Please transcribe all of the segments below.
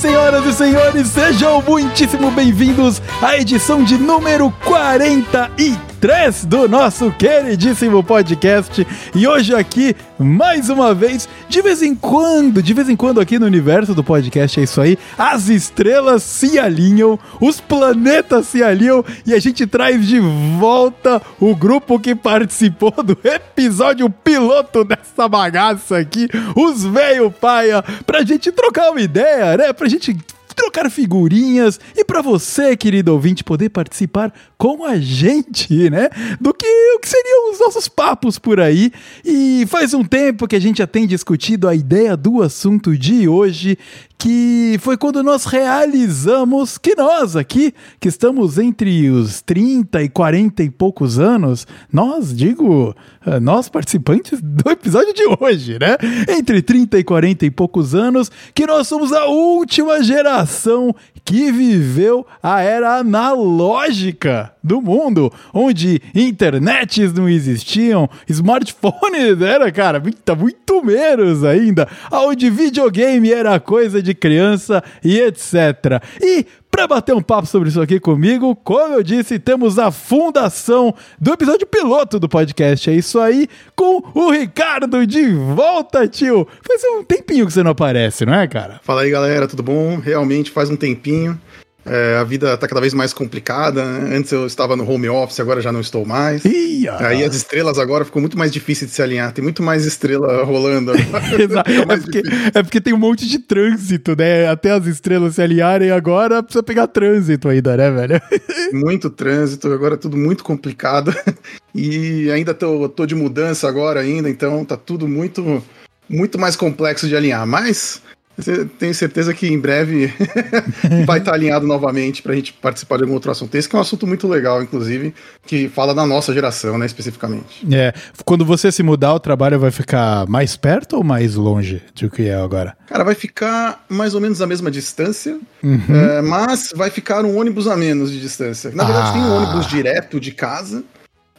Senhoras e senhores, sejam muitíssimo bem-vindos à edição de número 43 do nosso queridíssimo podcast. E hoje aqui, mais uma vez, de vez em quando, de vez em quando aqui no universo do podcast é isso aí, as estrelas se alinham, os planetas se alinham e a gente traz de volta o grupo que participou do episódio piloto dessa bagaça aqui, os velho paia, pra gente trocar uma ideia, né? Pra gente trocar figurinhas e para você, querido ouvinte, poder participar com a gente, né? Do que o que seriam os nossos papos por aí. E faz um tempo que a gente já tem discutido a ideia do assunto de hoje, que foi quando nós realizamos que nós aqui, que estamos entre os 30 e 40 e poucos anos, nós, digo, eh, nós participantes do episódio de hoje, né? Entre 30 e 40 e poucos anos, que nós somos a última geração que viveu a era analógica do mundo, onde internets não existiam, smartphones era, cara, muito, muito menos ainda, onde videogame era coisa de criança e etc. E para bater um papo sobre isso aqui comigo, como eu disse, temos a fundação do episódio piloto do podcast. É isso aí, com o Ricardo de volta, tio. Faz um tempinho que você não aparece, não é, cara? Fala aí, galera, tudo bom? Realmente faz um tempinho. É, a vida tá cada vez mais complicada. Né? Antes eu estava no home office, agora já não estou mais. Ia. Aí as estrelas agora ficou muito mais difícil de se alinhar. Tem muito mais estrela rolando. é, porque, é, porque, tem um monte de trânsito, né? Até as estrelas se alinharem agora, precisa pegar trânsito ainda, né, velho? muito trânsito, agora tudo muito complicado. E ainda tô, tô de mudança agora ainda, então tá tudo muito, muito mais complexo de alinhar. Mas tenho certeza que em breve vai estar alinhado novamente para a gente participar de algum outro assunto. Esse que é um assunto muito legal, inclusive, que fala da nossa geração, né, especificamente. É. Quando você se mudar, o trabalho vai ficar mais perto ou mais longe do que é agora? Cara, vai ficar mais ou menos a mesma distância, uhum. é, mas vai ficar um ônibus a menos de distância. Na verdade, ah. tem um ônibus direto de casa.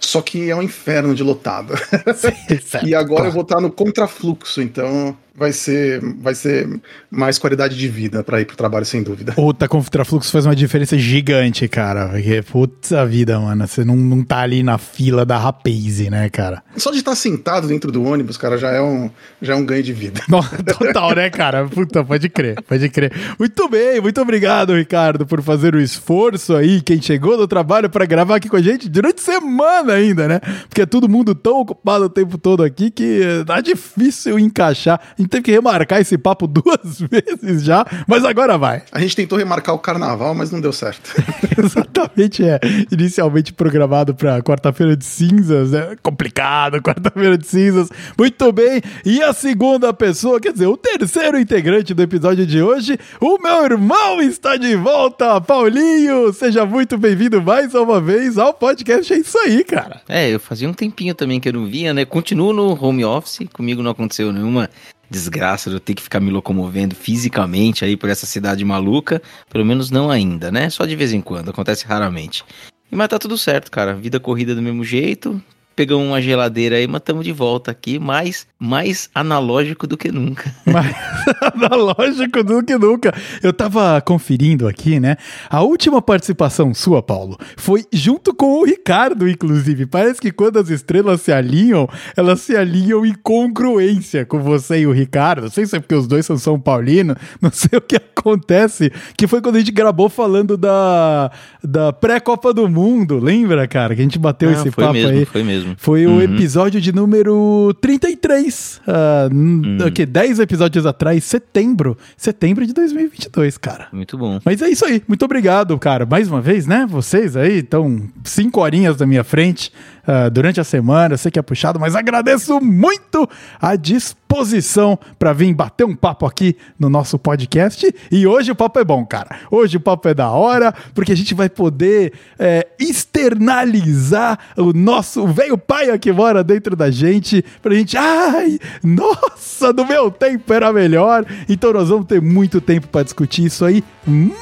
Só que é um inferno de lotado. e agora eu vou estar no contrafluxo, então vai ser, vai ser mais qualidade de vida para ir pro trabalho, sem dúvida. Puta, contrafluxo faz uma diferença gigante, cara. Porque, puta vida, mano. Você não, não tá ali na fila da Rapaze, né, cara? Só de estar sentado dentro do ônibus, cara, já é um, já é um ganho de vida. Total, né, cara? Puta, pode crer, pode crer. Muito bem, muito obrigado, Ricardo, por fazer o esforço aí, quem chegou do trabalho para gravar aqui com a gente durante semana ainda, né? Porque é todo mundo tão ocupado o tempo todo aqui que tá difícil encaixar gente teve que remarcar esse papo duas vezes já, mas agora vai. A gente tentou remarcar o carnaval, mas não deu certo. Exatamente, é. Inicialmente programado para quarta-feira de cinzas, né? Complicado, quarta-feira de cinzas. Muito bem. E a segunda pessoa, quer dizer, o terceiro integrante do episódio de hoje, o meu irmão está de volta, Paulinho. Seja muito bem-vindo mais uma vez ao podcast. É isso aí, cara. É, eu fazia um tempinho também que eu não vinha, né? Continuo no home office, comigo não aconteceu nenhuma desgraça de eu ter que ficar me locomovendo fisicamente aí por essa cidade maluca. Pelo menos não ainda, né? Só de vez em quando, acontece raramente. Mas tá tudo certo, cara. Vida corrida do mesmo jeito pegamos uma geladeira aí, mas estamos de volta aqui, mais, mais analógico do que nunca. Mais analógico do que nunca. Eu tava conferindo aqui, né? A última participação sua, Paulo, foi junto com o Ricardo, inclusive. Parece que quando as estrelas se alinham, elas se alinham em congruência com você e o Ricardo. Não sei se é porque os dois são São Paulino, não sei o que acontece, que foi quando a gente gravou falando da, da pré-Copa do Mundo, lembra, cara? Que a gente bateu ah, esse papo mesmo, aí. Foi mesmo mesmo. Foi uhum. o episódio de número 33. Uh, hum. que 10 episódios atrás, setembro. Setembro de 2022, cara. Muito bom. Mas é isso aí. Muito obrigado, cara. Mais uma vez, né? Vocês aí estão cinco horinhas da minha frente uh, durante a semana. Eu sei que é puxado, mas agradeço muito a disposição para vir bater um papo aqui no nosso podcast. E hoje o papo é bom, cara. Hoje o papo é da hora, porque a gente vai poder é, externalizar o nosso velho pai que mora dentro da gente, pra gente, ai, nossa, no meu tempo era melhor. Então nós vamos ter muito tempo para discutir isso aí.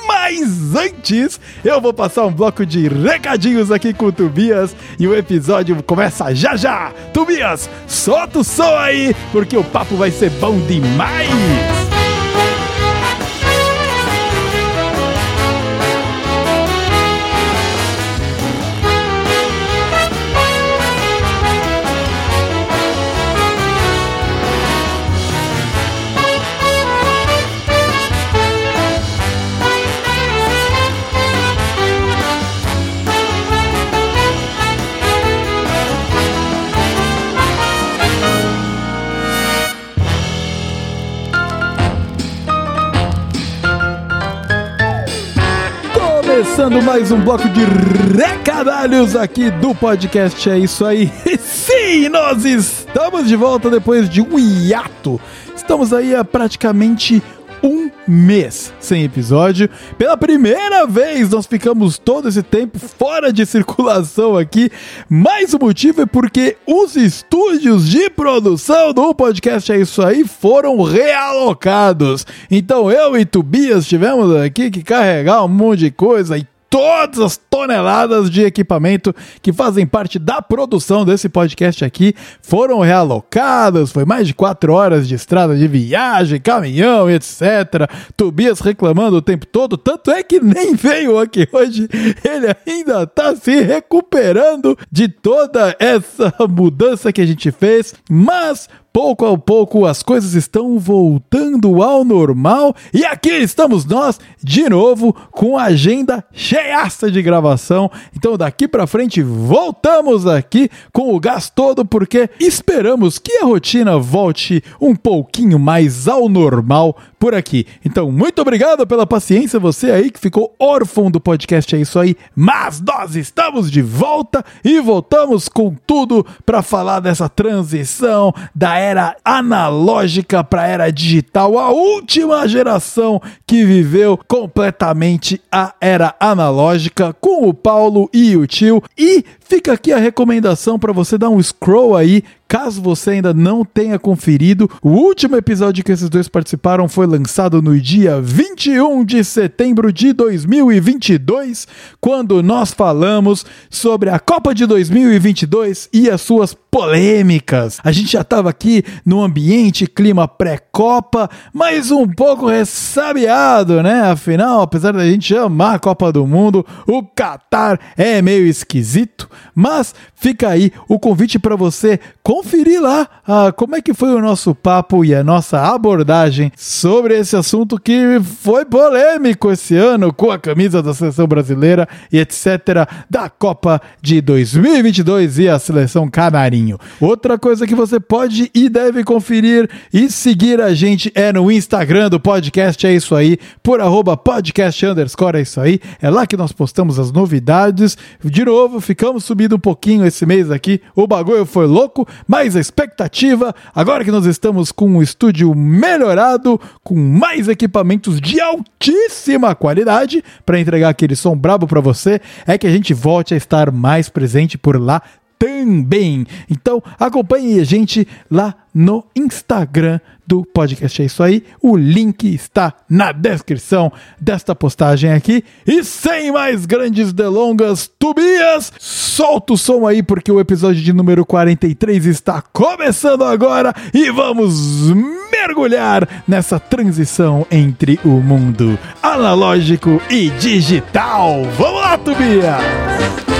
Mas antes, eu vou passar um bloco de recadinhos aqui com o Tobias e o episódio começa já já. Tobias, solta o som aí, porque o papo vai ser bom demais. Começando mais um bloco de recadalhos aqui do podcast. É isso aí. Sim, nós estamos de volta depois de um hiato. Estamos aí há praticamente mês sem episódio. Pela primeira vez, nós ficamos todo esse tempo fora de circulação aqui. Mais o motivo é porque os estúdios de produção do podcast É Isso Aí foram realocados. Então eu e Tobias tivemos aqui que carregar um monte de coisa e todas as toneladas de equipamento que fazem parte da produção desse podcast aqui foram realocadas. Foi mais de quatro horas de estrada de viagem, caminhão, etc. Tobias reclamando o tempo todo, tanto é que nem veio aqui hoje. Ele ainda tá se recuperando de toda essa mudança que a gente fez, mas pouco a pouco as coisas estão voltando ao normal e aqui estamos nós de novo com a agenda cheiaça de gravação. Então daqui para frente voltamos aqui com o gás todo porque esperamos que a rotina volte um pouquinho mais ao normal por aqui. Então muito obrigado pela paciência você aí que ficou órfão do podcast é isso aí, mas nós estamos de volta e voltamos com tudo para falar dessa transição da era analógica para era digital, a última geração que viveu completamente a era analógica com o Paulo e o tio. E fica aqui a recomendação para você dar um scroll aí Caso você ainda não tenha conferido, o último episódio que esses dois participaram foi lançado no dia 21 de setembro de 2022, quando nós falamos sobre a Copa de 2022 e as suas polêmicas. A gente já estava aqui no ambiente clima pré-Copa, mas um pouco ressabiado, né? Afinal, apesar da gente amar a Copa do Mundo, o Qatar é meio esquisito, mas fica aí o convite para você conferir lá ah, como é que foi o nosso papo e a nossa abordagem sobre esse assunto que foi polêmico esse ano com a camisa da seleção brasileira e etc. da Copa de 2022 e a seleção canarinho. Outra coisa que você pode e deve conferir e seguir a gente é no Instagram do podcast, é isso aí, por arroba podcast underscore, é isso aí. É lá que nós postamos as novidades. De novo, ficamos subindo um pouquinho esse mês aqui, o bagulho foi louco, mais expectativa, agora que nós estamos com um estúdio melhorado, com mais equipamentos de altíssima qualidade para entregar aquele som brabo para você, é que a gente volte a estar mais presente por lá também. Então acompanhe a gente lá no Instagram do podcast. É isso aí. O link está na descrição desta postagem aqui. E sem mais grandes delongas, Tobias, solta o som aí porque o episódio de número 43 está começando agora e vamos mergulhar nessa transição entre o mundo analógico e digital. Vamos lá, Tobias!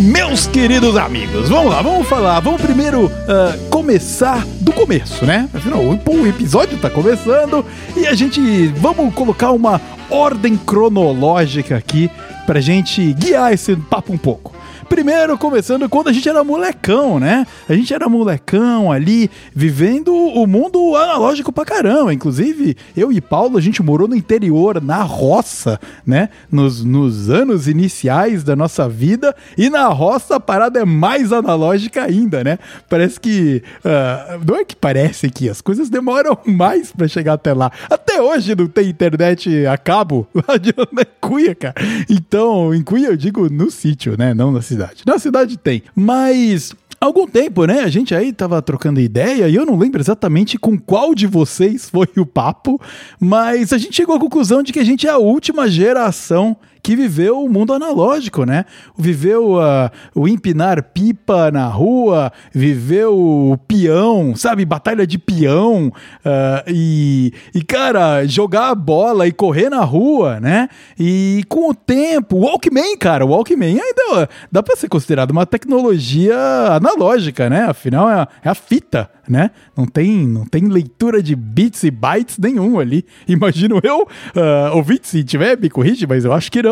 Meus queridos amigos. Vamos lá, vamos falar. Vamos primeiro uh, começar do começo, né? Afinal, o episódio tá começando e a gente vamos colocar uma ordem cronológica aqui pra gente guiar esse papo um pouco. Primeiro, começando quando a gente era molecão, né? A gente era molecão ali, vivendo o mundo analógico pra caramba. Inclusive, eu e Paulo, a gente morou no interior, na roça, né? Nos, nos anos iniciais da nossa vida. E na roça a parada é mais analógica ainda, né? Parece que. Uh, não é que parece que as coisas demoram mais para chegar até lá. Até hoje não tem internet a cabo lá de Cuia, cara. Então, em Cuia eu digo no sítio, né? Não na cidade cidade. Na cidade tem. Mas algum tempo, né? A gente aí tava trocando ideia e eu não lembro exatamente com qual de vocês foi o papo, mas a gente chegou à conclusão de que a gente é a última geração que viveu o mundo analógico, né? Viveu uh, o empinar pipa na rua, viveu o peão, sabe? Batalha de peão. Uh, e, e, cara, jogar a bola e correr na rua, né? E com o tempo, o Walkman, cara, o Walkman ainda dá pra ser considerado uma tecnologia analógica, né? Afinal, é a, é a fita, né? Não tem, não tem leitura de bits e bytes nenhum ali. Imagino eu, uh, ouvinte, se tiver, me corrige, mas eu acho que não.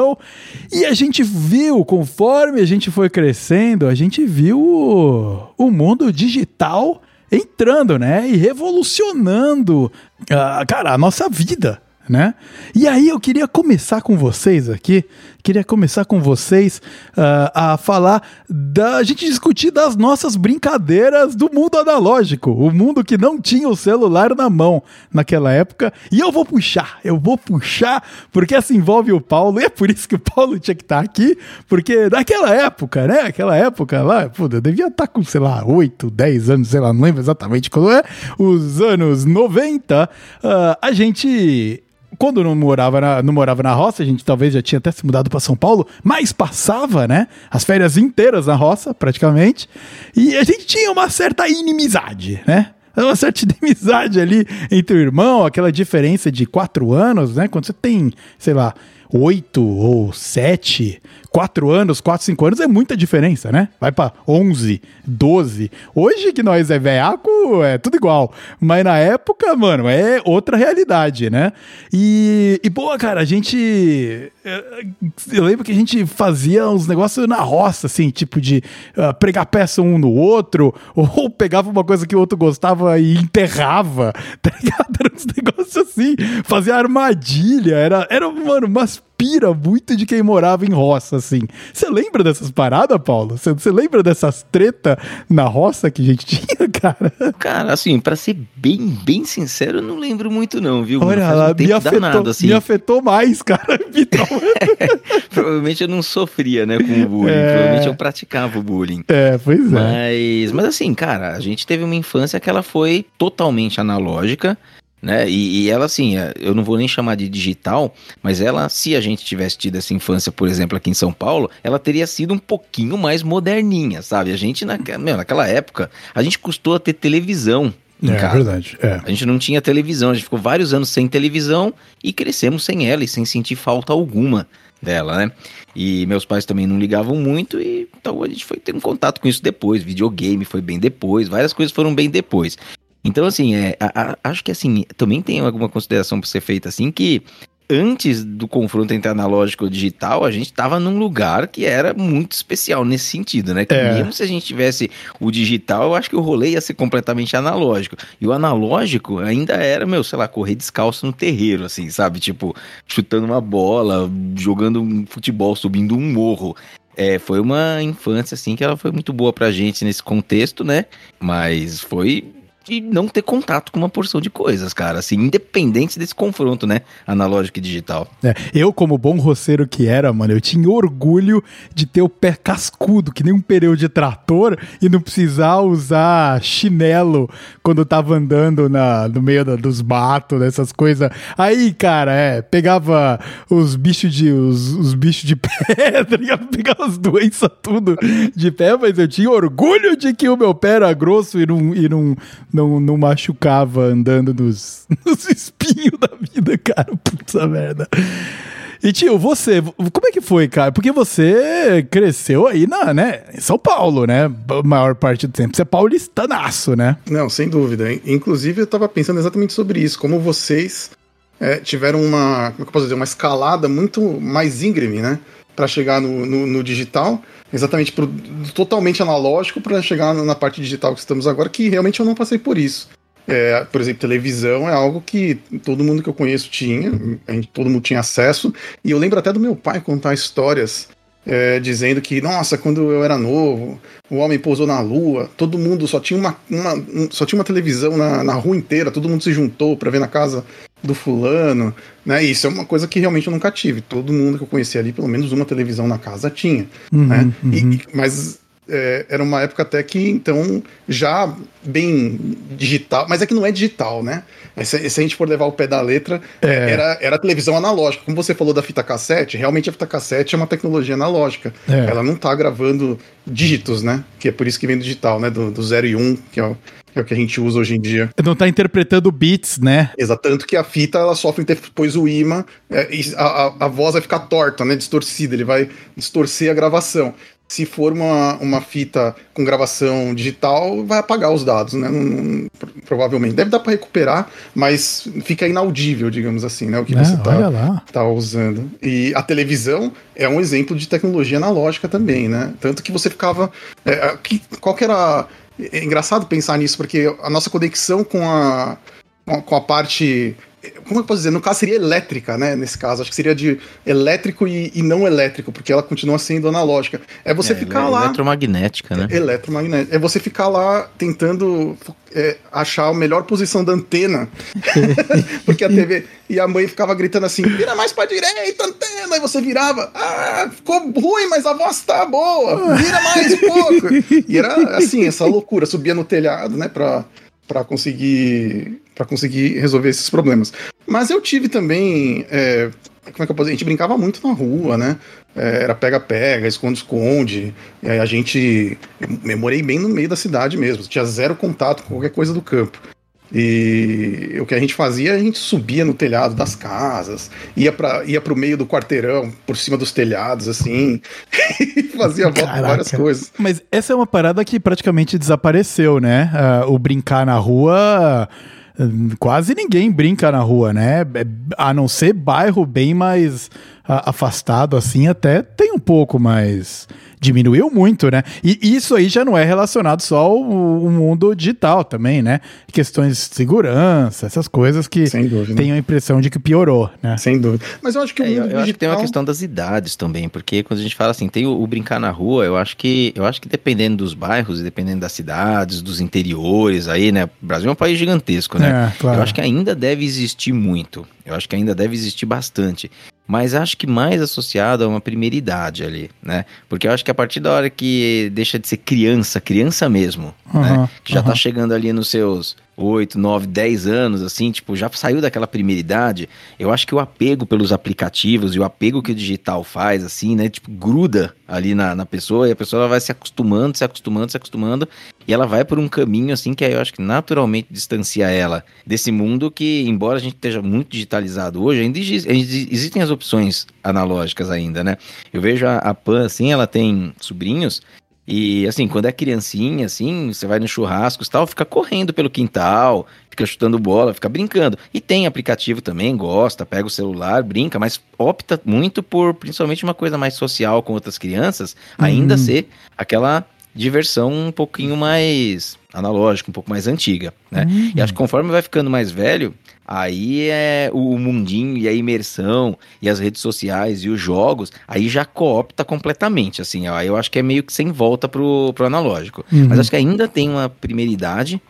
E a gente viu, conforme a gente foi crescendo, a gente viu o, o mundo digital entrando, né? E revolucionando, uh, cara, a nossa vida né? E aí eu queria começar com vocês aqui, queria começar com vocês uh, a falar da a gente discutir das nossas brincadeiras do mundo analógico, o mundo que não tinha o celular na mão naquela época. E eu vou puxar, eu vou puxar porque essa envolve o Paulo e é por isso que o Paulo tinha que estar aqui, porque naquela época, né? Aquela época lá, pô, eu devia estar com sei lá 8, 10 anos, sei lá, não lembro exatamente quando é, os anos 90, uh, ah, a gente quando não morava, na, não morava na roça, a gente talvez já tinha até se mudado para São Paulo, mas passava, né? As férias inteiras na roça, praticamente. E a gente tinha uma certa inimizade, né? Uma certa inimizade ali entre o irmão, aquela diferença de quatro anos, né? Quando você tem, sei lá, oito ou sete, quatro anos, quatro, cinco anos é muita diferença, né? Vai para 11, 12. Hoje que nós é veaco, é tudo igual. Mas na época, mano, é outra realidade, né? E, e boa, cara, a gente. É, eu lembro que a gente fazia uns negócios na roça, assim, tipo de uh, pregar peça um no outro, ou pegava uma coisa que o outro gostava e enterrava, tá ligado? Era uns negócios assim, fazia armadilha, era, era mano, umas pira muito de quem morava em roça, assim. Você lembra dessas paradas, Paulo? Você lembra dessas treta na roça que a gente tinha, cara? Cara, assim, para ser bem, bem sincero, eu não lembro muito não, viu? Olha lá, um me, afetou, danado, assim. me afetou mais, cara. provavelmente eu não sofria, né, com o bullying. É... Provavelmente eu praticava o bullying. É, pois é. Mas, mas assim, cara, a gente teve uma infância que ela foi totalmente analógica né? E, e, ela, assim, é, eu não vou nem chamar de digital, mas ela, se a gente tivesse tido essa infância, por exemplo, aqui em São Paulo, ela teria sido um pouquinho mais moderninha, sabe? A gente, naquela, meu, naquela época, a gente custou a ter televisão. É, casa. verdade. É. A gente não tinha televisão, a gente ficou vários anos sem televisão e crescemos sem ela e sem sentir falta alguma dela, né? E meus pais também não ligavam muito e então a gente foi ter um contato com isso depois. Videogame foi bem depois, várias coisas foram bem depois. Então, assim, é, a, a, acho que assim, também tem alguma consideração para ser feita assim que antes do confronto entre analógico e digital, a gente estava num lugar que era muito especial nesse sentido, né? Que é. mesmo se a gente tivesse o digital, eu acho que o rolê ia ser completamente analógico. E o analógico ainda era, meu, sei lá, correr descalço no terreiro, assim, sabe? Tipo, chutando uma bola, jogando um futebol, subindo um morro. É, foi uma infância, assim, que ela foi muito boa pra gente nesse contexto, né? Mas foi de não ter contato com uma porção de coisas, cara, assim, independente desse confronto, né, analógico e digital. É, eu, como bom roceiro que era, mano, eu tinha orgulho de ter o pé cascudo, que nem um pneu de trator, e não precisar usar chinelo quando tava andando na, no meio da, dos matos, dessas coisas. Aí, cara, é, pegava os bichos de, os, os bichos de pedra, pegava as doenças tudo de pé, mas eu tinha orgulho de que o meu pé era grosso e não, e não não, não machucava andando nos, nos espinhos da vida, cara. Puta merda. E tio, você, como é que foi, cara? Porque você cresceu aí na, né, em São Paulo, né? A maior parte do tempo. Você é paulistanaço, né? Não, sem dúvida. Inclusive, eu tava pensando exatamente sobre isso. Como vocês é, tiveram uma, como é eu posso dizer, uma escalada muito mais íngreme, né? Para chegar no, no, no, digital exatamente pro, totalmente analógico para chegar na parte digital que estamos agora, que realmente eu não passei por isso. É, por exemplo, televisão é algo que todo mundo que eu conheço tinha, todo mundo tinha acesso, e eu lembro até do meu pai contar histórias é, dizendo que, nossa, quando eu era novo, o homem pousou na lua, todo mundo só tinha uma, uma só tinha uma televisão na, na rua inteira, todo mundo se juntou para ver na casa do fulano, né? Isso é uma coisa que realmente eu nunca tive. Todo mundo que eu conhecia ali, pelo menos uma televisão na casa tinha, uhum, né? Uhum. E, mas é, era uma época até que, então, já bem digital, mas é que não é digital, né? Se, se a gente for levar o pé da letra, é. era, era televisão analógica. Como você falou da fita cassete, realmente a fita cassete é uma tecnologia analógica. É. Ela não está gravando dígitos, né? Que é por isso que vem do digital, né? Do, do 0 e 1, um, que é o, é o que a gente usa hoje em dia. Não está interpretando bits, né? Exato, tanto que a fita ela sofre depois o imã, é, a, a, a, voz vai ficar torta, né? Distorcida, ele vai distorcer a gravação se for uma, uma fita com gravação digital, vai apagar os dados, né? Não, não, provavelmente. Deve dar para recuperar, mas fica inaudível, digamos assim, né? O que é, você está tá usando. E a televisão é um exemplo de tecnologia analógica também, né? Tanto que você ficava. É, que, qual que era. É engraçado pensar nisso, porque a nossa conexão com a, com a parte como eu posso dizer? No caso seria elétrica, né? Nesse caso, acho que seria de elétrico e, e não elétrico, porque ela continua sendo analógica. É você é, ficar é lá. Eletromagnética, né? É, eletromagnética. É você ficar lá tentando é, achar a melhor posição da antena. porque a TV. E a mãe ficava gritando assim: vira mais pra direita, antena. E você virava: ah, ficou ruim, mas a voz tá boa. Vira mais um pouco. E era assim, essa loucura. Subia no telhado, né? Pra para conseguir para conseguir resolver esses problemas. Mas eu tive também é, como é que eu posso dizer? A gente brincava muito na rua, né? É, era pega-pega, esconde-esconde. A gente. Eu morei bem no meio da cidade mesmo. Tinha zero contato com qualquer coisa do campo. E o que a gente fazia, a gente subia no telhado das casas, ia para ia pro meio do quarteirão, por cima dos telhados, assim, e fazia volta com várias coisas. Mas essa é uma parada que praticamente desapareceu, né? Uh, o brincar na rua. Quase ninguém brinca na rua, né? É, a não ser bairro bem mais afastado assim, até tem um pouco, mas diminuiu muito, né? E isso aí já não é relacionado só ao, ao mundo digital também, né? Questões de segurança, essas coisas que tenho a impressão de que piorou, né? Sem dúvida. Mas eu acho que o é, mundo eu, eu digital... acho que tem uma questão das idades também, porque quando a gente fala assim, tem o, o, brincar na rua, eu acho que eu acho que dependendo dos bairros, dependendo das cidades, dos interiores aí, né? O Brasil é um país gigantesco, né? É, claro. Eu acho que ainda deve existir muito. Eu acho que ainda deve existir bastante mas acho que mais associado a uma primeira idade ali, né? Porque eu acho que a partir da hora que deixa de ser criança, criança mesmo, uhum, né? Que já uhum. tá chegando ali nos seus 8, 9, 10 anos, assim, tipo, já saiu daquela primeira idade, eu acho que o apego pelos aplicativos e o apego que o digital faz, assim, né, tipo, gruda ali na, na pessoa e a pessoa vai se acostumando, se acostumando, se acostumando e ela vai por um caminho, assim, que eu acho que naturalmente distancia ela desse mundo que, embora a gente esteja muito digitalizado hoje, ainda existem as opções analógicas ainda, né? Eu vejo a, a Pan, assim, ela tem sobrinhos e assim, quando é criancinha, assim, você vai no churrasco e tal, fica correndo pelo quintal, fica chutando bola, fica brincando. E tem aplicativo também, gosta, pega o celular, brinca, mas opta muito por principalmente uma coisa mais social com outras crianças, ainda uhum. ser aquela diversão um pouquinho mais analógica, um pouco mais antiga, né? Uhum. E acho que conforme vai ficando mais velho, aí é o mundinho e a imersão e as redes sociais e os jogos, aí já coopta completamente, assim, ó, eu acho que é meio que sem volta pro, pro analógico. Uhum. Mas acho que ainda tem uma primeira idade,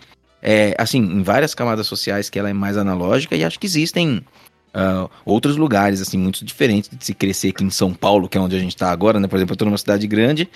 é, assim, em várias camadas sociais que ela é mais analógica e acho que existem Uh, outros lugares, assim, muito diferentes de se crescer aqui em São Paulo, que é onde a gente está agora, né? Por exemplo, eu tô numa cidade grande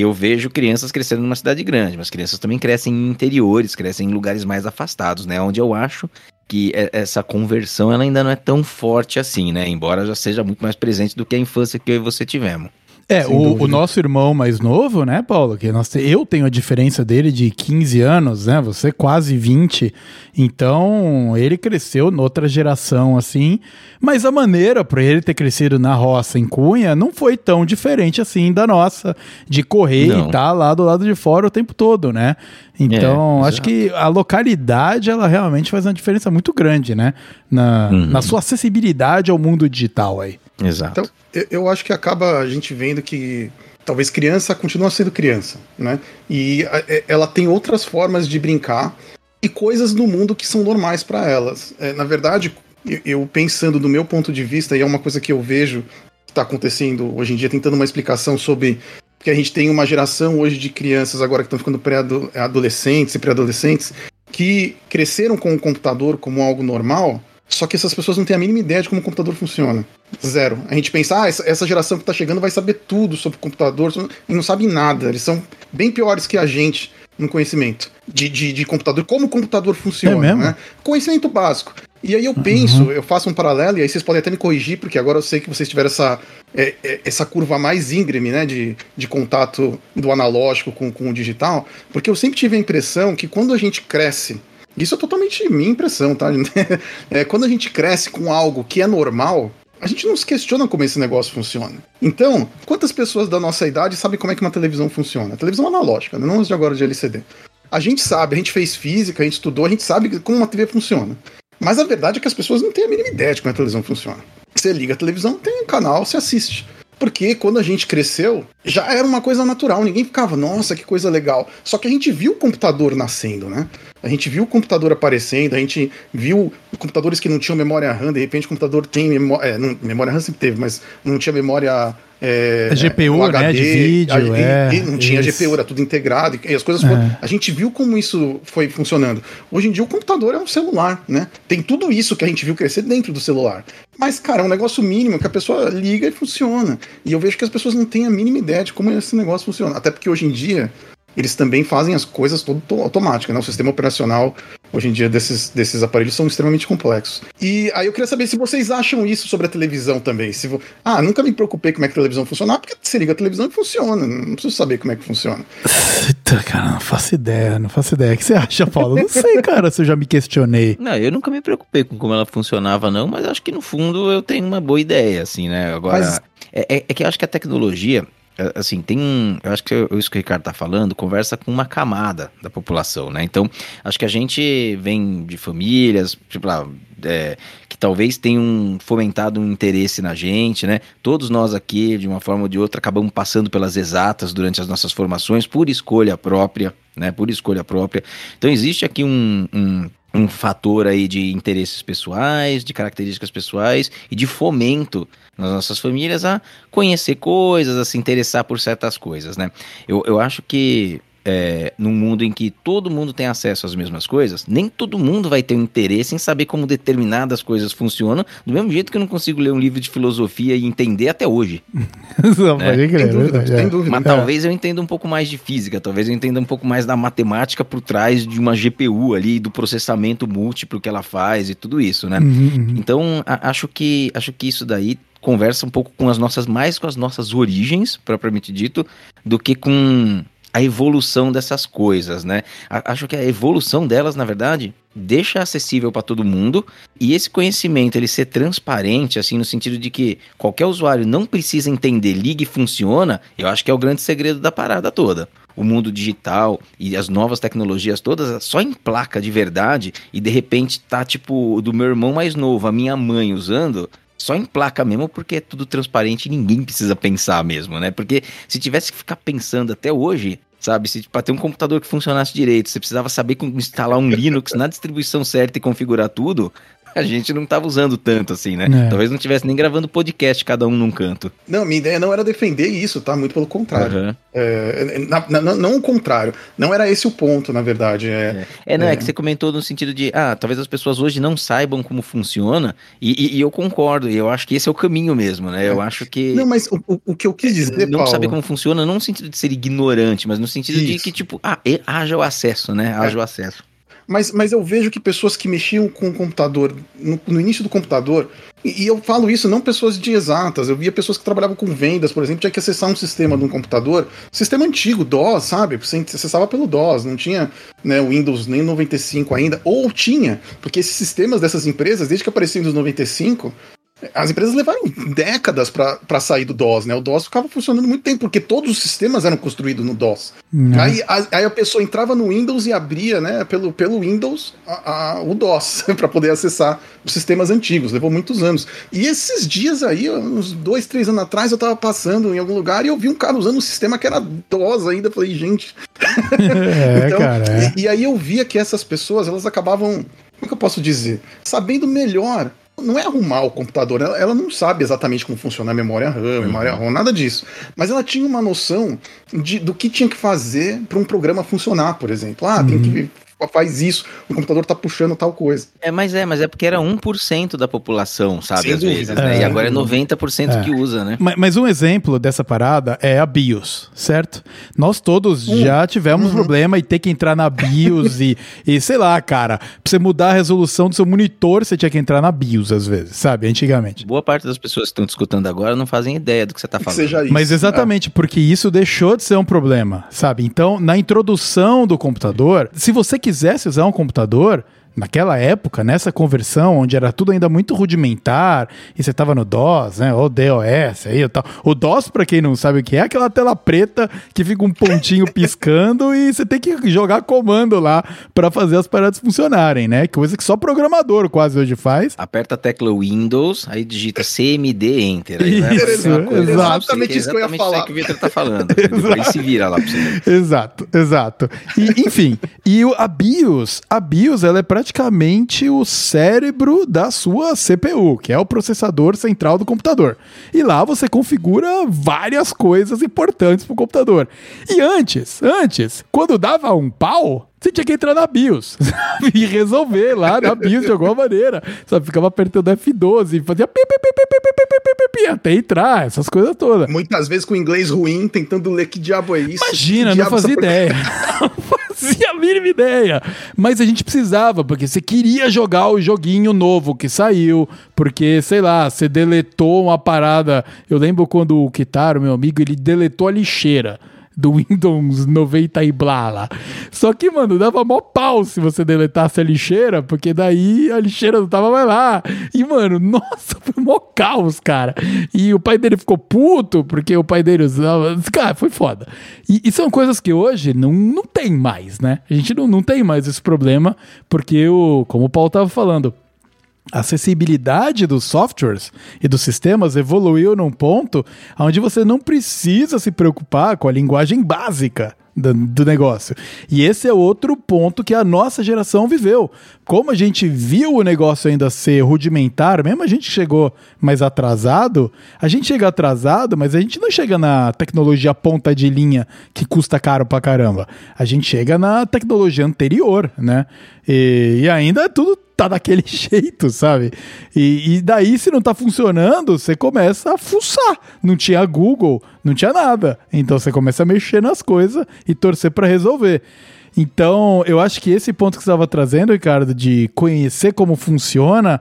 eu vejo crianças crescendo numa cidade grande, mas crianças também crescem em interiores, crescem em lugares mais afastados, né? Onde eu acho que essa conversão ela ainda não é tão forte assim, né? Embora já seja muito mais presente do que a infância que eu e você tivemos. É, o, o, nosso irmão mais novo, né, Paulo? Que nós, eu tenho a diferença dele de 15 anos, né? Você quase 20. Então, ele cresceu noutra geração, assim. Mas a maneira para ele ter crescido na roça em Cunha não foi tão diferente assim da nossa, de correr não. e estar tá lá do lado de fora o tempo todo, né? Então, é, acho que a localidade, ela realmente faz uma diferença muito grande, né? Na, uhum. na sua acessibilidade ao mundo digital aí. Exato. Então, eu acho que acaba a gente vendo que talvez criança continua sendo criança, né? E ela tem outras formas de brincar e coisas no mundo que são normais para elas. É, na verdade, eu pensando do meu ponto de vista, e é uma coisa que eu vejo que está acontecendo hoje em dia, tentando uma explicação sobre que a gente tem uma geração hoje de crianças agora que estão ficando pré-adolescentes e pré-adolescentes que cresceram com o computador como algo normal Só que essas pessoas não têm a mínima ideia de como o computador funciona. Zero. A gente pensa, ah, essa, geração que está chegando vai saber tudo sobre o computador, e não sabe nada. Eles são bem piores que a gente no conhecimento de, de, de computador, como o computador funciona. É mesmo? Né? Conhecimento básico. E aí eu penso, uhum. eu faço um paralelo, e aí vocês podem até me corrigir, porque agora eu sei que vocês tiveram essa, é, é, essa curva mais íngreme, né, de, de contato do analógico com, com o digital, porque eu sempre tive a impressão que quando a gente cresce, isso é totalmente minha impressão, tá? É, quando a gente cresce com algo que é normal, a gente não se questiona como esse negócio funciona. Então, quantas pessoas da nossa idade sabem como é que uma televisão funciona? A televisão analógica, né? não de agora de LCD. A gente sabe, a gente fez física, a gente estudou, a gente sabe como uma TV funciona. Mas a verdade é que as pessoas não têm a mínima ideia de como a televisão funciona. Você liga a televisão, tem um canal, você assiste. Porque quando a gente cresceu, já era uma coisa natural, ninguém ficava, nossa, que coisa legal. Só que a gente viu o computador nascendo, né? A gente viu o computador aparecendo, a gente viu computadores que não tinham memória RAM, de repente o computador tem memória. É, não, memória RAM sempre teve, mas não tinha memória é, GPU, HD, né, de vídeo, a, é, e, não tinha isso. GPU, era tudo integrado, e as coisas foram, é. A gente viu como isso foi funcionando. Hoje em dia o computador é um celular, né? Tem tudo isso que a gente viu crescer dentro do celular. Mas, cara, é um negócio mínimo que a pessoa liga e funciona. E eu vejo que as pessoas não têm a mínima ideia de como esse negócio funciona. Até porque hoje em dia eles também fazem as coisas todo automáticas, né? O sistema operacional hoje em dia desses, desses aparelhos são extremamente complexos. E aí eu queria saber se vocês acham isso sobre a televisão também. Se vo... Ah, nunca me preocupei como é que a televisão funciona, porque você liga a televisão e funciona. Não preciso saber como é que funciona. Eita, cara, não faço ideia, não faço ideia. O que você acha, Paulo? Não sei, cara, se eu já me questionei. Não, eu nunca me preocupei com como ela funcionava, não, mas acho que no fundo eu tenho uma boa ideia, assim, né? Agora. Mas... É, é, é que eu acho que a tecnologia, assim, tem. Eu acho que isso que o Ricardo está falando conversa com uma camada da população, né? Então, acho que a gente vem de famílias, tipo lá, é, que talvez tenham fomentado um interesse na gente, né? Todos nós aqui, de uma forma ou de outra, acabamos passando pelas exatas durante as nossas formações por escolha própria, né? Por escolha própria. Então, existe aqui um, um um fator aí de interesses pessoais, de características pessoais e de fomento nas nossas famílias a conhecer coisas, a se interessar por certas coisas, né? Eu, eu acho que é, num mundo em que todo mundo tem acesso às mesmas coisas, nem todo mundo vai ter um interesse em saber como determinadas coisas funcionam, do mesmo jeito que eu não consigo ler um livro de filosofia e entender até hoje. Não, né? pode crer, tem dúvida, é. tem dúvida. Mas é. talvez eu entenda um pouco mais de física, talvez eu entenda um pouco mais da matemática por trás de uma GPU ali, do processamento múltiplo que ela faz e tudo isso, né? Uhum, uhum. Então, a, acho que acho que isso daí conversa um pouco com as nossas, mais com as nossas origens, propriamente dito, do que com a evolução dessas coisas, né? Acho que a evolução delas, na verdade, deixa acessível para todo mundo e esse conhecimento ele ser transparente, assim, no sentido de que qualquer usuário não precisa entender, liga e funciona, eu acho que é o grande segredo da parada toda. O mundo digital e as novas tecnologias todas só em placa de verdade e de repente tá tipo do meu irmão mais novo, a minha mãe usando, só em placa mesmo, porque é tudo transparente e ninguém precisa pensar mesmo, né? Porque se tivesse que ficar pensando até hoje, sabe? Se para ter um computador que funcionasse direito, você precisava saber como instalar um Linux na distribuição certa e configurar tudo, a gente não estava usando tanto assim, né? É. Talvez não tivesse nem gravando podcast cada um num canto. Não, minha ideia não era defender isso, tá? Muito pelo contrário. Uhum. É, na, na, não o contrário. Não era esse o ponto, na verdade. É, é, é não, é. é. que você comentou no sentido de, ah, talvez as pessoas hoje não saibam como funciona, e, e, e eu concordo, e eu acho que esse é o caminho mesmo, né? Eu é. acho que. Não, mas o, o que eu quis dizer. Não Paulo... saber como funciona, não no sentido de ser ignorante, mas no sentido isso. de que, tipo, ah, haja o acesso, né? Haja o acesso. Mas, mas eu vejo que pessoas que mexiam com o computador, no, no início do computador, e, e, eu falo isso não pessoas de exatas, eu via pessoas que trabalhavam com vendas, por exemplo, tinha que acessar um sistema de um computador, sistema antigo, DOS, sabe? Você acessava pelo DOS, não tinha né, Windows nem 95 ainda, ou tinha, porque esses sistemas dessas empresas, desde que o Windows 95, as empresas levaram décadas para sair do DOS, né? O DOS ficava funcionando muito tempo, porque todos os sistemas eram construídos no DOS. Uhum. Aí, a, aí a pessoa entrava no Windows e abria, né, pelo, pelo Windows, a, a, o DOS, para poder acessar os sistemas antigos. Levou muitos anos. E esses dias aí, uns dois, três anos atrás, eu tava passando em algum lugar e eu vi um cara usando um sistema que era DOS ainda. Falei, gente. É, então, cara, é. e, e aí eu via que essas pessoas, elas acabavam, como que eu posso dizer? Sabendo melhor não é arrumar o computador, ela, ela, não sabe exatamente como funciona a memória RAM, uhum. memória ROM, nada disso. Mas ela tinha uma noção de, do que tinha que fazer para um programa funcionar, por exemplo. Ah, uhum. tem que faz isso, o computador tá puxando tal coisa. É, mas é, mas é porque era 1% da população, sabe, Sem às dúvida. vezes, né? É. E agora é 90% É. que usa, né? Mas, mas um exemplo dessa parada é a BIOS, certo? Nós todos já tivemos problema e ter que entrar na BIOS e, e sei lá, cara, pra você mudar a resolução do seu monitor, você tinha que entrar na BIOS às vezes, sabe? Antigamente. Boa parte das pessoas que estão te escutando agora não fazem ideia do que você tá Que falando. seja isso. Mas exatamente, porque isso deixou de ser um problema, sabe? Então, na introdução do computador, se você quisesse usar um computador, naquela época, nessa conversão, onde era tudo ainda muito rudimentar, e você tava no DOS, né? Ou DOS aí e tal. O DOS, pra quem não sabe o que é, é aquela tela preta que fica um pontinho piscando e você tem que jogar comando lá pra fazer as paradas funcionarem, né? Coisa que só programador quase hoje faz. Aperta a tecla Windows, aí digita CMD Enter. Aí vai Isso, uma coisa exato. lá pra você, Exatamente isso que eu ia exatamente falar. isso aí que o Victor tá falando. Depois se vira lá pra você. Exato, exato. E, enfim, e a BIOS, a BIOS ela é praticamente o cérebro da sua CPU, que é o processador central do computador. E lá você configura várias coisas importantes pro computador. E antes, antes, quando dava um pau, você tinha que entrar na BIOS e resolver lá na BIOS de alguma maneira. Só ficava apertando F12 e fazia pi, pi, pi, até entrar, essas coisas todas. Muitas vezes com inglês ruim, tentando ler que diabo é isso. Imagina, não fazia ideia. não fazia a mínima ideia. Mas a gente precisava, porque você queria jogar o joguinho novo que saiu, porque, sei lá, você deletou uma parada. Eu lembro quando o Kitaro, meu amigo, ele deletou a lixeira do Windows 90 e blá lá. Só que, mano, dava mó pau se você deletasse a lixeira, porque daí a lixeira não tava mais lá. E, mano, nossa, foi mó caos, cara. E o pai dele ficou puto, porque o pai dele usava. Cara, foi foda. E, e são coisas que hoje não, não tem mais, né? A gente não, não tem mais esse problema, porque, o, como o Paulo tava falando, a acessibilidade dos softwares e dos sistemas evoluiu num ponto onde você não precisa se preocupar com a linguagem básica do, do negócio. E esse é outro ponto que a nossa geração viveu. Como a gente viu o negócio ainda ser rudimentar, mesmo a gente chegou mais atrasado, a gente chega atrasado, mas a gente não chega na tecnologia ponta de linha que custa caro pra caramba. A gente chega na tecnologia anterior, né? E, e ainda é tudo tá daquele jeito, sabe? E, e daí, se não tá funcionando, você começa a fuçar. Não tinha Google, não tinha nada. Então você começa a mexer nas coisas e torcer para resolver. Então, eu acho que esse ponto que você estava trazendo, Ricardo, de conhecer como funciona,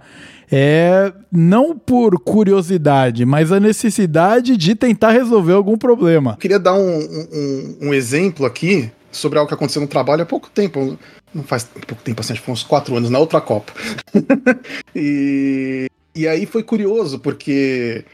é não por curiosidade, mas a necessidade de tentar resolver algum problema. Eu queria dar um, um- um exemplo aqui sobre algo que aconteceu no trabalho há pouco tempo. Não faz pouco tempo, assim, acho que foi uns quatro anos, na outra Copa. e, e aí foi curioso, porque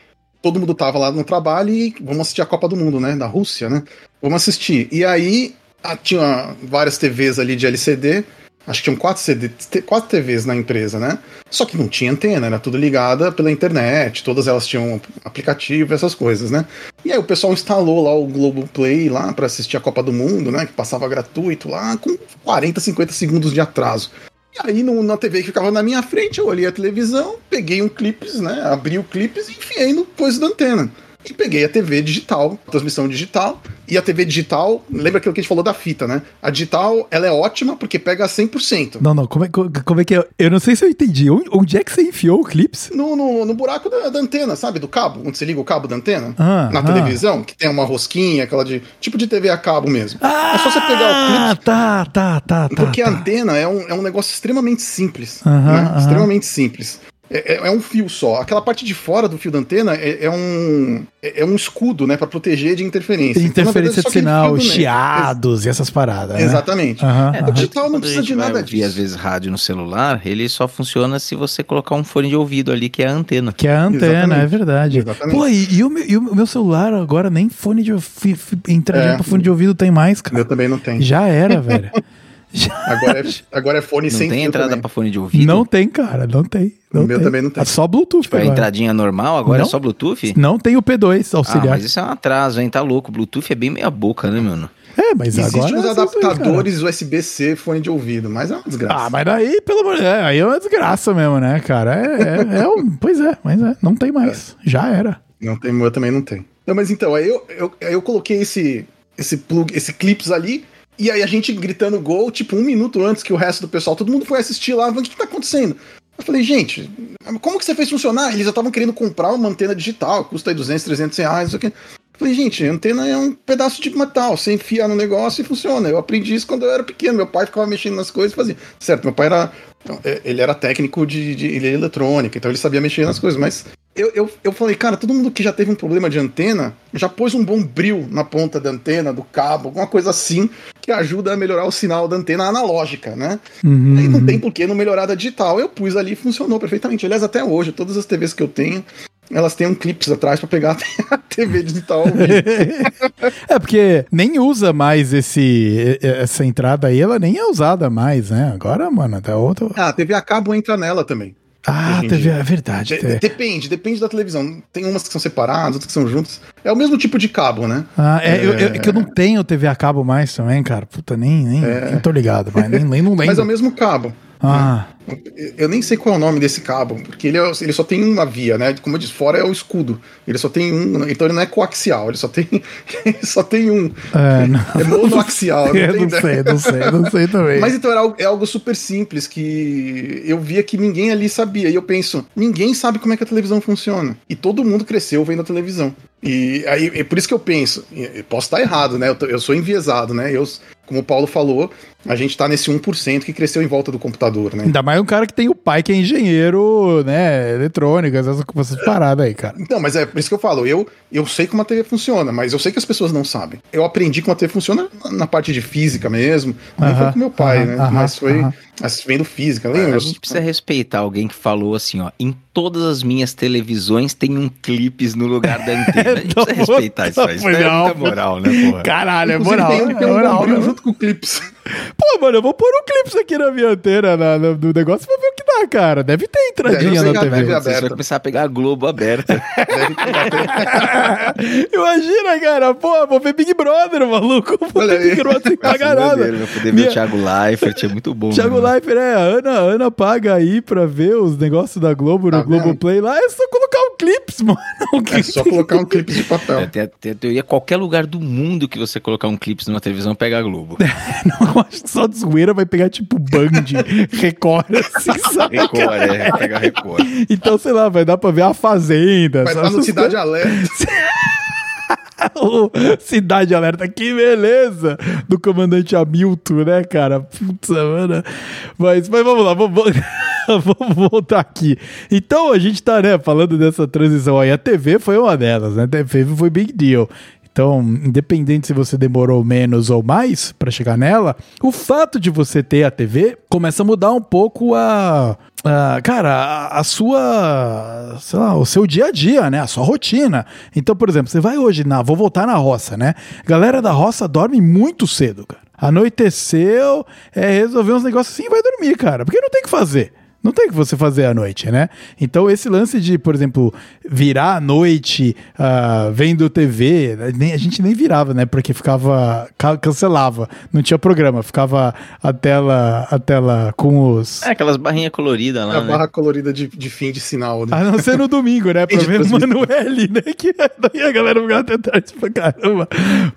todo mundo tava lá no trabalho e vamos assistir a Copa do Mundo, né? Da Rússia, né? Vamos assistir. E aí tinha várias TVs ali de LCD. Acho que tinham quatro, CD, quatro TVs na empresa, né? Só que não tinha antena, era tudo ligada pela internet, todas elas tinham aplicativo, essas coisas, né? E aí o pessoal instalou lá o Globoplay lá para assistir a Copa do Mundo, né? Que passava gratuito lá, com 40, 50 segundos de atraso. E aí no- na TV que ficava na minha frente, eu olhei a televisão, peguei um clipes, né? Abri o clipes e enfiei no coisa da antena. E peguei a TV digital, transmissão digital. E a TV digital, lembra aquilo que a gente falou da fita, né? A digital, ela é ótima porque pega 100%. Não, não, como é, co- como é que é? Eu não sei se eu entendi. Onde, é que você enfiou o Clips? No, no, no buraco da, da antena, sabe? Do cabo, onde você liga o cabo da antena. Ah, na ah. televisão, que tem uma rosquinha, aquela de. Tipo de TV a cabo mesmo. é só você pegar o Ah, clipe. tá, tá, tá, tá. Porque a tá. antena é um, é um negócio extremamente simples. Aham, né? aham. Extremamente simples. É, é- é um fio só. Aquela parte de fora do fio da antena é, é um, é é um escudo, né? Pra proteger de interferência. Então, verdade, Interferência é só de sinal, chiados e essas paradas. Né? Exatamente. Aham, É. O digital não precisa de nada disso. às vezes, rádio no celular, ele só funciona se você colocar um fone de ouvido ali, que é a antena. Que é a antena, Exatamente. é verdade. Exatamente. Pô, e, e o meu, e o meu celular agora nem fone de fi, fi, entradinha É. fone de ouvido tem mais, cara. meu também não tem. Já era, velho. Agora é, agora é fone Não sem tem fio entrada também. pra fone de ouvido? Não tem, cara, não tem. Não O meu também não tem. É só Bluetooth Tipo, a agora. entradinha normal, agora Não. é só Bluetooth? Não tem o P2 Ah, auxiliar. mas isso é um atraso, hein? Tá louco. Bluetooth é bem meia boca, né, mano? É, mas Existem agora. uns é aí, cara. adaptadores USB-C fone de ouvido, mas é uma desgraça. Ah, mas daí, pelo amor de Deus, aí é uma desgraça mesmo, né, cara? É, é, é um, pois é, mas é, não tem mais. Já era. Não tem, o meu também não tem. Não, mas então, aí eu, eu, aí eu coloquei esse, esse plug, esse clips ali, E aí a gente gritando gol, tipo, um minuto antes que o resto do pessoal, todo mundo foi assistir lá, o que, tá acontecendo? Eu falei, gente, como que você fez funcionar? Eles já estavam querendo comprar uma antena digital, custa aí 200, 300 reais, não sei o quê. Falei, gente, antena é um pedaço de metal, você enfia no negócio e funciona. Eu aprendi isso quando eu era pequeno. Meu pai ficava mexendo nas coisas e fazia. Certo, meu pai era. É, ele era técnico de, de, de eletrônica, então ele sabia mexer nas coisas, mas eu, eu, eu falei, cara, todo mundo que já teve um problema de antena já pôs um bom bril na ponta da antena, do cabo, alguma coisa assim, que ajuda a melhorar o sinal da antena analógica, né? Uhum. Não tem por que não melhorar da digital. Eu pus ali e funcionou perfeitamente. Aliás, até hoje, todas as TVs que eu tenho, elas têm um clips atrás para pegar a TV digital. é porque nem usa mais esse essa entrada aí, ela nem é usada mais, né? Agora, mano, até outro. Ah, a TV a cabo entra nela também. Ah, TV, é verdade. De, depende, depende da televisão. Tem umas que são separadas, outras que são juntas. É o mesmo tipo de cabo, né? Ah, é, é... Eu, eu, é que eu não tenho TV a cabo mais também, cara. Puta, nem, nem, é... nem tô ligado, mas nem, nem não lembro. Mas é o mesmo cabo. Ah. Eu nem sei qual é o nome desse cabo, porque ele, é, ele só tem uma via, né? Como eu disse, fora é o escudo. Ele só tem um, então ele não é coaxial, ele só tem, ele só tem um. É, não. é monoaxial. Não, não sei, não sei, não sei também. Mas então algo, é algo super simples que eu via que ninguém ali sabia. E eu penso, ninguém sabe como é que a televisão funciona. E todo mundo cresceu vendo a televisão. E aí é por isso que eu penso, posso estar errado, né? Eu, eu sou enviesado, né? Eu, como o Paulo falou, a gente tá nesse 1% que cresceu em volta do computador, né? Ainda mais um cara que tem o pai que é engenheiro, né, eletrônica, essas, essas paradas aí, cara. Então, mas é por isso que eu falo, eu, eu sei como a TV funciona, mas eu sei que as pessoas não sabem. Eu aprendi como a TV funciona na parte de física mesmo, não uh -huh, foi com meu pai, uh -huh, né? Uh -huh, mas foi vendo física, lembra? A gente precisa respeitar alguém que falou assim, ó, em todas as minhas televisões tem um clipes no lugar da antena. A gente precisa respeitar isso aí. Isso é muita moral, né, porra? Caralho, é moral. Tem, tem, tem é moral, um junto com clipes. Pô, mano, eu vou pôr um clipe aqui na minha antena na, na, do negócio pra ver o que dá, cara. Deve ter entradinha na TV. Você vai começar a pegar a Globo aberta. Imagina, cara. Pô, vou ver Big Brother, maluco. Vou ver Big Brother sem pagar nada. Dele, vou poder minha... ver o Thiago Leifert, é muito bom. Thiago mano. Leifert, é. A Ana, a Ana paga aí pra ver os negócios da Globo tá no Globo Play lá. É só colocar um clipe, mano. É só colocar um clipe de papel. É, tem, tem a teoria, qualquer lugar do mundo que você colocar um clipe numa televisão, pega a Globo. não, eu acho que só de zoeira vai pegar tipo Band, Record, assim, sabe? Record, é, pega Record. Então, sei lá, vai dar pra ver a Fazenda. Vai dar no Cidade Alerta. Cidade Alerta, que beleza! Do comandante Hamilton, né, cara? Putz, mano. Mas, mas vamos lá, vamos, vamos voltar aqui. Então, a gente tá, né, falando dessa transição aí. A TV foi uma delas, né? A TV foi big deal. Então, independente se você demorou menos ou mais para chegar nela, o fato de você ter a TV começa a mudar um pouco a, a cara, a, a, sua, sei lá, o seu dia a dia, né? A sua rotina. Então, por exemplo, você vai hoje na, vou voltar na roça, né? Galera da roça dorme muito cedo, cara. Anoiteceu, é resolver uns negócios assim e vai dormir, cara, porque não tem o que fazer. Não tem o que você fazer à noite, né? Então, esse lance de, por exemplo, virar à noite uh, vendo TV, nem, a gente nem virava, né? Porque ficava. cancelava. Não tinha programa, ficava a tela, a tela com os. É, aquelas barrinhas coloridas lá. A né? barra colorida de, de fim de sinal, né? A não ser no domingo, né? Pra ver o Manuele, né? Que daí a galera ficava até tarde pra caramba.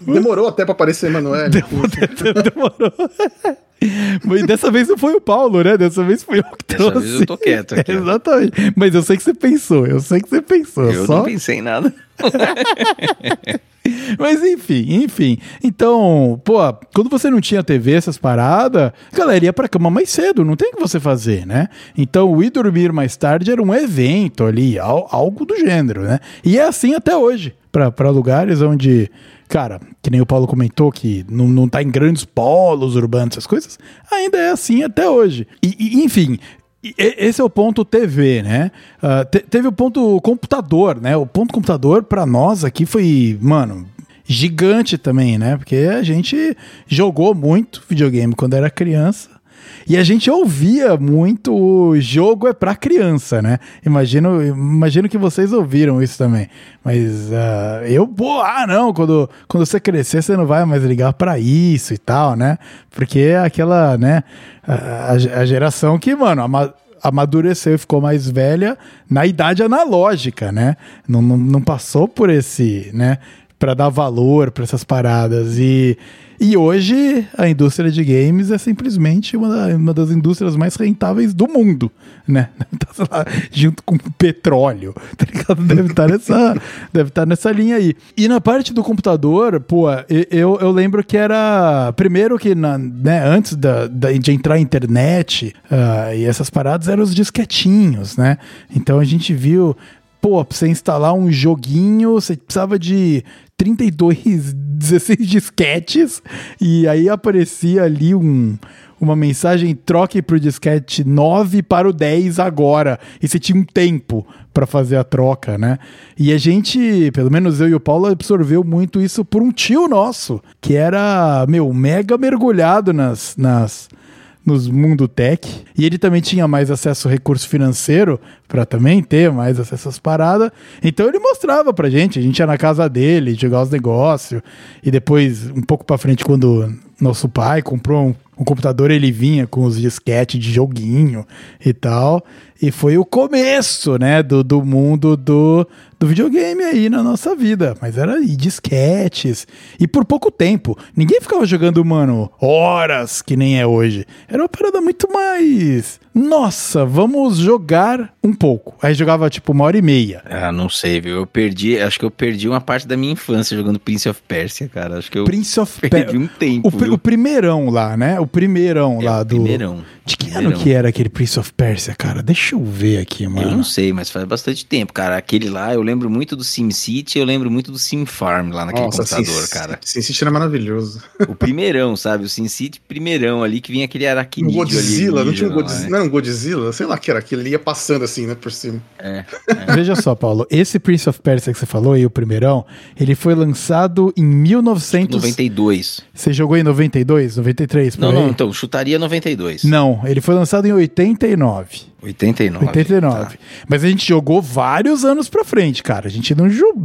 Demorou até pra aparecer Manuele. Demorou. demorou. Mas dessa vez não foi o Paulo, né? Dessa vez foi eu que trouxe. Dessa vez eu tô quieto aqui. Exatamente. Mas eu sei que você pensou, eu sei que você pensou. Eu só... não pensei em nada. Mas enfim, enfim. Então, pô, quando você não tinha TV, essas paradas, a galera ia pra cama mais cedo, não tem o que você fazer, né? Então, o ir dormir mais tarde era um evento ali, algo do gênero, né? E é assim até hoje, para lugares onde cara, que nem o Paulo comentou, que não, não tá em grandes polos urbanos, essas coisas, ainda é assim até hoje. E, e enfim, esse é o ponto TV, né? Uh, te, teve o ponto computador, né? O ponto computador para nós aqui foi, mano, gigante também, né? Porque a gente jogou muito videogame quando era criança. E a gente ouvia muito o jogo é para criança, né? Imagino, imagino que vocês ouviram isso também. Mas uh, eu, pô, ah, não, quando, quando você crescer, você não vai mais ligar para isso e tal, né? Porque é aquela, né, a, a geração que, mano, a, amadureceu e ficou mais velha na idade analógica, né? Não, não, não passou por esse, né? para dar valor para essas paradas. E, e hoje a indústria de games é simplesmente uma, uma das indústrias mais rentáveis do mundo, né? Tá, lá, junto com petróleo, tá ligado? Deve estar nessa, deve estar nessa linha aí. E na parte do computador, pô, eu, eu lembro que era. Primeiro que na, né, antes da, da, de entrar a internet uh, e essas paradas eram os disquetinhos, né? Então a gente viu pô, pra você instalar um joguinho, você precisava de 32, 16 disquetes, e aí aparecia ali um, uma mensagem: troque pro disquete 9 para o 10 agora. E você tinha um tempo para fazer a troca, né? E a gente, pelo menos eu e o Paulo, absorveu muito isso por um tio nosso, que era, meu, mega mergulhado nas. nas nos mundo tech. E ele também tinha mais acesso ao recurso financeiro para também ter mais acesso às paradas. Então ele mostrava pra gente, a gente ia na casa dele, jogar os negócios. E depois, um pouco para frente, quando nosso pai comprou um, um, computador, ele vinha com os disquetes de joguinho e tal. E foi o começo, né, do, do mundo do, do videogame aí na nossa vida. Mas era e disquetes. E por pouco tempo. Ninguém ficava jogando, mano, horas que nem é hoje. Era uma parada muito mais. Nossa, vamos jogar um pouco. Aí jogava tipo uma hora e meia. Ah, não sei, viu? Eu perdi, acho que eu perdi uma parte da minha infância jogando Prince of Persia, cara. Acho que eu Prince of perdi um tempo. O, o, primeirão lá, né? O primeirão é, lá do. Primeirão. De que primeirão. ano que era aquele Prince of Persia, cara? Deixa eu ver aqui, mano. Eu não sei, mas faz bastante tempo, cara. Aquele lá, eu lembro muito do SimCity, eu lembro muito do Sim Farm lá naquele Nossa, computador, Sim, cara. SimCity era maravilhoso. O primeirão, sabe? O SimCity primeirão ali, que vinha aquele aracnídeo um Godzilla, ali. não tinha um Godzilla, né? não era um Godzilla? Sei lá que era, que ele ia passando assim, né, por cima. É, é. Veja só, Paulo, esse Prince of Persia que você falou aí, o primeirão, ele foi lançado em 1992. Você jogou em 92, 93? Não, aí? não, então, chutaria 92. Não, ele foi lançado em 89. 89. 89. Tá. Mas a gente jogou vários anos pra frente, cara. A gente não jogou.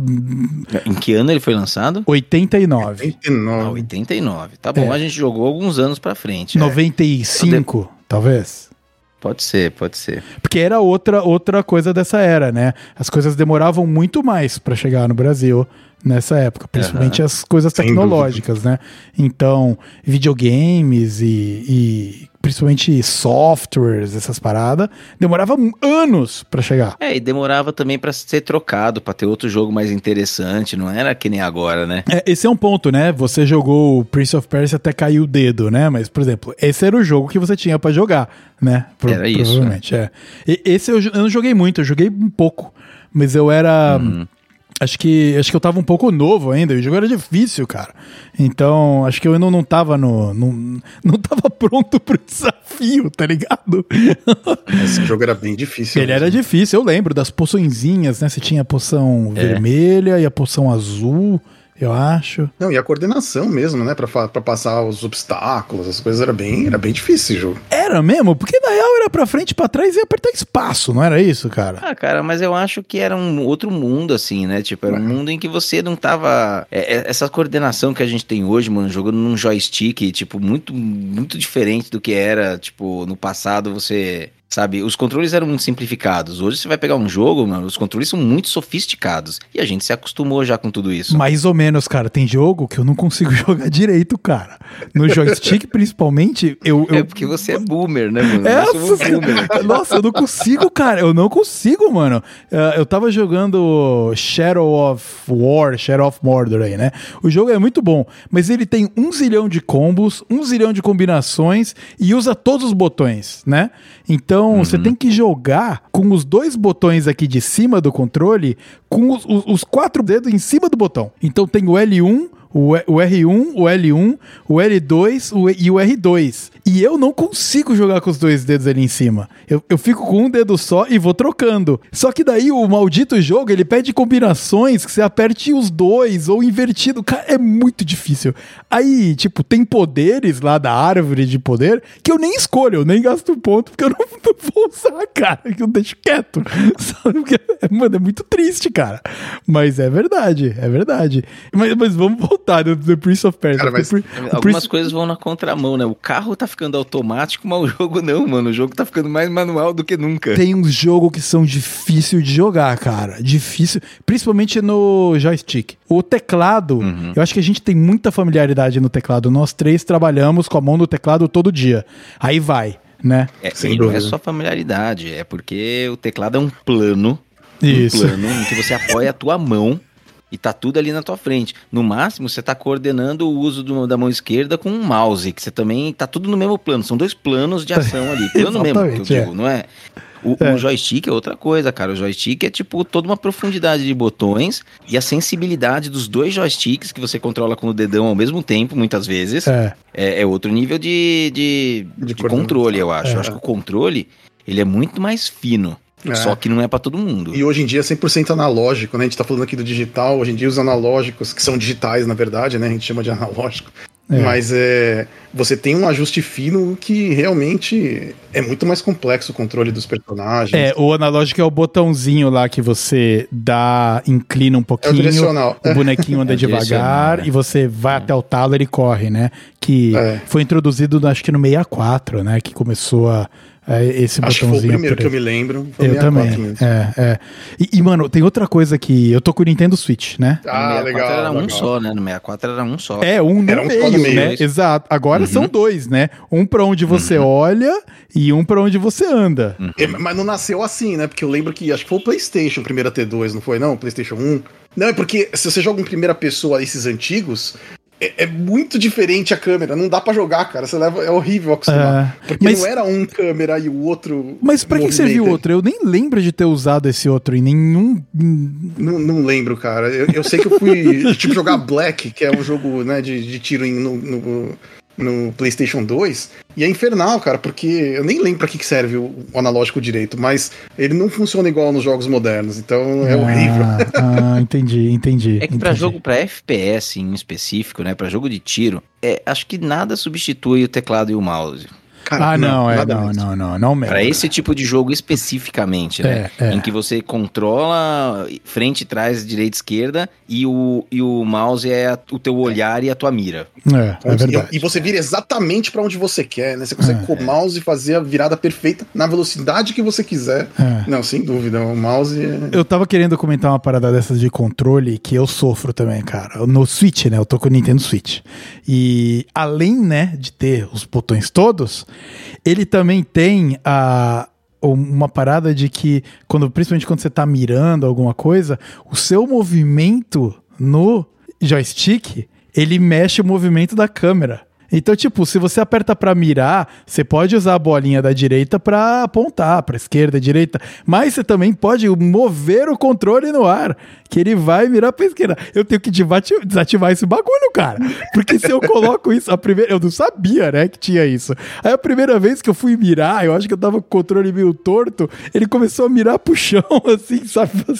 Em que ano ele foi lançado? 89. 89. Ah, 89. Tá bom, é. a gente jogou alguns anos pra frente. 95, é. talvez. Pode ser, pode ser. Porque era outra, outra coisa dessa era, né? As coisas demoravam muito mais para chegar no Brasil nessa época, principalmente uhum. as coisas tecnológicas, né? Então, videogames e, e, principalmente softwares, essas paradas, demorava anos para chegar. É, e demorava também para ser trocado, para ter outro jogo mais interessante, não era que nem agora, né? É, esse é um ponto, né? Você jogou Prince of Persia até cair o dedo, né? Mas, por exemplo, esse era o jogo que você tinha para jogar, né? Pro, era isso. Provavelmente, né? é. E, esse eu, eu, não joguei muito, eu joguei um pouco, mas eu era. Uhum Acho que, acho que eu tava um pouco novo ainda, o jogo era difícil, cara. Então, acho que eu ainda não tava no. Não, não tava pronto pro desafio, tá ligado? Esse jogo era bem difícil. Ele mesmo. era difícil, eu lembro das poçõezinhas, né? Você tinha a poção é. vermelha e a poção azul eu acho. Não, e a coordenação mesmo, né? Pra, pra passar os obstáculos, as coisas, era bem, era bem difícil esse jogo. Era mesmo? Porque na real era pra frente e pra trás e apertar espaço, não era isso, cara? Ah, cara, mas eu acho que era um outro mundo, assim, né? Tipo, era um mundo em que você não tava. É, é, essa coordenação que a gente tem hoje, mano, jogando num joystick, tipo, muito, muito diferente do que era, tipo, no passado você Sabe, os controles eram muito simplificados. Hoje você vai pegar um jogo, mano, os controles são muito sofisticados. E a gente se acostumou já com tudo isso. Mais ou menos, cara. Tem jogo que eu não consigo jogar direito, cara. No joystick, principalmente, eu, eu, É porque você é boomer, né, mano? É, boomer. Nossa, eu não consigo, cara. Eu não consigo, mano. Uh, eu tava jogando Shadow of War, Shadow of Mordor aí, né? O jogo é muito bom, mas ele tem um zilhão de combos, um zilhão de combinações e usa todos os botões, né? Então então uhum. você tem que jogar com os dois botões aqui de cima do controle, com os, os, os quatro dedos em cima do botão. Então tem o L1, o, R1, o L1, o L2 o, e o R2. E eu não consigo jogar com os dois dedos ali em cima. Eu, eu fico com um dedo só e vou trocando. Só que daí o maldito jogo, ele pede combinações que você aperte os dois ou invertido. Cara, é muito difícil. Aí, tipo, tem poderes lá da árvore de poder que eu nem escolho, eu nem gasto ponto porque eu não, não vou usar, cara. Que eu deixo quieto. Sabe? Porque, mano, é muito triste, cara. Mas é verdade, é verdade. Mas, mas vamos voltar do, do Prince of Persia. Cara, mas... Algumas Prince... coisas vão na contramão, né? O carro tá ficando ficando automático, mas o jogo não, mano. O jogo tá ficando mais manual do que nunca. Tem uns jogos que são difíceis de jogar, cara. Difícil, principalmente no joystick. O teclado, Uhum. eu acho que a gente tem muita familiaridade no teclado. Nós três trabalhamos com a mão no teclado todo dia. Aí vai, né? É, Sem não é só familiaridade, é porque o teclado é um plano. Isso. Um plano em que você apoia a tua mão e tá tudo ali na tua frente. No máximo, você tá coordenando o uso do- da mão esquerda com um mouse, que você também tá tudo no mesmo plano. São dois planos de ação ali. Plano mesmo, que eu é. digo, não é? O, É. o joystick é outra coisa, cara. O joystick é tipo toda uma profundidade de botões e a sensibilidade dos dois joysticks que você controla com o dedão ao mesmo tempo, muitas vezes. É. É, é outro nível de, de, De de controle, eu acho. É. Eu acho que o controle, ele é muito mais fino. É. Só que não é pra todo mundo. E hoje em dia é 100% analógico, né? A gente tá falando aqui do digital, hoje em dia os analógicos, que são digitais na verdade, né? A gente chama de analógico. É. Mas é, você tem um ajuste fino que realmente é muito mais complexo o controle dos personagens. É, o analógico é o botãozinho lá que você dá, inclina um É o pouquinho. direcional. O bonequinho anda É devagar e você vai até o talo ele corre, né? Que É. foi introduzido, acho que no 64, né? Que começou a, a esse Acho que foi o botãozinho. primeiro que eu me lembro. Foi Eu 64 também. mesmo. É, é. E, e, mano, tem outra coisa que. Eu tô com o Nintendo Switch, né? no Ah, 64 legal. era um legal. só, né? No 64 era um só. É, um no Era um só meio, no meio, né? Exato. Agora são dois, né? Um pra onde você olha e um pra onde você anda. É, mas não nasceu assim, né? Porque eu lembro que acho que foi o PlayStation primeiro a ter dois, não foi? Não, o PlayStation 1. Não, é porque se você joga em primeira pessoa esses antigos, é, é muito diferente a câmera. Não dá pra jogar, cara. Você leva, é horrível acostumar. É, porque mas- não era um câmera e o outro. Mas pra que serviu o outro? Eu nem lembro de ter usado esse outro em nenhum. Não, não lembro, cara. Eu, eu sei que eu fui tipo jogar Black, que é um jogo né, de, de tiro em- no, no, no PlayStation 2. E é infernal, cara, porque eu nem lembro pra que serve o, o analógico direito, mas ele não funciona igual nos jogos modernos, então é horrível. Ah, ah, entendi, entendi. É que pra entendi. jogo, pra FPS em específico, né? Pra jogo de tiro, é, acho que nada substitui o teclado e o mouse. Cara, Ah, não, é, não, mesmo. não, não, não mesmo. Pra esse tipo de jogo especificamente, né? É, é. Em que você controla frente, trás, direita, esquerda e o, e o mouse é a- o teu olhar e a tua mira. É, é verdade. E, e você vira exatamente pra onde você quer, né? Você consegue É, com o mouse fazer a virada perfeita na velocidade que você quiser. É. Não, sem dúvida, o mouse é... Eu tava querendo comentar uma parada dessas de controle que eu sofro também, cara. No Switch, né? Eu tô com o Nintendo Switch. E além, né, de ter os botões todos, ele também tem a uma parada de que quando principalmente quando você tá mirando alguma coisa, o seu movimento no joystick, ele mexe o movimento da câmera. Então, tipo, se você aperta pra mirar, você pode usar a bolinha da direita pra apontar pra esquerda, direita, mas você também pode mover o controle no ar, que ele vai mirar pra esquerda. Eu tenho que desati- desativar esse bagulho, cara. Porque se eu coloco isso, a primeira, eu não sabia, né, que tinha isso. Aí a primeira vez que eu fui mirar, eu acho que eu tava com o controle meio torto, ele começou a mirar pro chão, assim, sabe? Eu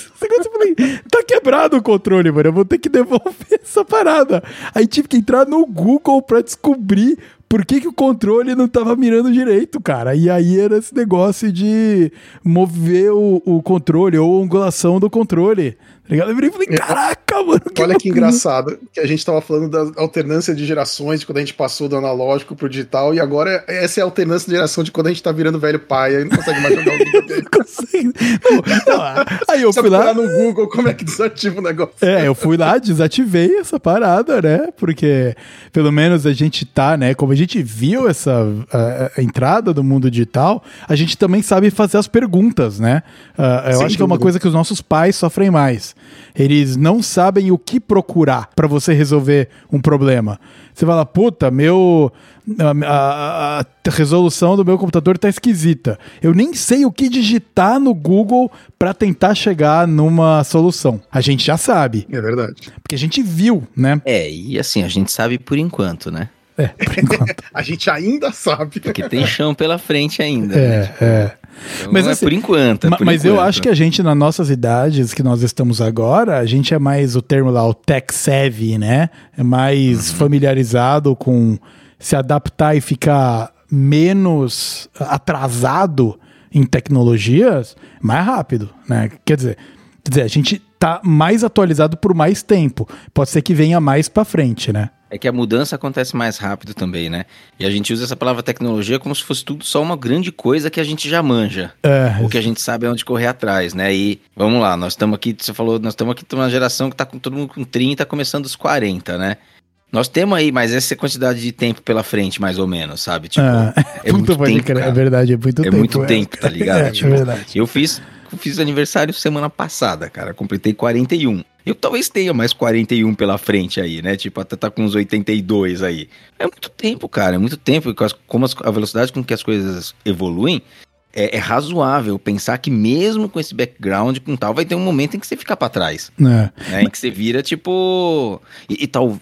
falei, tá quebrado o controle, mano. Eu vou ter que devolver essa parada. Aí tive que entrar no Google pra descobrir por que, que o controle não tava mirando direito, cara. E aí era esse negócio de mover o, o controle ou angulação do controle. Tá ligado? Eu virei e falei, caraca, mano. Olha que engraçado, que a gente tava falando da alternância de gerações, de quando a gente passou do analógico pro digital, e agora essa é a alternância de geração de quando a gente tá virando velho pai, aí não consegue mais jogar o videogame. Consegui. Não, não, aí eu Só fui lá. no Google como é que desativa o negócio. É, eu fui lá, desativei essa parada, né? Porque pelo menos a gente tá, né? Como a gente viu essa a, a entrada do mundo digital, a gente também sabe fazer as perguntas, né? Ah, eu Sem acho que é uma coisa que os nossos pais sofrem mais. Eles não sabem o que procurar pra você resolver um problema. Você fala, puta, meu. A, a- a resolução do meu computador tá esquisita. Eu nem sei o que digitar no Google pra tentar chegar numa solução. A gente já sabe. É verdade. Porque a gente viu, né? É, e assim, a gente sabe por enquanto, né? É, por enquanto. A gente ainda sabe. Porque tem chão pela frente ainda. né? é, é. Então, Mas é assim, por enquanto. é por Mas eu enquanto. acho que a gente, nas nossas idades que nós estamos agora, a gente é mais o termo lá, o tech savvy, né? É mais familiarizado com se adaptar e ficar menos atrasado em tecnologias mais rápido, né? Quer dizer, quer dizer, a gente tá mais atualizado por mais tempo. Pode ser que venha mais pra frente, né? É que a mudança acontece mais rápido também, né? E a gente usa essa palavra tecnologia como se fosse tudo só uma grande coisa que a gente já manja. É, O que a gente sabe é onde correr atrás, né? E vamos lá, nós estamos aqui, você falou, nós estamos aqui numa geração que tá com todo mundo com 30, começando os 40, né? Nós temos aí, mas essa quantidade de tempo pela frente, mais ou menos, sabe? Tipo, é, é muito tempo, é cara. verdade, é muito é tempo. muito é. tempo, tá ligado? É, Tipo, é verdade. Eu fiz, fiz aniversário semana passada, cara. Completei 41. Eu talvez tenha mais 41 pela frente aí, né? Tipo, até tá com uns 82 aí. É muito tempo, cara. É muito tempo. Como as- a velocidade com que as coisas evoluem, é, é razoável pensar que mesmo com esse background, com tal, vai ter um momento em que você fica pra trás. É. Né? Em que você vira, tipo. E, e tal.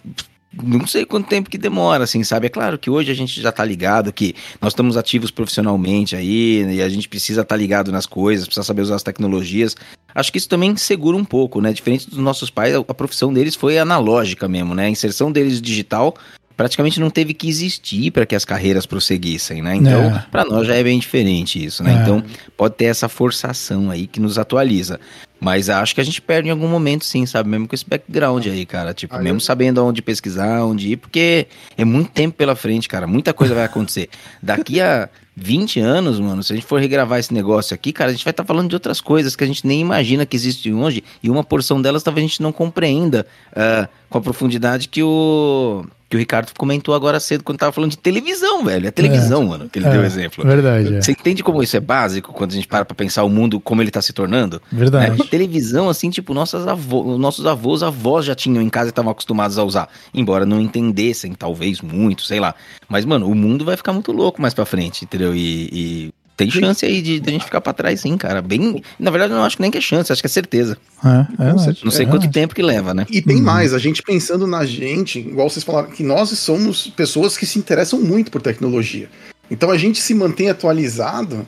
Não sei quanto tempo que demora, assim, sabe? É claro que hoje a gente já tá ligado que nós estamos ativos profissionalmente aí, e a gente precisa estar ligado nas coisas, precisa saber usar as tecnologias. Acho que isso também segura um pouco, né? Diferente dos nossos pais, a profissão deles foi analógica mesmo, né? A inserção deles digital praticamente não teve que existir para que as carreiras prosseguissem, né? Então, É. para nós já é bem diferente isso, né? É. Então, pode ter essa forçação aí que nos atualiza. Mas acho que a gente perde em algum momento, sim, sabe? Mesmo com esse background aí, cara. Tipo, Ah, mesmo eu- sabendo onde pesquisar, onde ir, porque é muito tempo pela frente, cara. Muita coisa vai acontecer. Daqui a 20 anos, mano, se a gente for regravar esse negócio aqui, cara, a gente vai estar falando de outras coisas que a gente nem imagina que existem hoje. E uma porção delas talvez a gente não compreenda ah, com a profundidade que o. Que o Ricardo comentou agora cedo quando tava falando de televisão, velho. É televisão, mano, que ele É, deu exemplo. Verdade, é. Você entende como isso é básico quando a gente para pra pensar o mundo, como ele tá se tornando? Verdade. Né? Televisão, assim, tipo, nossas avô, nossos avós, avós já tinham em casa e estavam acostumados a usar. Embora não entendessem, talvez, muito, sei lá. Mas, mano, o mundo vai ficar muito louco mais pra frente, entendeu? E, e tem chance aí de, de a gente ficar pra trás, sim, cara. Bem. Na verdade, eu não acho nem que é chance, acho que é certeza. É, é verdade. certeza. Não sei É quanto tempo que leva, né? E tem Uhum. mais, a gente pensando na gente, igual vocês falaram, que nós somos pessoas que se interessam muito por tecnologia. Então a gente se mantém atualizado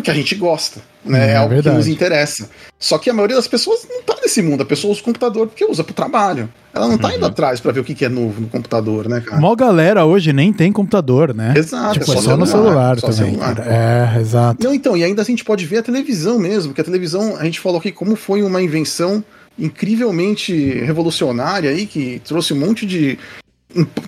porque a gente gosta, né? É É, algo verdade. que nos interessa. Só que a maioria das pessoas não tá nesse mundo, a pessoa usa o computador porque usa pro trabalho. Ela não tá indo Uhum. atrás pra ver o que que é novo no computador, né, cara? Mó galera hoje nem tem computador, né? Exato, Tipo, é só, no celular só também, celular. É, exato. Não, então, e ainda a gente pode ver a televisão mesmo, que a televisão, a gente falou aqui como foi uma invenção incrivelmente revolucionária aí, que trouxe um monte de.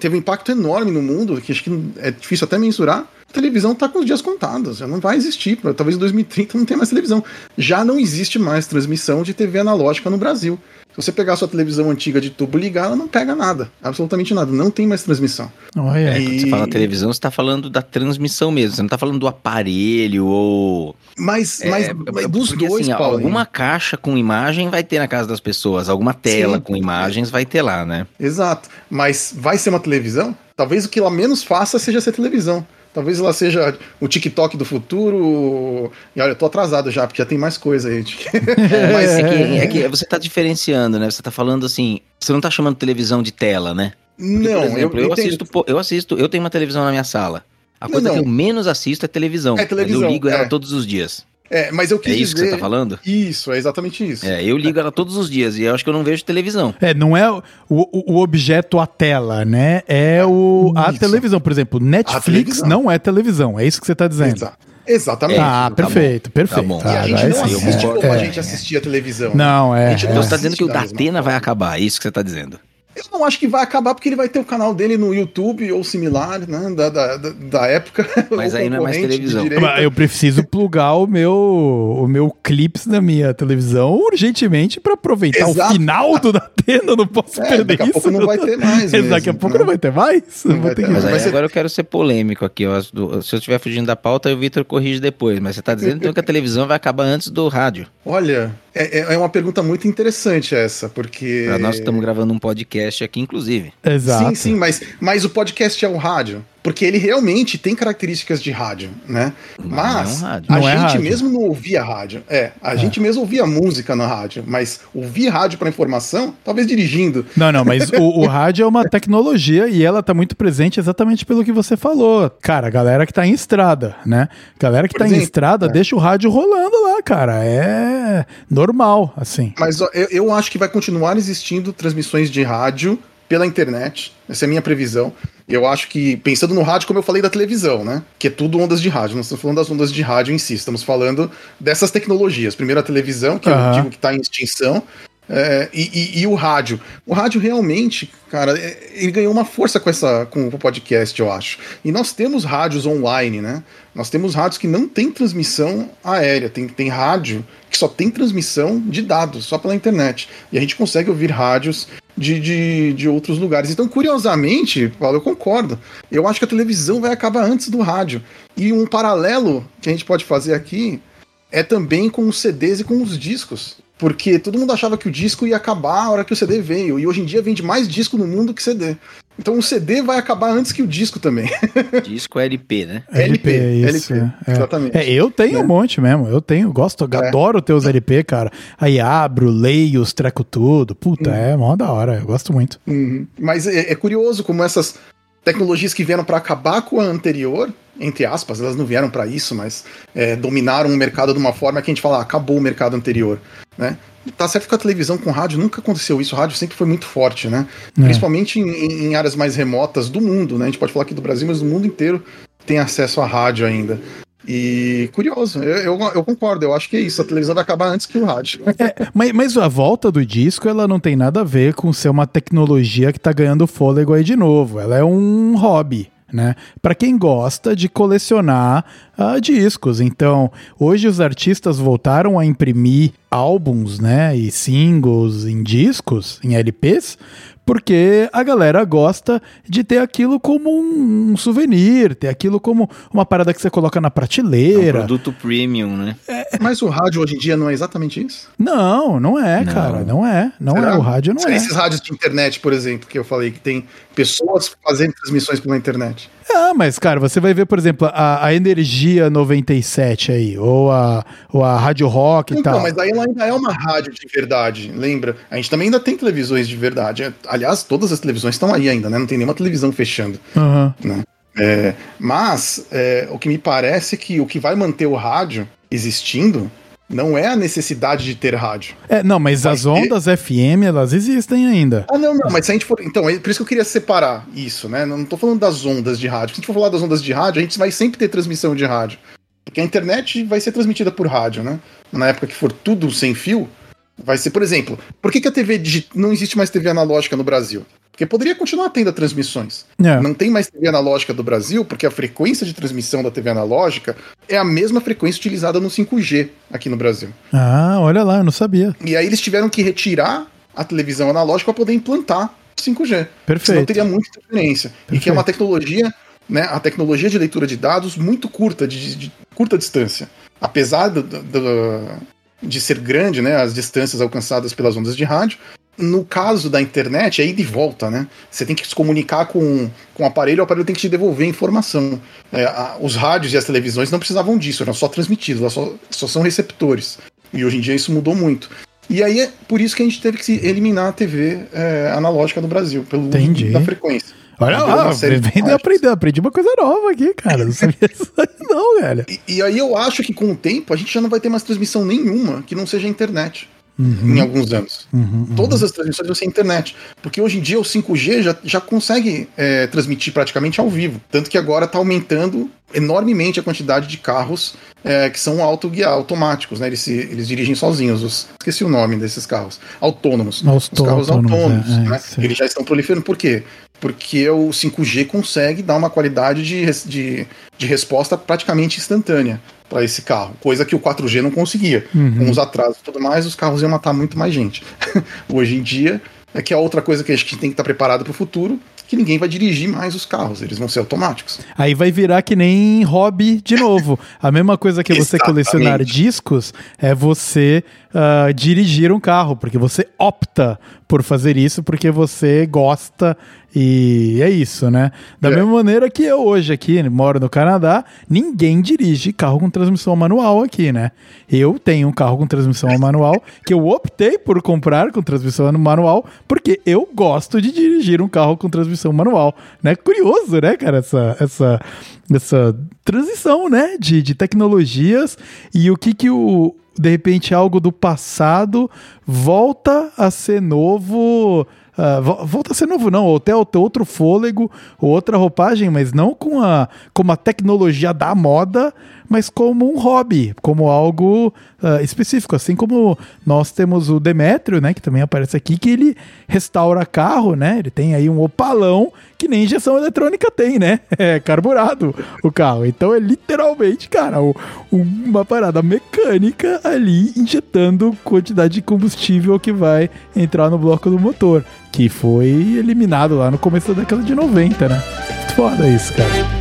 Teve um impacto enorme no mundo, que acho que é difícil até mensurar. A televisão tá com os dias contados, já não vai existir. Talvez em 2030 não tenha mais televisão. Já não existe mais transmissão de TV analógica no Brasil. Se você pegar a sua televisão antiga de tubo e ligar, ela não pega nada. Absolutamente nada. Não tem mais transmissão. Olha. É, quando você E- fala televisão, você tá falando da transmissão mesmo. Você não tá falando do aparelho ou. Mas, É, mas é, dos porque, dois, assim, Paulo. alguma caixa com imagem vai ter na casa das pessoas, alguma tela Sim. com imagens vai ter lá, né? Exato. Mas vai ser uma televisão? Talvez o que ela menos faça seja ser televisão. Talvez ela seja o TikTok do futuro. E olha, eu tô atrasado já, porque já tem mais coisa aí. Mas é que, é que você tá diferenciando, né? Você tá falando assim, você não tá chamando televisão de tela, né? Porque, Não, por exemplo, eu, entendo. assisto, pô, eu assisto, eu tenho uma televisão na minha sala. A Não, coisa não. que eu menos assisto é televisão. É televisão, Mas eu ligo ela é. todos os dias. É, mas eu É quis isso que dizer. você tá falando? Isso, é exatamente isso. É, eu ligo ela todos os dias e eu acho que eu não vejo televisão. É, não é o, o, o objeto a tela, né? É o, a Isso. televisão. Por exemplo, Netflix televisão. não é televisão. É isso que você tá dizendo. Exa- Exatamente. Ah, tá perfeito, perfeito. bom. Ah, a gente não sim. assiste eu como É. a gente assistia a televisão. Não, é. A gente é. Então você tá dizendo que o assiste da da mesma Atena vai acabar, é isso que você tá dizendo. Eu não acho que vai acabar porque ele vai ter o canal dele no YouTube ou similar, né? Da, da, da, da época. Mas aí não é mais televisão. Eu preciso plugar o meu, o meu clips da minha televisão urgentemente pra aproveitar Exato. o final do Datena. Eu não posso É, perder daqui a isso. pouco não vai ter mais. Daqui a mesmo, pouco né? não vai ter mais? Não vai ter que- Mas agora eu quero ser polêmico aqui. ó. Se eu estiver fugindo da pauta, aí o Vitor corrige depois. Mas você tá dizendo então que a televisão vai acabar antes do rádio. Olha, é, é- é uma pergunta muito interessante essa, porque. Pra nós estamos gravando um podcast aqui, inclusive. Exato. Sim, sim, mas, mas o podcast é o rádio. Porque ele realmente tem características de rádio, né? Mas não é um rádio. a Não é gente rádio. mesmo não ouvia rádio. É, a gente mesmo ouvia música na rádio, mas ouvir rádio para informação, talvez dirigindo. Não, não, mas o, o rádio é uma tecnologia e ela tá muito presente exatamente pelo que você falou. Cara, galera que tá em estrada, né? Galera que Por tá em exemplo, estrada, é. deixa o rádio rolando lá, cara. É normal, assim. Mas ó, eu, eu acho que vai continuar existindo transmissões de rádio pela internet. Essa é a minha previsão. Eu acho que, pensando no rádio, como eu falei da televisão, né? Que é tudo ondas de rádio. Não estamos falando das ondas de rádio em si, estamos falando dessas tecnologias. Primeiro a televisão, que Aham. eu digo que está em extinção. É, e, e, e, o rádio. O rádio realmente, cara, é, ele ganhou uma força com essa com o podcast, eu acho. E nós temos rádios online, né? Nós temos rádios que não tem transmissão aérea, tem, tem rádio que só tem transmissão de dados, só pela internet. E a gente consegue ouvir rádios de, de, de outros lugares. Então, curiosamente, Paulo, eu concordo. Eu acho que a televisão vai acabar antes do rádio. E um paralelo que a gente pode fazer aqui é também com os CDs e com os discos. Porque todo mundo achava que o disco ia acabar a hora que o CD veio. E hoje em dia vende mais disco no mundo que CD. Então o CD vai acabar antes que o disco também. Disco é LP, né? LP, LP isso. LP, é. Exatamente. É, eu tenho é. um monte mesmo. Eu tenho, gosto, é. adoro ter os LP, cara. Aí abro, leio os treco tudo. Puta, hum. é mó da hora. Eu gosto muito. Uhum. Mas é, é curioso como essas tecnologias que vieram para acabar com a anterior, entre aspas, elas não vieram para isso, mas é, dominaram o mercado de uma forma que a gente fala, ah, acabou o mercado anterior, né? Tá certo que a televisão com rádio nunca aconteceu isso, o rádio sempre foi muito forte, né? É. Principalmente em, em, áreas mais remotas do mundo, né? A gente pode falar aqui do Brasil, mas do mundo inteiro tem acesso a rádio ainda. E curioso, eu, eu, eu, concordo, eu acho que é isso, a televisão vai acabar antes que o rádio. É, mas, mas a volta do disco, ela não tem nada a ver com ser uma tecnologia que tá ganhando fôlego aí de novo, ela é um hobby. Né? Para quem gosta de colecionar uh, discos. Então, hoje os artistas voltaram a imprimir álbuns, né, e singles em discos, em LPs, porque a galera gosta de ter aquilo como um, souvenir, ter aquilo como uma parada que você coloca na prateleira. É um produto premium, né? É, mas o rádio hoje em dia não é exatamente isso? Não, não é, não. cara. Não é. Não Será? é. O rádio não é. Esses rádios de internet, por exemplo, que eu falei que tem pessoas fazendo transmissões pela internet. Ah, mas, cara, você vai ver, por exemplo, a, a Energia 97 aí, ou a, ou a Rádio Rock e então, tal. Não, mas aí ela ainda é uma rádio de verdade, lembra? A gente também ainda tem televisões de verdade. Aliás, todas as televisões estão aí ainda, né? Não tem nenhuma televisão fechando. Uhum. Né? É, mas é, o que me parece é que o que vai manter o rádio existindo não é a necessidade de ter rádio. É, não, mas as ondas FM, elas existem ainda. Ah, não, não, mas se a gente for. Então, é por isso que eu queria separar isso, né? Não tô falando das ondas de rádio. Se a gente for falar das ondas de rádio, a gente vai sempre ter transmissão de rádio. Porque a internet vai ser transmitida por rádio, né? Na época que for tudo sem fio, vai ser, por exemplo, por que, que a TV não existe mais TV analógica no Brasil? Porque poderia continuar tendo transmissões. É. Não tem mais TV analógica do Brasil, porque a frequência de transmissão da TV analógica é a mesma frequência utilizada no 5G aqui no Brasil. Ah, olha lá, eu não sabia. E aí eles tiveram que retirar a televisão analógica para poder implantar 5G. Perfeito. Senão teria muita diferença. Perfeito. E que é uma tecnologia, né, a tecnologia de leitura de dados muito curta, de, de curta distância. Apesar do, do, de ser grande, né, as distâncias alcançadas pelas ondas de rádio, no caso da internet, é ida e volta, né? Você tem que se comunicar com, com o aparelho, o aparelho tem que te devolver informação. É, a, os rádios e as televisões não precisavam disso, eram só transmitidos, elas só, só são receptores. E hoje em dia isso mudou muito. E aí é por isso que a gente teve que eliminar a TV é, analógica do Brasil, pelo Entendi. uso da frequência. Olha lá, vem aprender, aprendi uma coisa nova aqui, cara. Não sabia isso não, velho. E, e aí eu acho que com o tempo a gente já não vai ter mais transmissão nenhuma que não seja internet uhum. em alguns anos. Uhum, uhum. Todas as transmissões vão ser internet. Porque hoje em dia o 5G já, já consegue é, transmitir praticamente ao vivo. Tanto que agora está aumentando enormemente a quantidade de carros é, que são autoguiar, automáticos, né? Eles, se, eles dirigem sozinhos. Os, esqueci o nome desses carros. Autônomos. Os carros autônomos. É, é, né? Eles já estão proliferando. Por quê? Porque o 5G consegue dar uma qualidade de, de, de resposta praticamente instantânea para esse carro, coisa que o 4G não conseguia. Uhum. Com os atrasos e tudo mais, os carros iam matar muito mais gente. Hoje em dia, é que é outra coisa que a gente tem que estar preparado para o futuro, que ninguém vai dirigir mais os carros, eles vão ser automáticos. Aí vai virar que nem hobby de novo. A mesma coisa que você colecionar discos é você uh, dirigir um carro, porque você opta por fazer isso porque você gosta e é isso, né? Da é. mesma maneira que eu hoje aqui moro no Canadá, ninguém dirige carro com transmissão manual aqui, né? Eu tenho um carro com transmissão manual que eu optei por comprar com transmissão manual porque eu gosto de dirigir um carro com transmissão manual, né? Curioso, né, cara, essa essa essa transição, né, de, de tecnologias e o que que o de repente algo do passado volta a ser novo Uh, volta a ser novo, não, ou até outro fôlego, ou outra roupagem, mas não com a, com a tecnologia da moda, mas como um hobby, como algo uh, específico. Assim como nós temos o Demetrio, né, que também aparece aqui, que ele restaura carro, né? Ele tem aí um opalão que nem injeção eletrônica tem, né? É carburado o carro. Então é literalmente, cara, o, uma parada mecânica ali injetando quantidade de combustível que vai entrar no bloco do motor, que foi eliminado lá no começo da década de 90, né? Foda isso, cara.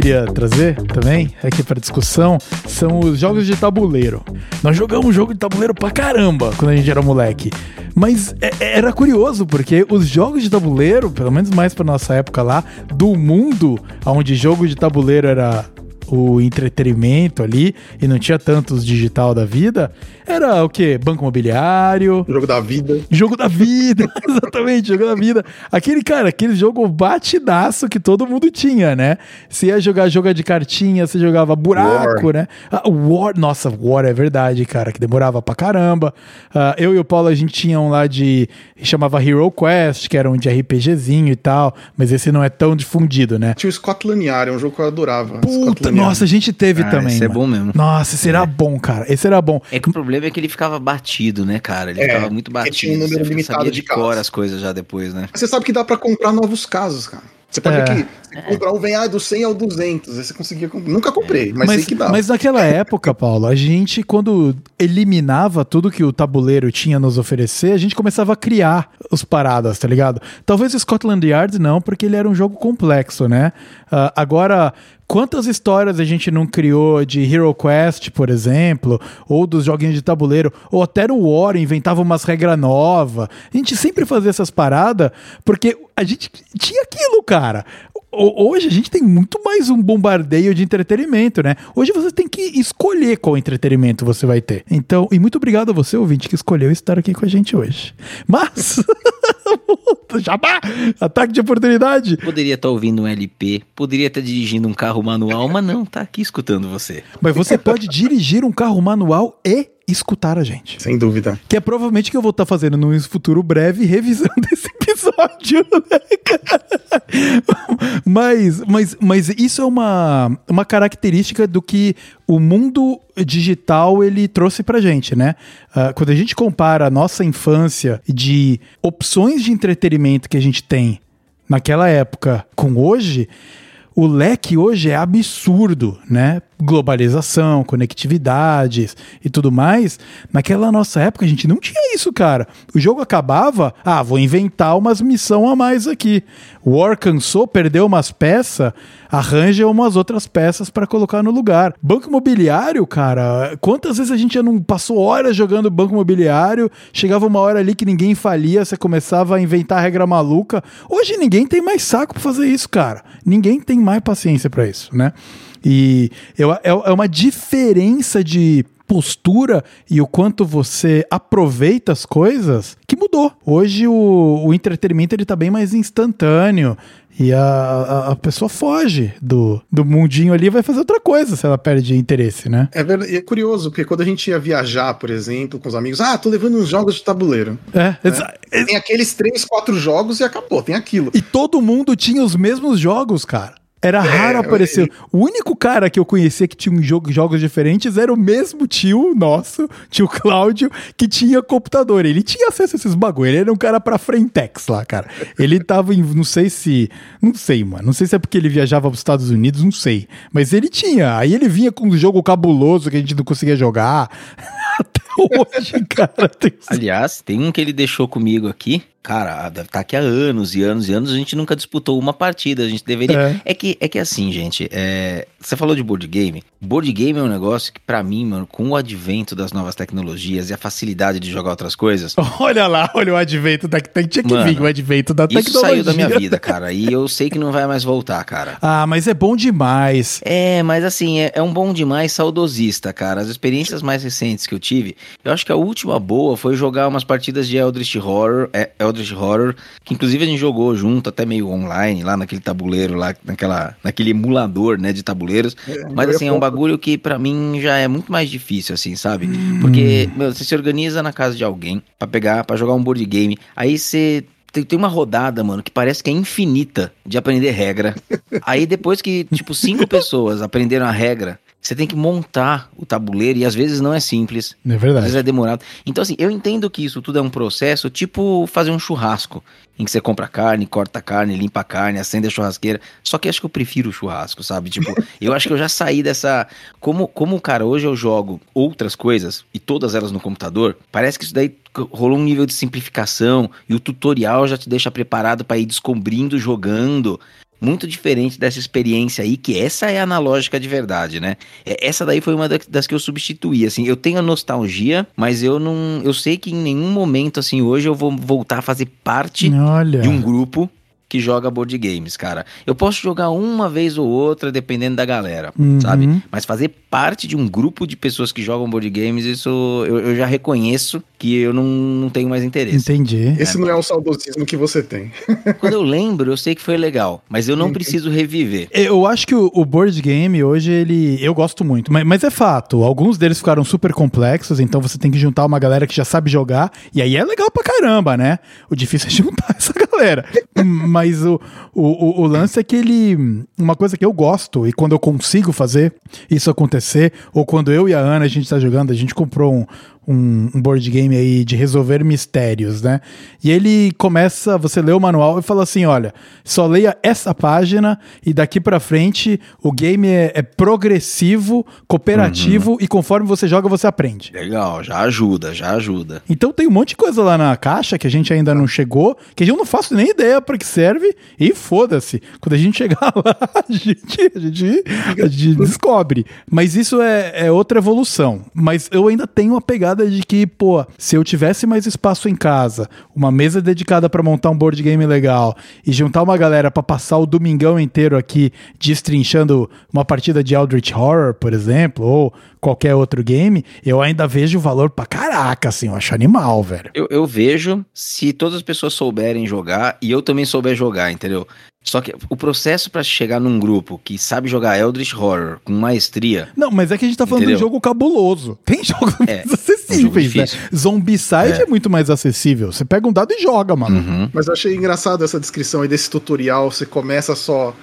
Queria trazer também aqui para discussão são os jogos de tabuleiro. Nós jogamos jogo de tabuleiro pra caramba quando a gente era moleque. Mas é, é era curioso porque os jogos de tabuleiro, pelo menos mais para nossa época lá, do mundo onde jogo de tabuleiro era o entretenimento ali e não tinha tantos digital da vida, era o quê? Banco imobiliário. Jogo da vida. Jogo da vida, exatamente, jogo da vida. Aquele, cara, aquele jogo batidaço que todo mundo tinha, né? Você ia jogar jogo de cartinha, você jogava buraco, War. né? Ah, War, nossa, War é verdade, cara, que demorava pra caramba. Uh, eu e o Paulo, a gente tinha um lá de. chamava Hero Quest, que era um de RPGzinho e tal, mas esse não é tão difundido, né? Tinha o Scotland Yard, é um jogo que eu adorava. Puta, nossa, a gente teve ah, também. Esse é bom mesmo. Nossa, esse era é. bom, cara. Esse era bom. É que o problema é que ele ficava batido, né, cara? Ele é, ficava muito batido. Tinha um número limitado de cor as coisas já depois, né? Você sabe que dá para comprar novos casos, cara. Você pode é. aqui, comprar um vem ah, do 100 ao 200. Aí você conseguia. Nunca comprei, mas, mas sei que dá. Mas naquela época, Paulo, a gente, quando eliminava tudo que o tabuleiro tinha a nos oferecer, a gente começava a criar os paradas, tá ligado? Talvez o Scotland Yard não, porque ele era um jogo complexo, né? Uh, agora, Quantas histórias a gente não criou de Hero Quest, por exemplo, ou dos joguinhos de tabuleiro, ou até no War inventava umas regras novas. A gente sempre fazia essas paradas porque a gente tinha aquilo, cara hoje a gente tem muito mais um bombardeio de entretenimento, né? Hoje você tem que escolher qual entretenimento você vai ter. Então, e muito obrigado a você, ouvinte, que escolheu estar aqui com a gente hoje. Mas. Jabá! Ataque de oportunidade! Poderia estar ouvindo um LP, poderia estar dirigindo um carro manual, mas não, tá aqui escutando você. Mas você pode dirigir um carro manual e escutar a gente. Sem dúvida. Que é provavelmente que eu vou estar fazendo num futuro breve, revisando esse episódio, né, cara? mas, mas, mas isso é uma, uma característica do que o mundo digital ele trouxe pra gente, né? Uh, quando a gente compara a nossa infância de opções de entretenimento que a gente tem naquela época com hoje, o leque hoje é absurdo, né? globalização, conectividades e tudo mais. Naquela nossa época a gente não tinha isso, cara. O jogo acabava, ah, vou inventar umas missão a mais aqui. O War cansou, perdeu umas peças, arranja umas outras peças para colocar no lugar. Banco imobiliário, cara, quantas vezes a gente já não passou horas jogando banco imobiliário, chegava uma hora ali que ninguém falia, você começava a inventar regra maluca. Hoje ninguém tem mais saco para fazer isso, cara. Ninguém tem mais paciência para isso, né? E é, é uma diferença de postura e o quanto você aproveita as coisas que mudou. Hoje o, o entretenimento ele tá bem mais instantâneo. E a, a, a, pessoa foge do, do mundinho ali e vai fazer outra coisa se ela perde interesse, né? É, verdade, é curioso, porque quando a gente ia viajar, por exemplo, com os amigos, ah, tô levando uns jogos de tabuleiro. É, né? Tem aqueles três, quatro jogos e acabou, tem aquilo. E todo mundo tinha os mesmos jogos, cara. Era é, raro aparecer. O único cara que eu conhecia que tinha um jogo, jogos diferentes era o mesmo tio nosso, tio Cláudio, que tinha computador. Ele tinha acesso a esses bagulho. Ele era um cara pra Frentex lá, cara. Ele tava em. Não sei se. Não sei, mano. Não sei se é porque ele viajava pros Estados Unidos, não sei. Mas ele tinha. Aí ele vinha com um jogo cabuloso que a gente não conseguia jogar. Até hoje, cara. Tem... Aliás, tem um que ele deixou comigo aqui Cara, deve estar tá aqui há anos e anos e anos, a gente nunca disputou uma partida, a gente deveria. É, é que, é que assim, gente, é... você falou de board game. Board game é um negócio que, para mim, mano, com o advento das novas tecnologias e a facilidade de jogar outras coisas. Olha lá, olha o advento da Tinha que mano, vir o advento da tecnologia. Isso saiu da minha vida, cara, e eu sei que não vai mais voltar, cara. Ah, mas é bom demais. É, mas assim, é, é um bom demais saudosista, cara. As experiências mais recentes que eu tive, eu acho que a última boa foi jogar umas partidas de Eldritch Horror. É, Eldritch Horror, que inclusive a gente jogou junto, até meio online, lá naquele tabuleiro, lá naquela, naquele emulador, né, de tabuleiros. É, Mas assim, é um bagulho que para mim já é muito mais difícil, assim, sabe? Hum. Porque meu, você se organiza na casa de alguém para pegar, para jogar um board game, aí você tem, tem uma rodada, mano, que parece que é infinita de aprender regra. Aí depois que, tipo, cinco pessoas aprenderam a regra, você tem que montar o tabuleiro e às vezes não é simples. É verdade. Às vezes é demorado. Então, assim, eu entendo que isso tudo é um processo, tipo fazer um churrasco, em que você compra carne, corta carne, limpa a carne, acende a churrasqueira. Só que acho que eu prefiro o churrasco, sabe? Tipo, eu acho que eu já saí dessa. Como, como, cara, hoje eu jogo outras coisas e todas elas no computador, parece que isso daí rolou um nível de simplificação e o tutorial já te deixa preparado para ir descobrindo, jogando muito diferente dessa experiência aí, que essa é analógica de verdade, né? É, essa daí foi uma das que eu substituí, assim, eu tenho a nostalgia, mas eu não, eu sei que em nenhum momento, assim, hoje eu vou voltar a fazer parte Olha. de um grupo que joga board games, cara. Eu posso jogar uma vez ou outra, dependendo da galera, uhum. sabe? Mas fazer parte de um grupo de pessoas que jogam board games, isso eu, eu já reconheço que eu não, não tenho mais interesse. Entendi. Esse é, não é o saudosismo que você tem. Quando eu lembro, eu sei que foi legal, mas eu não preciso reviver. Eu acho que o, o board game hoje, ele. Eu gosto muito, mas, mas é fato. Alguns deles ficaram super complexos, então você tem que juntar uma galera que já sabe jogar, e aí é legal pra caramba, né? O difícil é juntar essa galera. Mas o, o, o lance é que ele. Uma coisa que eu gosto, e quando eu consigo fazer isso acontecer, ou quando eu e a Ana a gente tá jogando, a gente comprou um, um, um, board game aí de resolver mistérios, né? E ele começa, você lê o manual e fala assim, olha, só leia essa página e daqui para frente o game é, é progressivo, cooperativo uhum. e conforme você joga você aprende. Legal, já ajuda, já ajuda. Então tem um monte de coisa lá na caixa que a gente ainda não chegou, que eu não faço nem ideia para que serve e foda-se. Quando a gente chegar lá, a gente, a gente, a gente descobre. Mas isso é, é outra evolução. Mas eu ainda tenho uma pegada de que, pô, se eu tivesse mais espaço em casa, uma mesa dedicada para montar um board game legal e juntar uma galera para passar o domingão inteiro aqui destrinchando uma partida de Eldritch Horror, por exemplo, ou qualquer outro game, eu ainda vejo o valor pra caraca, assim, eu acho animal, velho. Eu, eu vejo se todas as pessoas souberem jogar e eu também souber jogar, entendeu? Só que o processo para chegar num grupo que sabe jogar Eldritch Horror com maestria. Não, mas é que a gente tá falando entendeu? de um jogo cabuloso. Tem jogos é, mais acessíveis, um né? Zombicide é. é. muito mais acessível. Você pega um dado e joga, mano. Uhum. Mas eu achei engraçado essa descrição aí desse tutorial. Você começa só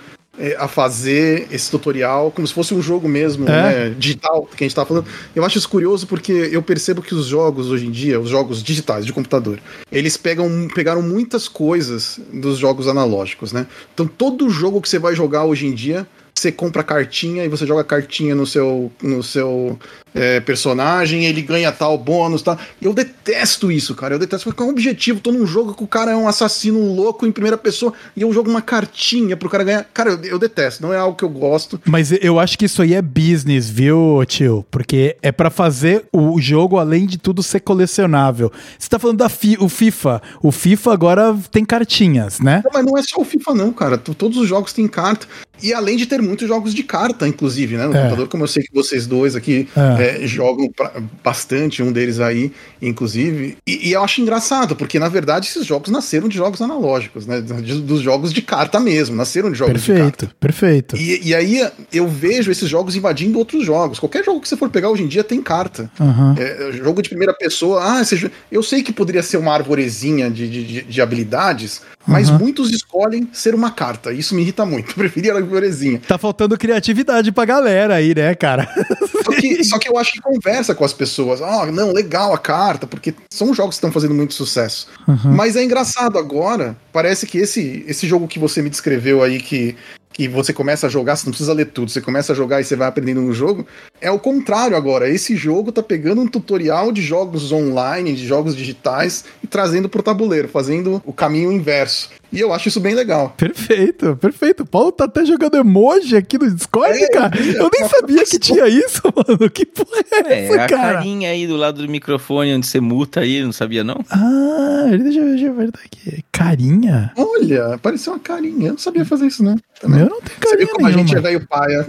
a fazer esse tutorial como se fosse um jogo mesmo, é. né, digital, que a gente tá falando. Eu acho isso curioso porque eu percebo que os jogos hoje em dia, os jogos digitais de computador, eles pegam, pegaram muitas coisas dos jogos analógicos, né? Então todo jogo que você vai jogar hoje em dia você compra cartinha e você joga cartinha no seu, no seu é, personagem, ele ganha tal bônus, tá? Eu detesto isso, cara. Eu detesto porque é um objetivo. Tô num jogo que o cara é um assassino louco em primeira pessoa e eu jogo uma cartinha pro cara ganhar. Cara, eu, eu detesto. Não é algo que eu gosto. Mas eu acho que isso aí é business, viu, tio? Porque é para fazer o jogo, além de tudo, ser colecionável. Você tá falando da fi, o FIFA. O FIFA agora tem cartinhas, né? Não, mas não é só o FIFA, não, cara. Todos os jogos têm carta. E além de ter muitos jogos de carta, inclusive, né? No é. computador, como eu sei que vocês dois aqui é. É, jogam pra, bastante, um deles aí, inclusive. E, e, eu acho engraçado, porque na verdade esses jogos nasceram de jogos analógicos, né? De, dos jogos de carta mesmo, nasceram de jogos perfeito, de carta. Perfeito, perfeito. E, aí eu vejo esses jogos invadindo outros jogos. Qualquer jogo que você for pegar hoje em dia tem carta. Uhum. jogo de primeira pessoa, ah, seja, eu sei que poderia ser uma arvorezinha de, de, de habilidades, mas uhum. muitos escolhem ser uma carta. Isso me irrita muito. Eu preferia a arvorezinha. Tá faltando criatividade pra galera aí, né, cara? Só que, só que eu acho que conversa com as pessoas. Ah, oh, não, legal a carta, porque são jogos que estão fazendo muito sucesso. Uhum. Mas é engraçado agora, parece que esse, esse jogo que você me descreveu aí, que que você começa a jogar, você não precisa ler tudo, você começa a jogar e você vai aprendendo no jogo. É o contrário agora. Esse jogo tá pegando um tutorial de jogos online, de jogos digitais e trazendo pro tabuleiro, fazendo o caminho inverso. E eu acho isso bem legal. Perfeito, perfeito. O Paulo tá até jogando emoji aqui no Discord, é, cara. Eu, eu nem sabia que tinha isso, mano. Que porra é, é essa, a cara? carinha aí do lado do microfone onde você muta aí, não sabia não? Ah, deixa eu ver, deixa eu ver aqui. Carinha? Olha, apareceu uma carinha. Eu não sabia fazer isso, né? Também. Eu não tenho carinha Você viu como nenhuma. a gente é velho paia.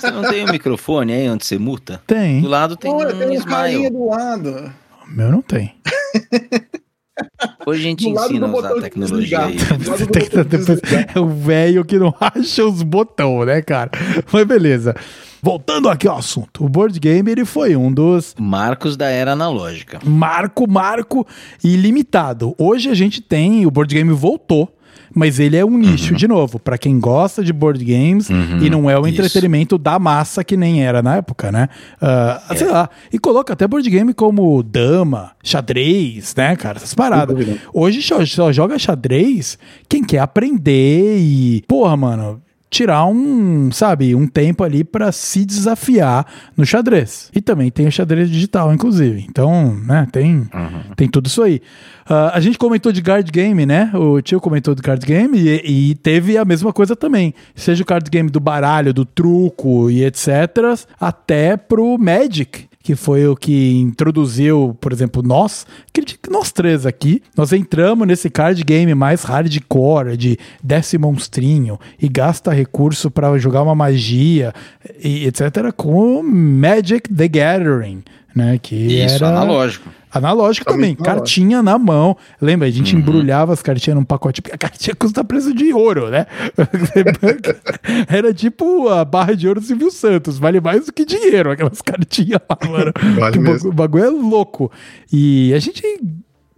Você não tem um microfone aí onde você muta? Tem. Do lado tem Olha, um tem uma carinha do lado. O meu não tem. Hoje a gente ensina a usar a tecnologia aí. Você depois- é o velho que não acha os botões, né, cara? Mas beleza. Voltando aqui ao assunto. O board game ele foi um dos Marcos da era analógica. marco, marco ilimitado. Hoje a gente tem, o board game voltou, mas ele é um nicho de novo, pra quem gosta de board games e não é o isso. entretenimento da massa que nem era na época, né? Ah, Sei lá. E coloca até board game como dama, xadrez, né, cara? Essas paradas. Hoje só, só joga xadrez quem quer aprender e, porra, mano, tirar um, sabe, um tempo ali pra se desafiar no xadrez. E também tem o xadrez digital, inclusive. Então, né, tem, tem tudo isso aí. Ah, a gente comentou de card game, né? O tio comentou de card game e, e teve a mesma coisa também. Seja o card game do baralho, do truco e etc. Até pro Magic que foi o que introduziu, por exemplo, nós, nós três aqui, nós entramos nesse card game mais hardcore, de desce monstrinho e gasta recurso para jogar uma magia, e etc., com Magic the Gathering, né? Que Isso, era analógico. Analógico também, Também cartinha na mão. Lembra, a gente embrulhava as cartinhas num pacote, porque a cartinha custa preço de ouro, né? Era tipo a barra de ouro do Silvio Santos, vale mais do que dinheiro, aquelas cartinhas lá, mano. Vale o bagulho é louco. E a gente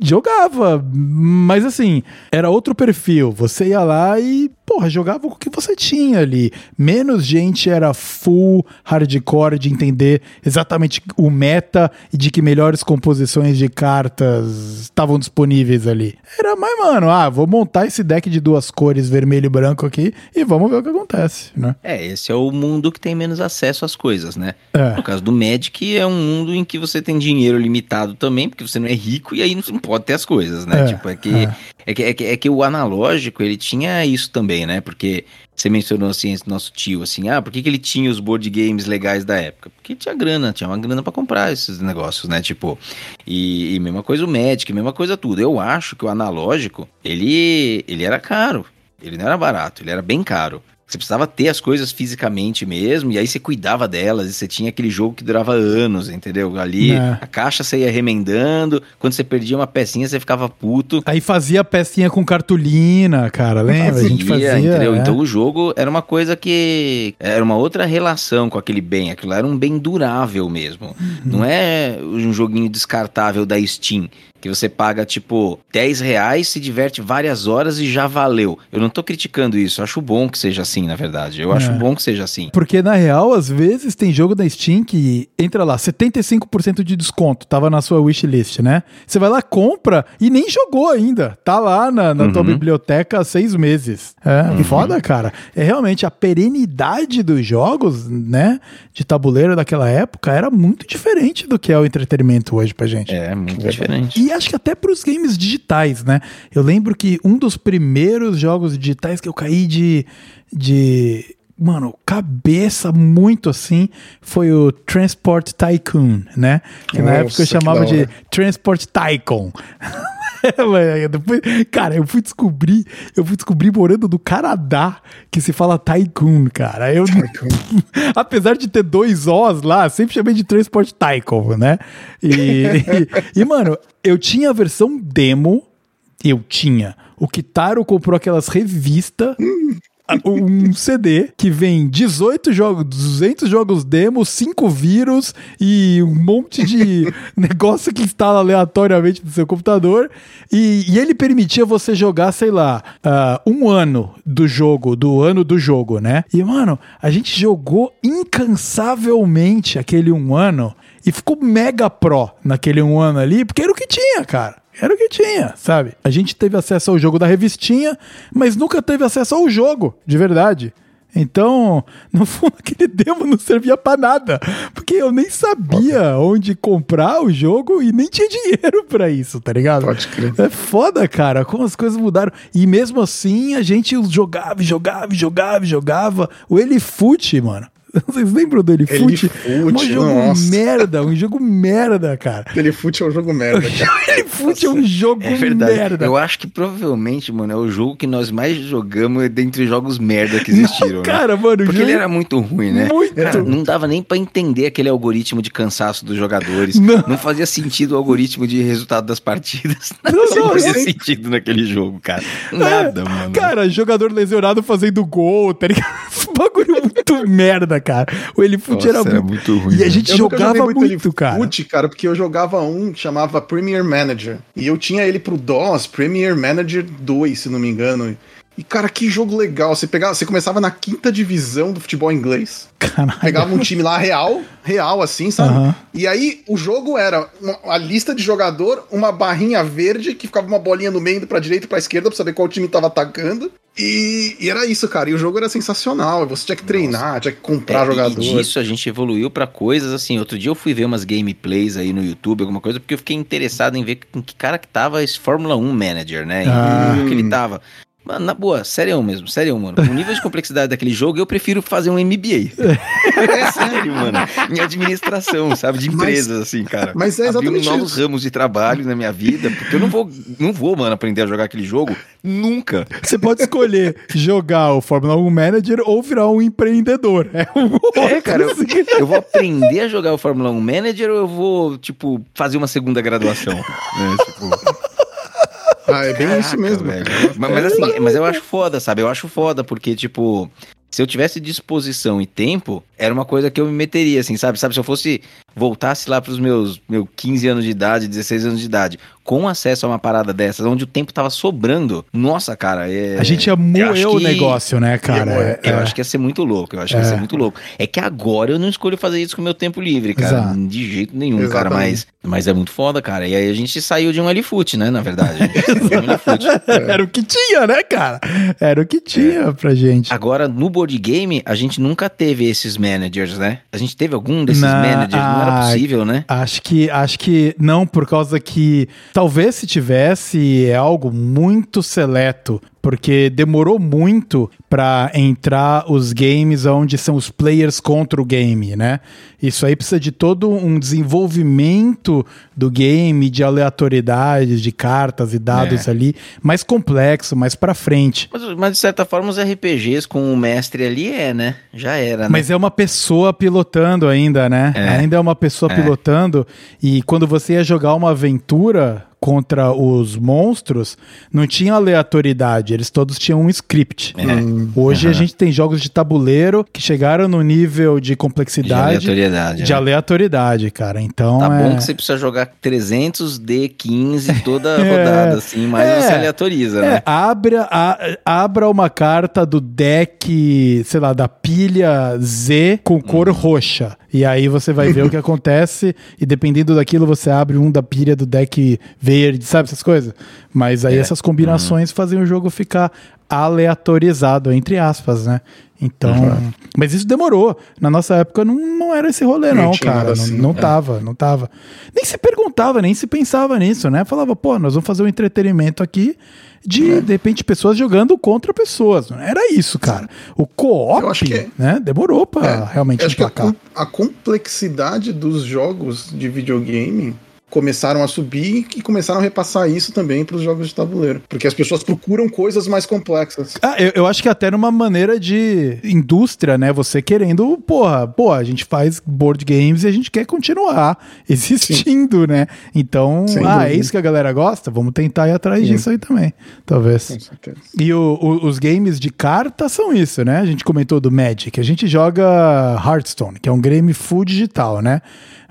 jogava, mas assim, era outro perfil. Você ia lá e, porra, jogava com o que você tinha ali. Menos gente era full hardcore de entender exatamente o meta e de que melhores composições de cartas estavam disponíveis ali. Era mais, mano, ah, vou montar esse deck de duas cores, vermelho e branco aqui, e vamos ver o que acontece, né? É, esse é o mundo que tem menos acesso às coisas, né? É. No caso do Magic, é um mundo em que você tem dinheiro limitado também, porque você não é rico e aí não pode ter as coisas, né? É, tipo, é que, é. que, é, que, é que o analógico, ele tinha isso também, né? Porque você mencionou assim, esse nosso tio, assim, ah, por que, que ele tinha os board games legais da época? Porque tinha grana, tinha uma grana pra comprar esses negócios, né? Tipo, e, e mesma coisa o Magic, mesma coisa tudo. Eu acho que o analógico, ele, ele era caro. Ele não era barato, ele era bem caro. Você precisava ter as coisas fisicamente mesmo, e aí você cuidava delas, e você tinha aquele jogo que durava anos, entendeu? Ali, É. a caixa você ia remendando, quando você perdia uma pecinha, você ficava puto. Aí fazia pecinha com cartolina, cara, lembra? A gente fazia. entendeu? é. Então o jogo era uma coisa que era uma outra relação com aquele bem, aquilo era um bem durável mesmo. Uhum. Não é um joguinho descartável da Steam. Que você paga, tipo, 10 reais, se diverte várias horas e já valeu. Eu não tô criticando isso. Eu acho bom que seja assim, na verdade. Eu acho É. bom que seja assim. Porque na real, às vezes tem jogo da Steam que entra lá, 75% de desconto, tava na sua wishlist, né? Você vai lá, compra e nem jogou ainda. Tá lá na, na tua Uhum. biblioteca há seis meses. É foda, cara. É realmente a perenidade dos jogos, né? De tabuleiro daquela época era muito diferente do que é o entretenimento hoje pra gente. É, muito diferente. E acho que até pros games digitais, né? Eu lembro que um dos primeiros jogos digitais que eu caí de. de mano, cabeça muito assim, foi o Transport Tycoon, né? Que na Nossa, época eu chamava de hora. Tycoon. Tycoon. Depois, cara, eu fui descobrir, eu fui descobrir morando no Canadá que se fala Tycoon, cara. Eu, apesar de ter dois Os lá, sempre chamei de Transport Tycoon, né? E, e, e, mano, eu tinha a versão demo, eu tinha. O Kitaro comprou aquelas revistas um CD que vem 18 jogos, 200 jogos demo, 5 vírus e um monte de negócio que instala aleatoriamente no seu computador. E, e ele permitia você jogar, sei lá, ah, um ano do jogo, do ano do jogo, né? E, mano, a gente jogou incansavelmente aquele um ano e ficou mega pro naquele um ano ali, porque era o que tinha, cara. Era o que tinha, sabe? A gente teve acesso ao jogo da revistinha, mas nunca teve acesso ao jogo, de verdade. Então, no fundo, aquele demo não servia pra nada, porque eu nem sabia onde comprar o jogo e nem tinha dinheiro pra isso, tá ligado? Pode crer. É foda, cara, como as coisas mudaram. E mesmo assim, a gente jogava, e jogava, e jogava, e jogava. O Elifute, mano. Vocês lembram do Elefute? Um jogo nossa. merda, um jogo merda, cara. Elefute é um jogo merda, cara. Elefute é um jogo É verdade. merda. Eu acho que provavelmente, mano, é o jogo que nós mais jogamos dentre jogos merda que existiram. né? Cara, mano, o Porque jogo... ele era muito ruim, né? Muito. Cara, não dava nem pra entender aquele algoritmo de cansaço dos jogadores. Não. Não, fazia sentido o algoritmo de resultado das partidas. Nada Não, não, fazia não. sentido naquele jogo, cara. Nada, mano. Cara, jogador lesionado fazendo gol, tá ligado? Bagulho muito merda, cara. O Nossa, era era muito... muito ruim. E a gente Eu jogava joguei muito, cara. Elefute, cara, porque eu jogava um que chamava Premier Manager. E eu tinha ele pro DOS, Premier Manager 2, se não me engano. E, cara, que jogo legal. Você, pegava, você começava na quinta divisão do futebol inglês. Caralho. Pegava um time lá real, real assim, sabe? Aham. E aí o jogo era uma- a lista de jogador, uma barrinha verde que ficava uma bolinha no meio pra direita e pra esquerda pra saber qual time tava atacando. E, e era isso, cara. E o jogo era sensacional. Você tinha que treinar, tinha que comprar É, jogador. E disso a gente evoluiu pra coisas assim. Outro dia eu fui ver umas gameplays aí no YouTube, alguma coisa, porque eu fiquei interessado em ver com que cara que tava esse Fórmula 1 Manager, né? E Ah. como que ele tava. Mano, na boa, sério mesmo, sério, mano. O nível de complexidade daquele jogo, eu prefiro fazer um MBA. É sério, mano. Em administração, sabe? De Mas- empresas, assim, cara. mas é exatamente novos isso. ramos de trabalho na minha vida, porque eu não vou, não vou, mano, aprender a jogar aquele jogo nunca. Você pode escolher jogar o Fórmula 1 Manager ou virar um empreendedor. É, um É, cara, eu, eu vou aprender a jogar o Fórmula 1 Manager ou eu vou, tipo, fazer uma segunda graduação? Né? Tipo, Ah, é bem isso caraca, mesmo. velho. Mas, mas assim, mas eu acho foda, sabe? Eu acho foda, porque, tipo, se eu tivesse disposição e tempo, era uma coisa que eu me meteria, assim, sabe? Sabe, se eu fosse, voltasse lá pros meus, meus 15 anos de idade, 16 anos de idade, com acesso a uma parada dessas, onde o tempo tava sobrando, nossa, cara, é... A gente ia eu moer acho o que- negócio, né, cara? Ia moer. É, Eu é. acho que ia ser muito louco, eu acho que ia ser muito louco. É que agora eu não escolho fazer isso com o meu tempo livre, cara. Exato. De jeito nenhum, cara. Exatamente. Mas, mas é muito foda, cara. E aí a gente saiu de um L-Foot, né? Na verdade. Um. Era o que tinha, né, cara? Era o que tinha pra gente. Agora, no board game, a gente nunca teve esses managers, né? A gente teve algum desses Na- managers, não era possível, né? Acho que, acho que não, por causa que talvez se tivesse é algo muito seleto, porque demorou muito pra entrar os games onde são os players contra o game, né? Isso aí precisa de todo um desenvolvimento do game, de aleatoriedade, de cartas e dados É. ali, mais complexo, mais pra frente. Mas, mas, de certa forma, os RPGs com o mestre ali é, né? Já era, né? Mas é uma pessoa pilotando ainda, né? É. Ainda é uma pessoa É. pilotando. E quando você ia jogar uma aventura contra os monstros, não tinha aleatoriedade. Eles todos tinham um script. É. Hoje a Aham. gente tem jogos de tabuleiro que chegaram no nível de de complexidade aleatoriedade. de né? aleatoriedade, cara. Então Tá é... bom que você precisa jogar 300 D15 toda É. rodada, assim, mas É. você aleatoriza, É, né? abra, a- abra uma carta do deck, sei lá, da pilha Z com cor Uhum. roxa. E aí você vai ver o que acontece. E dependendo daquilo, você abre um da pilha do deck verde, sabe essas coisas? Mas aí É. essas combinações fazem o jogo ficar aleatorizado, entre aspas, né? Então. Uhum. Mas isso demorou. Na nossa época não, não era esse rolê, Não não, cara. nada Não, assim. não É. tava, não tava. Nem se perguntava, nem se pensava nisso, né? Falava, pô, nós vamos fazer um entretenimento aqui de, É. de repente, pessoas jogando contra pessoas. Era isso, cara. O co-op, que é. né? Demorou pra É, realmente Acho que a, emplacar. com- a complexidade dos jogos de videogame começaram a subir e começaram a repassar isso também para os jogos de tabuleiro. Porque as pessoas procuram coisas mais complexas. Ah, eu, eu acho que até numa maneira de indústria, né? Você querendo, porra, pô, a gente faz board games e a gente quer continuar existindo, né? Então, Sem ah, é dúvida. isso que a galera gosta? Vamos tentar ir atrás Sim. disso aí também, talvez. Com certeza. E o- o- os games de carta são isso, né? A gente comentou do Magic. A gente joga Hearthstone, que é um game full digital, né?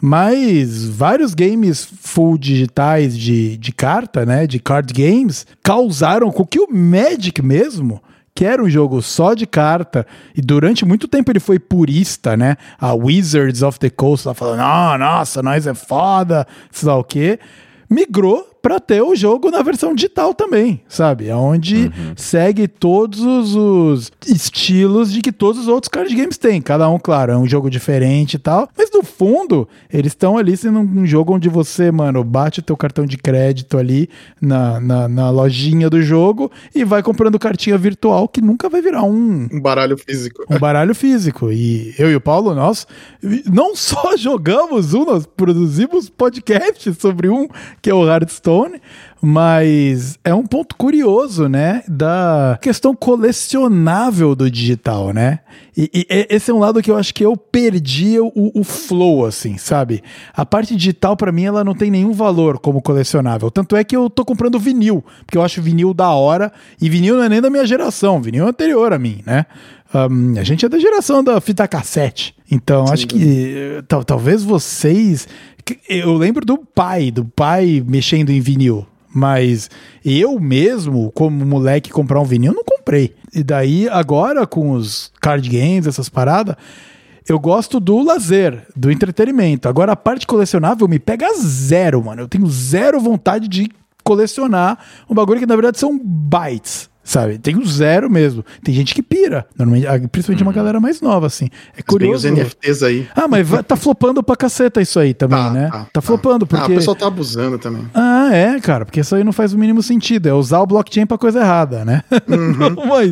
Mas vários games full digitais de, de carta, né? De card games, causaram com que o Magic mesmo que era um jogo só de carta, e durante muito tempo ele foi purista, né? A Wizards of the Coast lá falando, ah, nossa, nós é foda, sei lá o quê. Migrou pra ter o jogo na versão digital também, sabe? Onde uhum. segue todos os estilos de que todos os outros card games têm. Cada um, claro, é um jogo diferente e tal. Mas no fundo, eles estão ali sendo um jogo onde você, mano, bate o teu cartão de crédito ali na, na, na lojinha do jogo e vai comprando cartinha virtual que nunca vai virar um. Um baralho físico. Um baralho físico. E eu e o Paulo, nós não só jogamos um, nós produzimos podcast sobre um, que é o Hearthstone, mas é um ponto curioso, né, da questão colecionável do digital, né? E, e esse é um lado que eu acho que eu perdi o, o flow, assim, sabe? A parte digital, para mim, ela não tem nenhum valor como colecionável. Tanto é que eu tô comprando vinil, porque eu acho vinil da hora, e vinil não é nem da minha geração, vinil é anterior a mim, né? Um, a gente é da geração da fita cassete. Então, Sim, acho que talvez vocês. Eu lembro do pai, do pai mexendo em vinil. Mas eu mesmo, como moleque, comprar um vinil, não comprei. E daí, agora, com os card games, essas paradas, eu gosto do lazer, do entretenimento. Agora, a parte colecionável me pega zero, mano. Eu tenho zero vontade de colecionar um bagulho que, na verdade, são bytes sabe? Tem o zero mesmo. Tem gente que pira, normalmente, principalmente uma uhum. galera mais nova, assim. É curioso. Tem os NFTs aí. Ah, mas vai, tá flopando pra caceta isso aí também, tá, né? Tá, tá, tá flopando, porque... Ah, o pessoal tá abusando também. Ah, é, cara, porque isso aí não faz o mínimo sentido. É usar o blockchain pra coisa errada, né? Uhum. mas,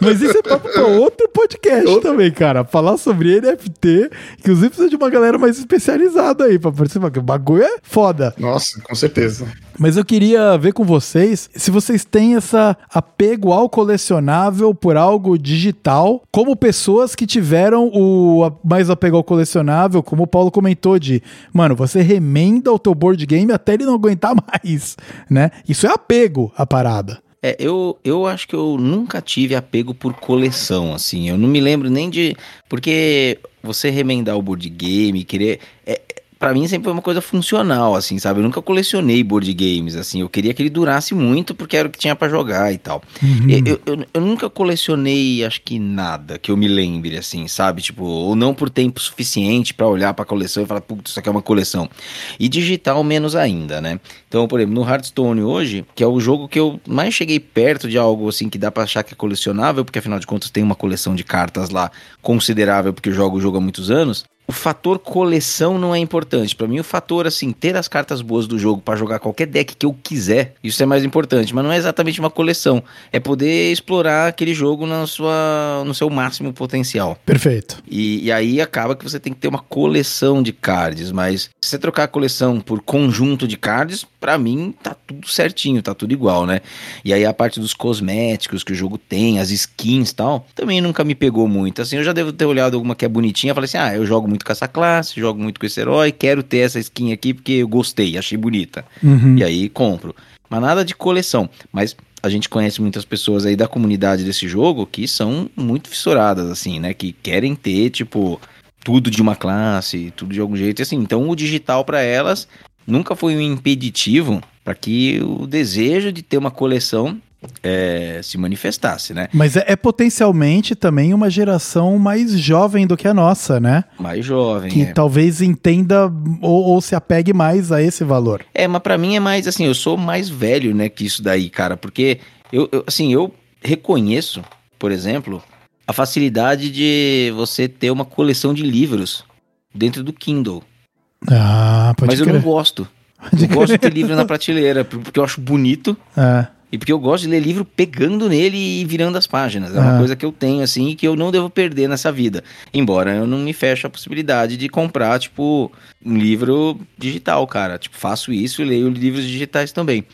mas isso é papo pra outro podcast outro? também, cara. Falar sobre NFT, inclusive precisa de uma galera mais especializada aí pra participar, o bagulho é foda. Nossa, com certeza. Mas eu queria ver com vocês se vocês têm essa apego ao colecionável por algo digital, como pessoas que tiveram o mais apego ao colecionável, como o Paulo comentou de, mano, você remenda o teu board game até ele não aguentar mais, né? Isso é apego à parada. É, eu, eu acho que eu nunca tive apego por coleção, assim. Eu não me lembro nem de. Porque você remendar o board game, querer. É, para mim sempre foi uma coisa funcional, assim, sabe? Eu nunca colecionei board games, assim. Eu queria que ele durasse muito porque era o que tinha para jogar e tal. Uhum. Eu, eu, eu, nunca colecionei, acho que nada que eu me lembre, assim, sabe? Tipo, ou não por tempo suficiente para olhar pra coleção e falar, putz, isso aqui é uma coleção. E digital menos ainda, né? Então, por exemplo, no Hearthstone hoje, que é o jogo que eu mais cheguei perto de algo, assim, que dá pra achar que é colecionável, porque afinal de contas tem uma coleção de cartas lá considerável, porque eu jogo o jogo há muitos anos o fator coleção não é importante. Para mim, o fator, assim, ter as cartas boas do jogo para jogar qualquer deck que eu quiser, isso é mais importante. Mas não é exatamente uma coleção. É poder explorar aquele jogo na sua, no seu máximo potencial. Perfeito. E, e aí acaba que você tem que ter uma coleção de cards. Mas se você trocar a coleção por conjunto de cards, para mim tá tudo certinho, tá tudo igual, né? E aí a parte dos cosméticos que o jogo tem, as skins e tal, também nunca me pegou muito. Assim, eu já devo ter olhado alguma que é bonitinha falei assim: ah, eu jogo muito com essa classe, jogo muito com esse herói, quero ter essa skin aqui porque eu gostei, achei bonita. Uhum. E aí compro. Mas nada de coleção. Mas a gente conhece muitas pessoas aí da comunidade desse jogo que são muito fissuradas, assim, né? Que querem ter, tipo, tudo de uma classe, tudo de algum jeito. assim, então o digital para elas nunca foi um impeditivo para que o desejo de ter uma coleção é, se manifestasse, né? Mas é, é, potencialmente também uma geração mais jovem do que a nossa, né? Mais jovem. Que é. talvez entenda ou, ou, se apegue mais a esse valor. É, mas para mim é mais assim, eu sou mais velho, né, que isso daí, cara, porque eu, eu assim, eu reconheço, por exemplo, a facilidade de você ter uma coleção de livros dentro do Kindle. Ah, pode Mas eu não gosto. Eu gosto de ter livro na prateleira, porque eu acho bonito. É. E porque eu gosto de ler livro pegando nele e virando as páginas. É uma ah. coisa que eu tenho, assim, e que eu não devo perder nessa vida. Embora eu não me feche a possibilidade de comprar, tipo, um livro digital, cara. Tipo, faço isso e leio livros digitais também.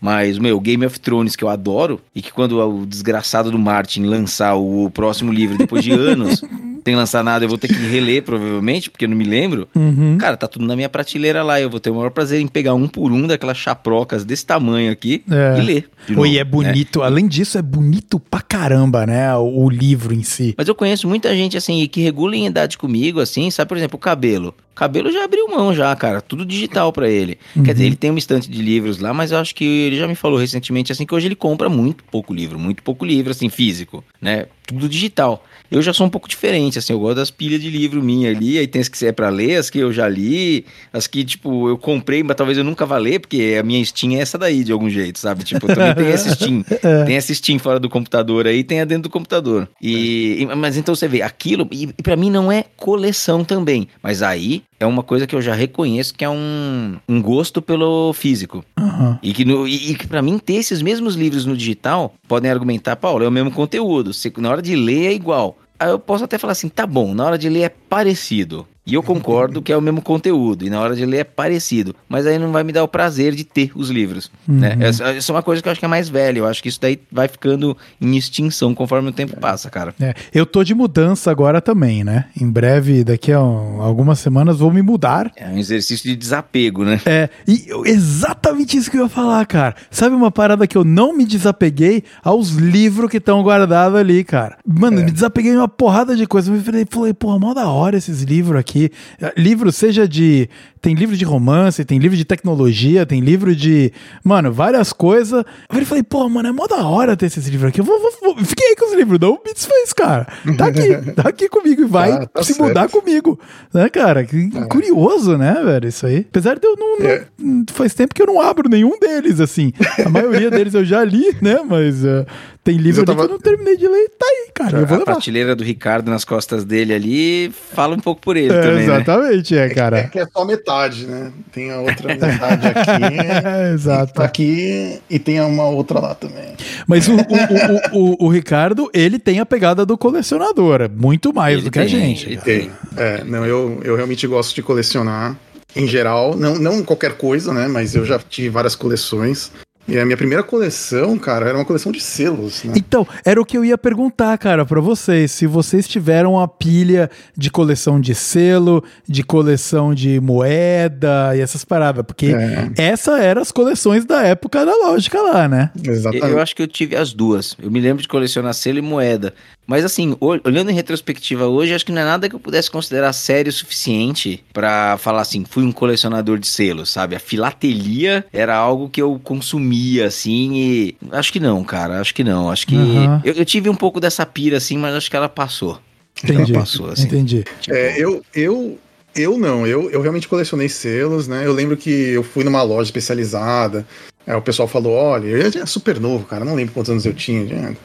Mas, meu, Game of Thrones, que eu adoro, e que quando o desgraçado do Martin lançar o próximo livro depois de anos, sem lançar nada, eu vou ter que reler, provavelmente, porque eu não me lembro. Uhum. Cara, tá tudo na minha prateleira lá. Eu vou ter o maior prazer em pegar um por um daquelas chaprocas desse tamanho aqui é. e ler. Oi, é bonito. Né? Além disso, é bonito pra caramba, né? O, o livro em si. Mas eu conheço muita gente, assim, que regula em idade comigo, assim, sabe? Por exemplo, o cabelo Cabelo já abriu mão já, cara. Tudo digital para ele. Uhum. Quer dizer, ele tem uma estante de livros lá, mas eu acho que ele já me falou recentemente assim que hoje ele compra muito pouco livro, muito pouco livro assim físico, né? Tudo digital. Eu já sou um pouco diferente, assim, eu gosto das pilhas de livro minha ali, aí tem as que é para ler, as que eu já li, as que, tipo, eu comprei, mas talvez eu nunca vá ler, porque a minha Steam é essa daí, de algum jeito, sabe? Tipo, também tem essa Steam. é. Tem essa Steam fora do computador aí, tem a dentro do computador. E, é. mas então você vê, aquilo, e, e para mim não é coleção também, mas aí é uma coisa que eu já reconheço que é um, um gosto pelo físico. Uhum. E que, no, e, e que para mim ter esses mesmos livros no digital podem argumentar, Paulo, é o mesmo conteúdo. Você, na hora de ler é igual. Aí eu posso até falar assim, tá bom, na hora de ler é parecido. E eu concordo que é o mesmo conteúdo, e na hora de ler é parecido. Mas aí não vai me dar o prazer de ter os livros. Né? Uhum. Né? Essa, essa, é uma coisa que eu acho que é mais velha. Eu acho que isso daí vai ficando em extinção conforme o tempo é. passa, cara. É. Eu tô de mudança agora também, né? Em breve, daqui a um, algumas semanas, vou me mudar. É um exercício de desapego, né? É, e eu, exatamente isso que eu ia falar, cara. Sabe uma parada que eu não me desapeguei aos livros que estão guardados ali, cara? Mano, é. me desapeguei uma porrada de coisa. Eu falei, falei, porra, mó da hora esses livros aqui aqui. Livro, seja de. Tem livro de romance, tem livro de tecnologia, tem livro de. Mano, várias coisas. Eu falei, pô, mano, é mó da hora ter esses livros aqui. Eu vou, vou, vou. Fiquei com os livros, não me desfez, cara. Tá aqui, tá aqui comigo e vai ah, tá se certo. mudar comigo. Né, cara? Que é. curioso, né, velho? Isso aí. Apesar de eu não, é. não, Faz tempo que eu não abro nenhum deles, assim. A maioria deles eu já li, né? Mas uh, tem livro tava... que eu não terminei de ler. Tá aí, cara. Eu vou a levar. prateleira do Ricardo nas costas dele ali fala um pouco por ele é, também. Né? Exatamente, né? é, cara. É, é, que é só metade, né? Tem a outra metade aqui. é, exato. Aqui e tem uma outra lá também. Mas o, o, o, o, Ricardo, ele tem a pegada do colecionador, é muito mais ele do que tem, a gente. Ele tem. É, não, eu, eu realmente gosto de colecionar em geral, não, não qualquer coisa, né? Mas eu já tive várias coleções. E a minha primeira coleção, cara, era uma coleção de selos, né? Então, era o que eu ia perguntar, cara, para vocês. Se vocês tiveram uma pilha de coleção de selo, de coleção de moeda e essas paradas. Porque é. essa eram as coleções da época da lógica lá, né? Exatamente. Eu acho que eu tive as duas. Eu me lembro de colecionar selo e moeda. Mas assim, olhando em retrospectiva hoje, acho que não é nada que eu pudesse considerar sério o suficiente para falar assim, fui um colecionador de selos, sabe? A filatelia era algo que eu consumia, assim, e. Acho que não, cara. Acho que não. Acho que. Uhum. Eu, eu, tive um pouco dessa pira, assim, mas acho que ela passou. Entendi. Ela passou, assim. Entendi. Tipo... É, eu, eu, eu não, eu, eu realmente colecionei selos, né? Eu lembro que eu fui numa loja especializada. É, o pessoal falou: olha, eu era super novo, cara, não lembro quantos anos eu tinha.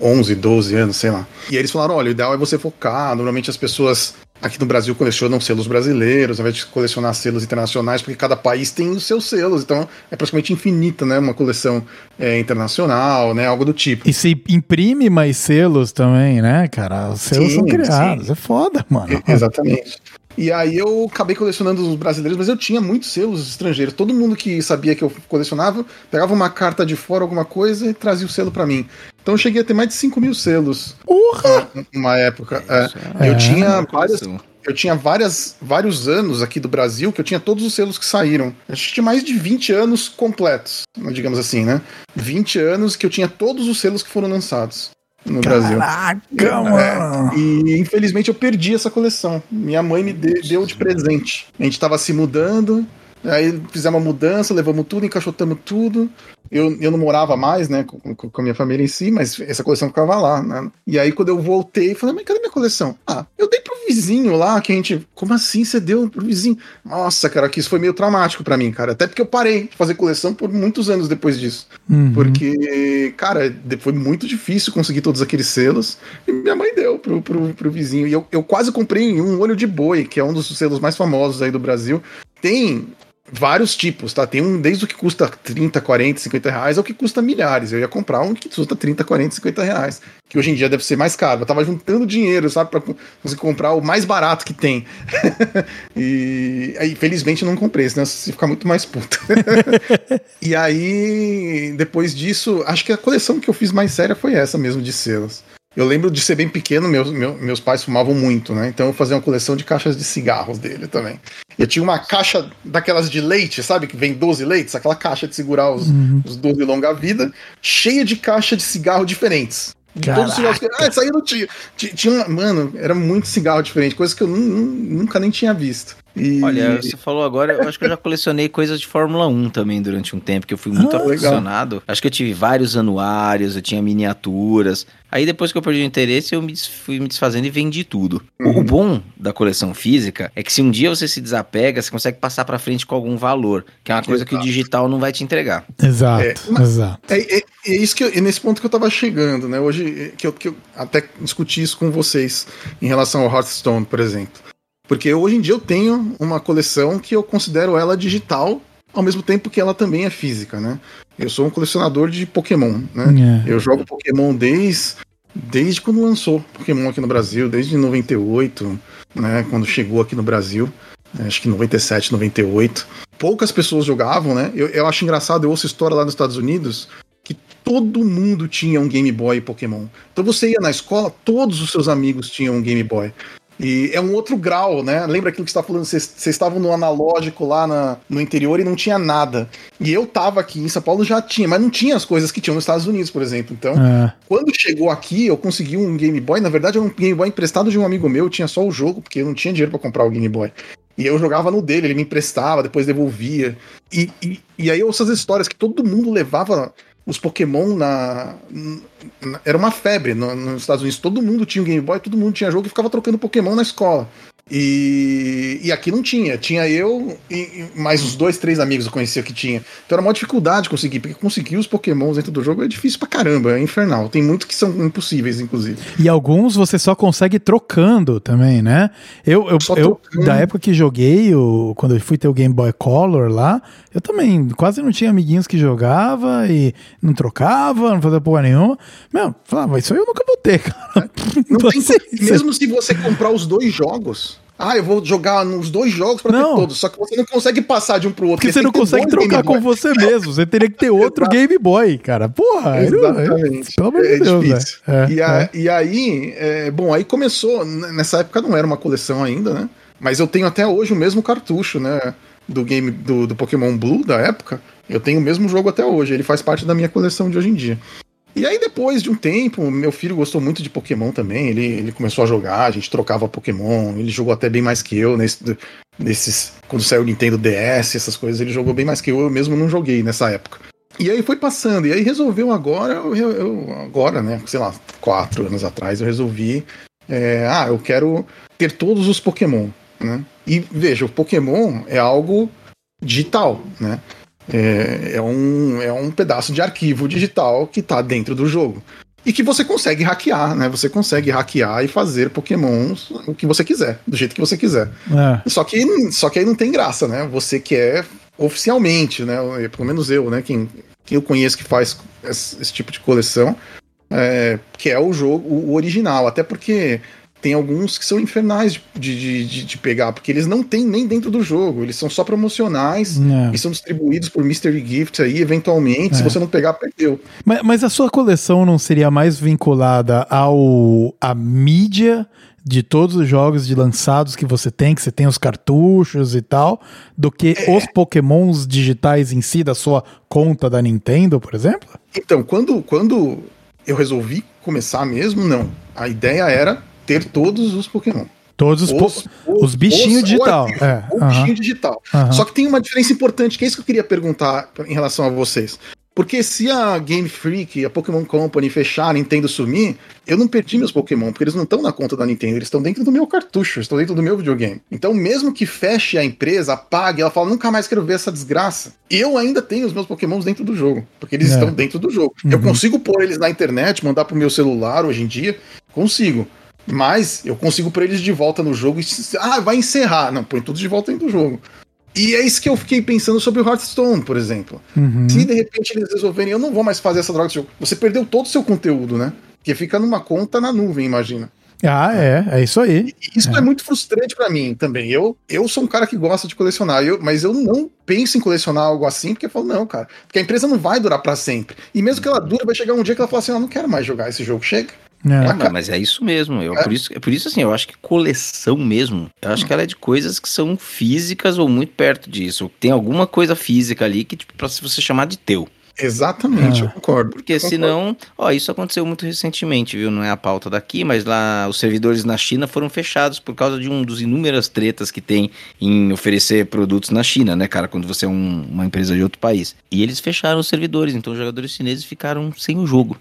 11, 12 anos, sei lá. E eles falaram: olha, o ideal é você focar. Normalmente as pessoas aqui no Brasil colecionam selos brasileiros, ao invés de colecionar selos internacionais, porque cada país tem os seus selos. Então é praticamente infinita, né? Uma coleção é, internacional, né? Algo do tipo. E se imprime mais selos também, né, cara? Os selos sim, são criados. Sim. É foda, mano. exatamente. E aí eu acabei colecionando os brasileiros, mas eu tinha muitos selos estrangeiros. Todo mundo que sabia que eu colecionava pegava uma carta de fora, alguma coisa, e trazia o selo para mim. Então eu cheguei a ter mais de 5 mil selos. Porra! Uma época. É. Eu tinha várias. Eu tinha várias, vários anos aqui do Brasil que eu tinha todos os selos que saíram. Eu tinha mais de 20 anos completos, digamos assim, né? 20 anos que eu tinha todos os selos que foram lançados no Brasil. Caraca, mano! É, e infelizmente eu perdi essa coleção. Minha mãe me de, deu de presente. A gente tava se mudando, aí fizemos uma mudança, levamos tudo, encaixotamos tudo. Eu, eu não morava mais, né, com, com, a minha família em si, mas essa coleção ficava lá, né? E aí, quando eu voltei, falei, mas cadê minha coleção? Ah, eu dei pro vizinho lá, que a gente. Como assim você deu pro vizinho? Nossa, cara, que isso foi meio traumático para mim, cara. Até porque eu parei de fazer coleção por muitos anos depois disso. Uhum. Porque, cara, foi muito difícil conseguir todos aqueles selos. E minha mãe deu pro, pro, pro vizinho. E eu, eu quase comprei um olho de boi, que é um dos selos mais famosos aí do Brasil. Tem vários tipos, tá? Tem um desde o que custa 30, 40, 50 reais ao que custa milhares. Eu ia comprar um que custa 30, 40, 50 reais. Que hoje em dia deve ser mais caro. Eu tava juntando dinheiro, sabe? Pra conseguir comprar o mais barato que tem. e aí, felizmente, não comprei, senão você ficar muito mais puto. e aí, depois disso, acho que a coleção que eu fiz mais séria foi essa mesmo de selos. Eu lembro de ser bem pequeno, meus, meus, meus pais fumavam muito, né? Então eu fazia uma coleção de caixas de cigarros dele também. Eu tinha uma caixa daquelas de leite, sabe? Que vem 12 leites, aquela caixa de segurar os, uhum. os 12 longa-vida, cheia de caixa de cigarro diferentes. Caraca. Todos os cigarros que. Ah, isso aí não tinha. Tinha uma. Mano, era muito cigarro diferente, coisa que eu nunca nem tinha visto. E... Olha, você falou agora, eu acho que eu já colecionei coisas de Fórmula 1 também durante um tempo, que eu fui muito ah, aficionado. Legal. Acho que eu tive vários anuários, eu tinha miniaturas. Aí depois que eu perdi o interesse, eu me fui me desfazendo e vendi tudo. Uhum. O bom da coleção física é que se um dia você se desapega, você consegue passar para frente com algum valor, que é uma coisa exato. que o digital não vai te entregar. Exato, é, exato. É, é, é, isso que eu, é nesse ponto que eu tava chegando, né? Hoje, que eu, que eu até discuti isso com vocês em relação ao Hearthstone, por exemplo. Porque hoje em dia eu tenho uma coleção que eu considero ela digital, ao mesmo tempo que ela também é física, né? Eu sou um colecionador de Pokémon, né? É. Eu jogo Pokémon desde, desde quando lançou Pokémon aqui no Brasil, desde 98, né? Quando chegou aqui no Brasil, né? acho que 97, 98. Poucas pessoas jogavam, né? Eu, eu acho engraçado, eu ouço história lá nos Estados Unidos que todo mundo tinha um Game Boy Pokémon. Então você ia na escola, todos os seus amigos tinham um Game Boy. E é um outro grau, né? Lembra aquilo que você está falando? Vocês estavam no analógico lá na, no interior e não tinha nada. E eu tava aqui em São Paulo já tinha, mas não tinha as coisas que tinham nos Estados Unidos, por exemplo. Então, é. quando chegou aqui, eu consegui um Game Boy. Na verdade, era um Game Boy emprestado de um amigo meu, tinha só o jogo, porque eu não tinha dinheiro para comprar o Game Boy. E eu jogava no dele, ele me emprestava, depois devolvia. E, e, e aí eu ouço as histórias que todo mundo levava os Pokémon na, na, Era uma febre no, nos Estados Unidos. Todo mundo tinha um Game Boy, todo mundo tinha jogo e ficava trocando Pokémon na escola. E, e aqui não tinha. Tinha eu e, mais uns dois, três amigos eu conhecia que tinha. Então era uma dificuldade conseguir, porque conseguir os pokémons dentro do jogo é difícil pra caramba, é infernal. Tem muitos que são impossíveis, inclusive. E alguns você só consegue trocando também, né? Eu, eu, eu da época que joguei, o, quando eu fui ter o Game Boy Color lá, eu também quase não tinha amiguinhos que jogava e não trocava, não fazia porra nenhuma. Meu, falava, isso aí eu nunca vou ter, cara. Não tem, mesmo se você comprar os dois jogos, ah, eu vou jogar nos dois jogos para ter todos. Só que você não consegue passar de um pro outro. Porque, você não consegue trocar com você mesmo. Você teria que ter outro Game Boy, cara. Porra, Exatamente. Pelo amor de é Deus, difícil. É, e, a, é. e, aí, é, bom, aí começou. Nessa época não era uma coleção ainda, né? Mas eu tenho até hoje o mesmo cartucho, né? Do game do, do Pokémon Blue da época. Eu tenho o mesmo jogo até hoje. Ele faz parte da minha coleção de hoje em dia. E aí, depois de um tempo, meu filho gostou muito de Pokémon também. Ele, ele começou a jogar, a gente trocava Pokémon. Ele jogou até bem mais que eu nesse, nesses. Quando saiu o Nintendo DS, essas coisas, ele jogou bem mais que eu. Eu mesmo não joguei nessa época. E aí foi passando. E aí resolveu agora, eu, eu agora, né? Sei lá, quatro anos atrás, eu resolvi. É, ah, eu quero ter todos os Pokémon, né? E veja, o Pokémon é algo digital, né? É, é, um, é um pedaço de arquivo digital que está dentro do jogo. E que você consegue hackear, né? Você consegue hackear e fazer pokémons o que você quiser, do jeito que você quiser. É. Só, que, só que aí não tem graça, né? Você quer oficialmente, né? Pelo menos eu, né? Quem, quem eu conheço que faz esse, esse tipo de coleção, é, que é o jogo, o original. Até porque tem alguns que são infernais de, de, de, de, pegar, porque eles não tem nem dentro do jogo, eles são só promocionais é. e são distribuídos por Mystery Gift aí, eventualmente, é. se você não pegar, perdeu. Mas, mas, a sua coleção não seria mais vinculada ao a mídia de todos os jogos de lançados que você tem, que você tem os cartuchos e tal, do que é. os pokémons digitais em si, da sua conta da Nintendo, por exemplo? Então, quando, quando eu resolvi começar mesmo, não. A ideia era ter todos os Pokémon. Todos os, os, os, os bichinhos digital. É, o uh -huh. bichinho digital. Uh -huh. Só que tem uma diferença importante, que é isso que eu queria perguntar em relação a vocês. Porque se a Game Freak, a Pokémon Company fechar, a Nintendo sumir, eu não perdi meus Pokémon, porque eles não estão na conta da Nintendo, eles estão dentro do meu cartucho, estão dentro do meu videogame. Então, mesmo que feche a empresa, apague, ela fala, nunca mais quero ver essa desgraça. Eu ainda tenho os meus Pokémons dentro do jogo, porque eles é. estão dentro do jogo. Uhum. Eu consigo pôr eles na internet, mandar pro meu celular hoje em dia, consigo. Mas eu consigo pôr eles de volta no jogo e. Ah, vai encerrar. Não, põe tudo de volta dentro do jogo. E é isso que eu fiquei pensando sobre o Hearthstone, por exemplo. Uhum. Se de repente eles resolverem, eu não vou mais fazer essa droga de jogo. Você perdeu todo o seu conteúdo, né? Que fica numa conta na nuvem, imagina. Ah, é, é isso aí. E isso é. é, muito frustrante para mim também. Eu, eu sou um cara que gosta de colecionar, eu, mas eu não penso em colecionar algo assim, porque eu falo, não, cara, porque a empresa não vai durar para sempre. E mesmo que ela dure, vai chegar um dia que ela fala assim, eu não quero mais jogar esse jogo, chega. É. mas é isso mesmo. Eu, é. Por, isso, é por isso, assim, eu acho que coleção mesmo, eu acho que ela é de coisas que são físicas ou muito perto disso. Tem alguma coisa física ali que, tipo, pra você chamar de teu. Exatamente, Ah. eu concordo. Porque Concordo. senão, ó, isso aconteceu muito recentemente, viu? Não é a pauta daqui, mas lá os servidores na China foram fechados por causa de um dos inúmeras tretas que tem em oferecer produtos na China, né, cara? Quando você é um- uma empresa de outro país. E eles fecharam os servidores, então os jogadores chineses ficaram sem o jogo.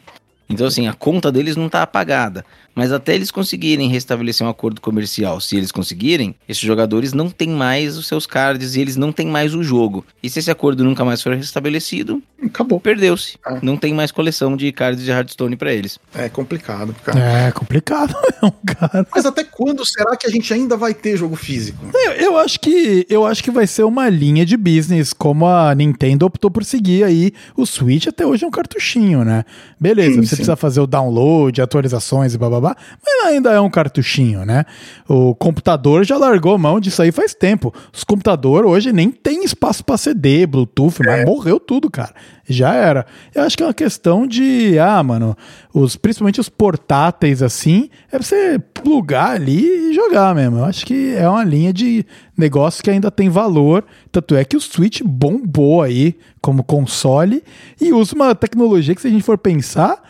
Então, assim, a conta deles não tá apagada. Mas até eles conseguirem restabelecer um acordo comercial, se eles conseguirem, esses jogadores não têm mais os seus cards e eles não têm mais o jogo. E se esse acordo nunca mais for restabelecido, Acabou. perdeu-se. Ah. Não tem mais coleção de cards de Hearthstone pra eles. É complicado, cara. É complicado, não, cara. Mas até quando será que a gente ainda vai ter jogo físico? Eu, eu acho que eu acho que vai ser uma linha de business, como a Nintendo optou por seguir aí. O Switch até hoje é um cartuchinho, né? Beleza, Sim, você sim. precisa fazer o download, atualizações e bababá, mas ainda é um cartuchinho, né? O computador já largou mão disso aí faz tempo. Os computadores hoje nem tem espaço para CD, Bluetooth, mas morreu tudo, cara. Já era. Eu acho que é uma questão de, ah, mano, os, principalmente os portáteis assim, é pra você plugar ali e jogar mesmo. Eu acho que é uma linha de negócio que ainda tem valor. Tanto é que o Switch bombou aí como console e usa uma tecnologia que, se a gente for pensar,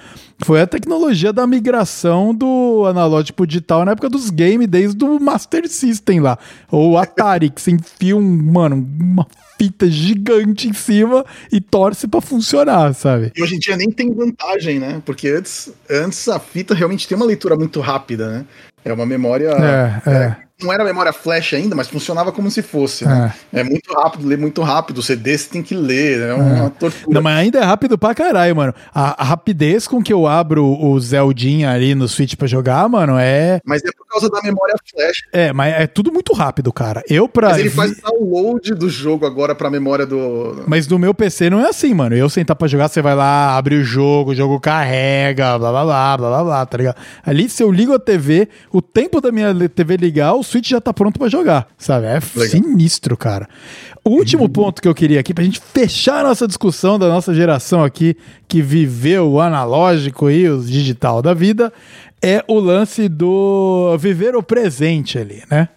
foi a tecnologia da migração do analógico digital na época dos games, desde o Master System lá. Ou Atari, que você enfia um, mano, uma fita gigante em cima e torce pra funcionar, sabe? E hoje em dia nem tem vantagem, né? Porque antes, antes a fita realmente tem uma leitura muito rápida, né? É uma memória. É, é. Não era memória flash ainda, mas funcionava como se fosse. Né? É. muito rápido, lê muito rápido. O CD você tem que ler, é uma tortura. Não, mas ainda é rápido pra caralho, mano. A, a rapidez com que eu abro o Zeldinha ali no Switch pra jogar, mano, é. Mas é por causa da memória flash. É, mas é tudo muito rápido, cara. Eu pra. Mas ele faz download do jogo agora pra memória do. Mas no meu PC não é assim, mano. Eu sentar pra jogar, você vai lá, abre o jogo, o jogo carrega, blá blá blá, blá blá blá, tá ligado? Ali, se eu ligo a TV, o tempo da minha TV ligar, o Switch já tá pronto pra jogar, sabe? É Legal. sinistro, cara. O último ponto que eu queria aqui, pra gente fechar a nossa discussão da nossa geração aqui, que viveu o analógico e o digital da vida, é o lance do viver o presente ali, né?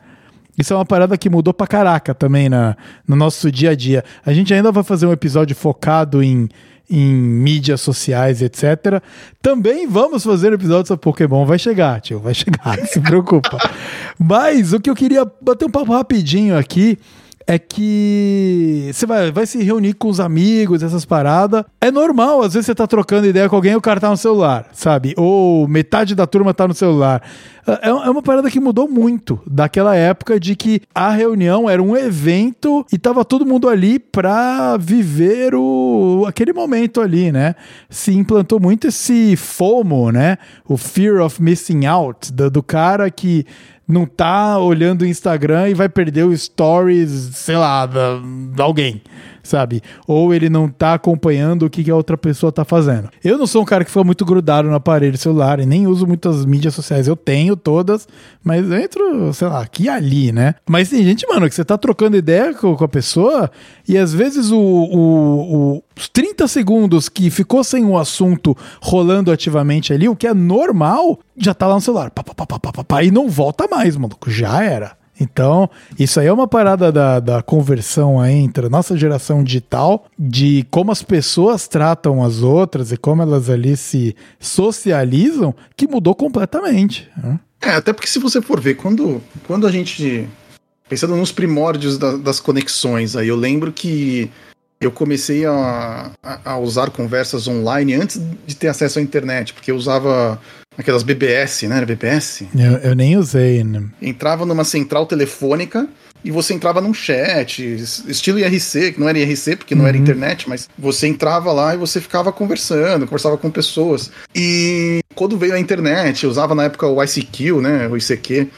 Isso é uma parada que mudou pra caraca também na, no nosso dia a dia. A gente ainda vai fazer um episódio focado em, em mídias sociais, etc. Também vamos fazer um episódio sobre Pokémon. Vai chegar, tio, vai chegar, não se preocupa. Mas o que eu queria bater um papo rapidinho aqui é que você vai, vai se reunir com os amigos, essas paradas. É normal, às vezes você tá trocando ideia com alguém e o cara tá no celular, sabe? Ou metade da turma tá no celular. É, é uma parada que mudou muito daquela época de que a reunião era um evento e tava todo mundo ali pra viver o, aquele momento ali, né? Se implantou muito esse FOMO, né? O Fear of Missing Out, do, do cara que não tá olhando o Instagram e vai perder o stories, sei lá, da, de alguém, sabe? Ou ele não tá acompanhando o que, que a outra pessoa tá fazendo. Eu não sou um cara que fica muito grudado no aparelho celular e nem uso muitas mídias sociais. Eu tenho todas, mas eu entro, sei lá, aqui e ali, né? Mas tem gente, mano, que você tá trocando ideia com, com a pessoa e às vezes o, o, o- os 30 segundos que ficou sem o assunto rolando ativamente ali, o que é normal, já tá lá no celular. Pá, pá, pá, pá, pá, pá, e não volta mais, maluco. Já era. Então, isso aí é uma parada da, da conversão aí entre a nossa geração digital, de como as pessoas tratam as outras e como elas ali se socializam, que mudou completamente. né? É, até porque se você for ver, quando, quando a gente. Pensando nos primórdios da- das conexões, aí eu lembro que eu comecei a, a- a usar conversas online antes de ter acesso à internet, porque eu usava aquelas BBS, né? Era BBS? Eu, eu nem usei. Né? Entrava numa central telefônica e você entrava num chat, es- estilo IRC, que não era IRC porque não era Uhum. internet, mas você entrava lá e você ficava conversando, conversava com pessoas. E quando veio a internet, eu usava na época o ICQ, né, o ICQ,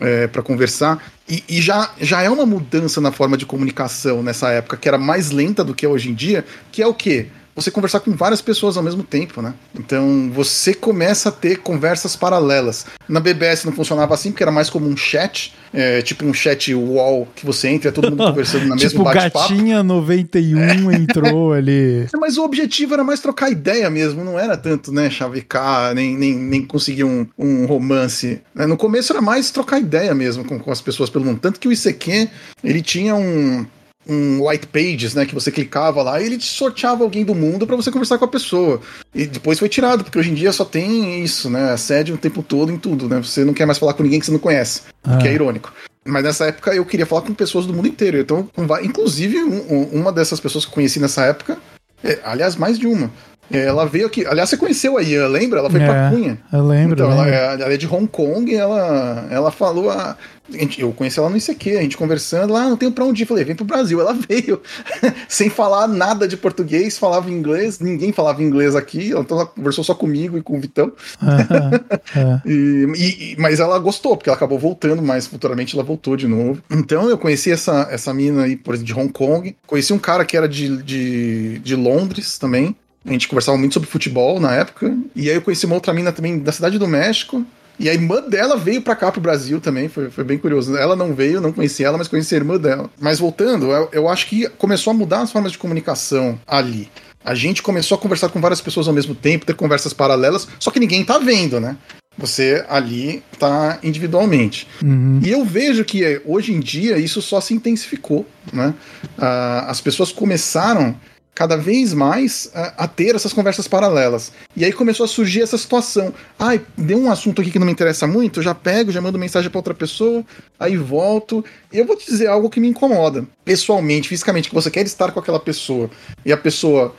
é, para conversar. E, e já, já é uma mudança na forma de comunicação nessa época, que era mais lenta do que é hoje em dia, que é o quê? Você conversar com várias pessoas ao mesmo tempo, né? Então você começa a ter conversas paralelas. Na BBS não funcionava assim, porque era mais como um chat, é, tipo um chat wall que você entra e é todo mundo conversando na mesma tipo, bate-papo. Gatinha 91 entrou ali. Mas o objetivo era mais trocar ideia mesmo, não era tanto, né, chavecar, nem, nem, nem conseguir um, um romance. né? No começo era mais trocar ideia mesmo com, com as pessoas pelo mundo. Tanto que o ICQ, ele tinha um, um white pages, né? Que você clicava lá e ele te sorteava alguém do mundo para você conversar com a pessoa. E depois foi tirado, porque hoje em dia só tem isso, né? Assédio o tempo todo em tudo, né? Você não quer mais falar com ninguém que você não conhece, o que é irônico. Mas nessa época eu queria falar com pessoas do mundo inteiro. Então, inclusive, um, uma dessas pessoas que eu conheci nessa época, é, aliás, mais de uma. Ela veio aqui. Aliás, você conheceu a Ian, lembra? Ela foi é, pra Cunha. Eu lembro. Então, lembro. Ela, ela, é de Hong Kong e ela, ela falou. A, eu conheci ela no ICQ, a gente conversando lá, ah, não tenho pra onde ir. Falei, vem pro Brasil. Ela veio sem falar nada de português, falava inglês, ninguém falava inglês aqui. Então ela conversou só comigo e com o Vitão. -huh. e, e, mas ela gostou, porque ela acabou voltando, mas futuramente ela voltou de novo. Então eu conheci essa, essa mina aí, por exemplo, de Hong Kong. Conheci um cara que era de, de, de Londres também. A gente conversava muito sobre futebol na época. E aí eu conheci uma outra mina também da cidade do México. E a irmã dela veio pra cá, pro Brasil também, foi, foi bem curioso. Ela não veio, não conheci ela, mas conheci a irmã dela. Mas voltando, eu, eu acho que começou a mudar as formas de comunicação ali. A gente começou a conversar com várias pessoas ao mesmo tempo, ter conversas paralelas, só que ninguém tá vendo, né? Você ali tá individualmente. Uhum. E eu vejo que hoje em dia isso só se intensificou, né? Uh, as pessoas começaram cada vez mais a, a, ter essas conversas paralelas. E aí começou a surgir essa situação. Ai, deu um assunto aqui que não me interessa muito, eu já pego, já mando mensagem para outra pessoa, aí volto. Eu vou te dizer algo que me incomoda. Pessoalmente, fisicamente, que você quer estar com aquela pessoa e a pessoa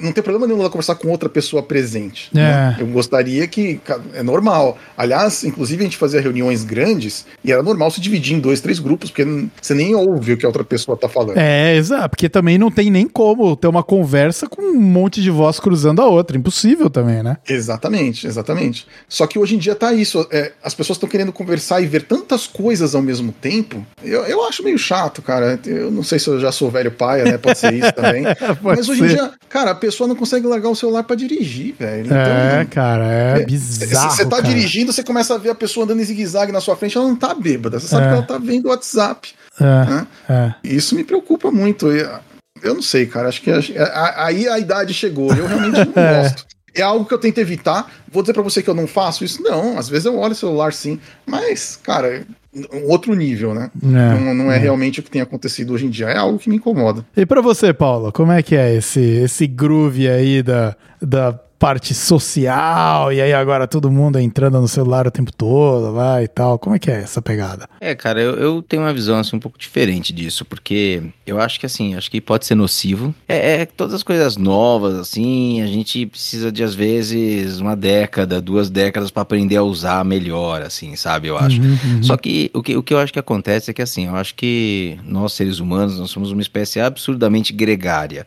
não tem problema nenhum ela conversar com outra pessoa presente. É. Né? Eu gostaria que. É normal. Aliás, inclusive a gente fazia reuniões grandes e era normal se dividir em dois, três grupos, porque você nem ouve o que a outra pessoa tá falando. É, exato. Porque também não tem nem como ter uma conversa com um monte de voz cruzando a outra. Impossível também, né? Exatamente, exatamente. Só que hoje em dia tá isso. É, as pessoas estão querendo conversar e ver tantas coisas ao mesmo tempo. Eu, eu acho meio chato, cara. Eu não sei se eu já sou velho pai, né? Pode ser isso também. Mas hoje em dia, cara, pessoa não consegue largar o celular para dirigir, velho. Então, é, cara, é, é bizarro. Você tá cara. dirigindo, você começa a ver a pessoa andando em zigue-zague na sua frente, ela não tá bêbada. Você sabe é. que ela tá vendo o WhatsApp. É, né? é. Isso me preocupa muito. Eu não sei, cara. Acho que aí a idade chegou. Eu realmente não é. gosto. É algo que eu tento evitar. Vou dizer para você que eu não faço isso? Não, às vezes eu olho o celular sim. Mas, cara, um outro nível, né? É, não, não é, é, realmente o que tem acontecido hoje em dia, é algo que me incomoda. E para você, Paulo, como é que é esse, esse groove aí da, da parte social, e aí agora todo mundo entrando no celular o tempo todo lá e tal. Como é que é essa pegada? É, cara, eu, eu tenho uma visão assim um pouco diferente disso, porque eu acho que assim, acho que pode ser nocivo. É, é todas as coisas novas, assim, a gente precisa de às vezes uma década, duas décadas para aprender a usar melhor, assim, sabe? Eu acho. Uhum, uhum. Só que o, que o que eu acho que acontece é que assim, eu acho que nós seres humanos, nós somos uma espécie absurdamente gregária.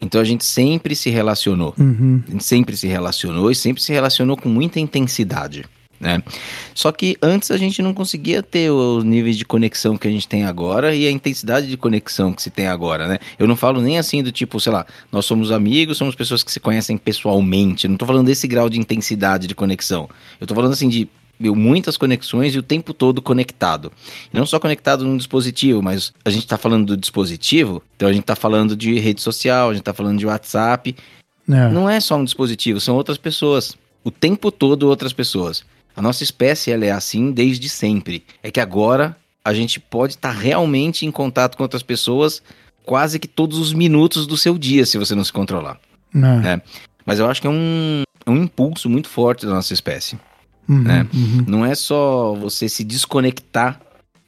Então a gente sempre se relacionou. Uhum. A gente sempre se relacionou e sempre se relacionou com muita intensidade. Né? Só que antes a gente não conseguia ter os níveis de conexão que a gente tem agora e a intensidade de conexão que se tem agora, né? Eu não falo nem assim do tipo, sei lá, nós somos amigos, somos pessoas que se conhecem pessoalmente. não tô falando desse grau de intensidade de conexão. Eu tô falando assim de viu muitas conexões e o tempo todo conectado. E não só conectado num dispositivo, mas a gente está falando do dispositivo, então a gente está falando de rede social, a gente está falando de WhatsApp. É. Não é só um dispositivo, são outras pessoas. O tempo todo outras pessoas. A nossa espécie ela é assim desde sempre. É que agora a gente pode estar tá realmente em contato com outras pessoas quase que todos os minutos do seu dia, se você não se controlar. É. É. Mas eu acho que é um, é um impulso muito forte da nossa espécie. Uhum, né? Uhum. Não é só você se desconectar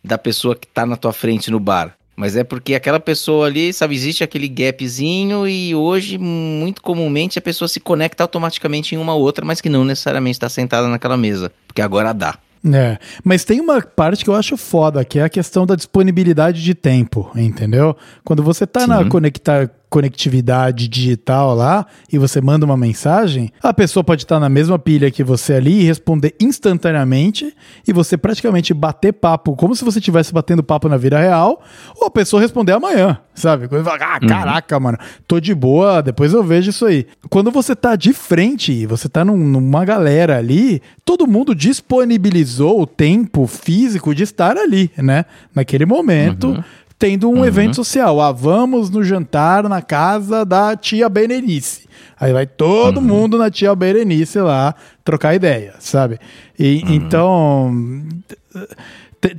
da pessoa que tá na tua frente no bar. Mas é porque aquela pessoa ali, sabe, existe aquele gapzinho e hoje, muito comumente, a pessoa se conecta automaticamente em uma outra, mas que não necessariamente está sentada naquela mesa. Porque agora dá. É, mas tem uma parte que eu acho foda, que é a questão da disponibilidade de tempo, entendeu? Quando você tá Sim. na conectar conectividade digital lá e você manda uma mensagem, a pessoa pode estar na mesma pilha que você ali e responder instantaneamente e você praticamente bater papo como se você estivesse batendo papo na vida real, ou a pessoa responder amanhã, sabe? Quando fala, ah, uhum. caraca, mano, tô de boa, depois eu vejo isso aí. Quando você tá de frente e você tá num, numa galera ali, todo mundo disponibilizou o tempo físico de estar ali, né? Naquele momento. Uhum tendo um uhum. evento social. Ah, vamos no jantar na casa da tia Berenice. Aí vai todo uhum. mundo na tia Berenice lá trocar ideia, sabe? E, uhum. Então,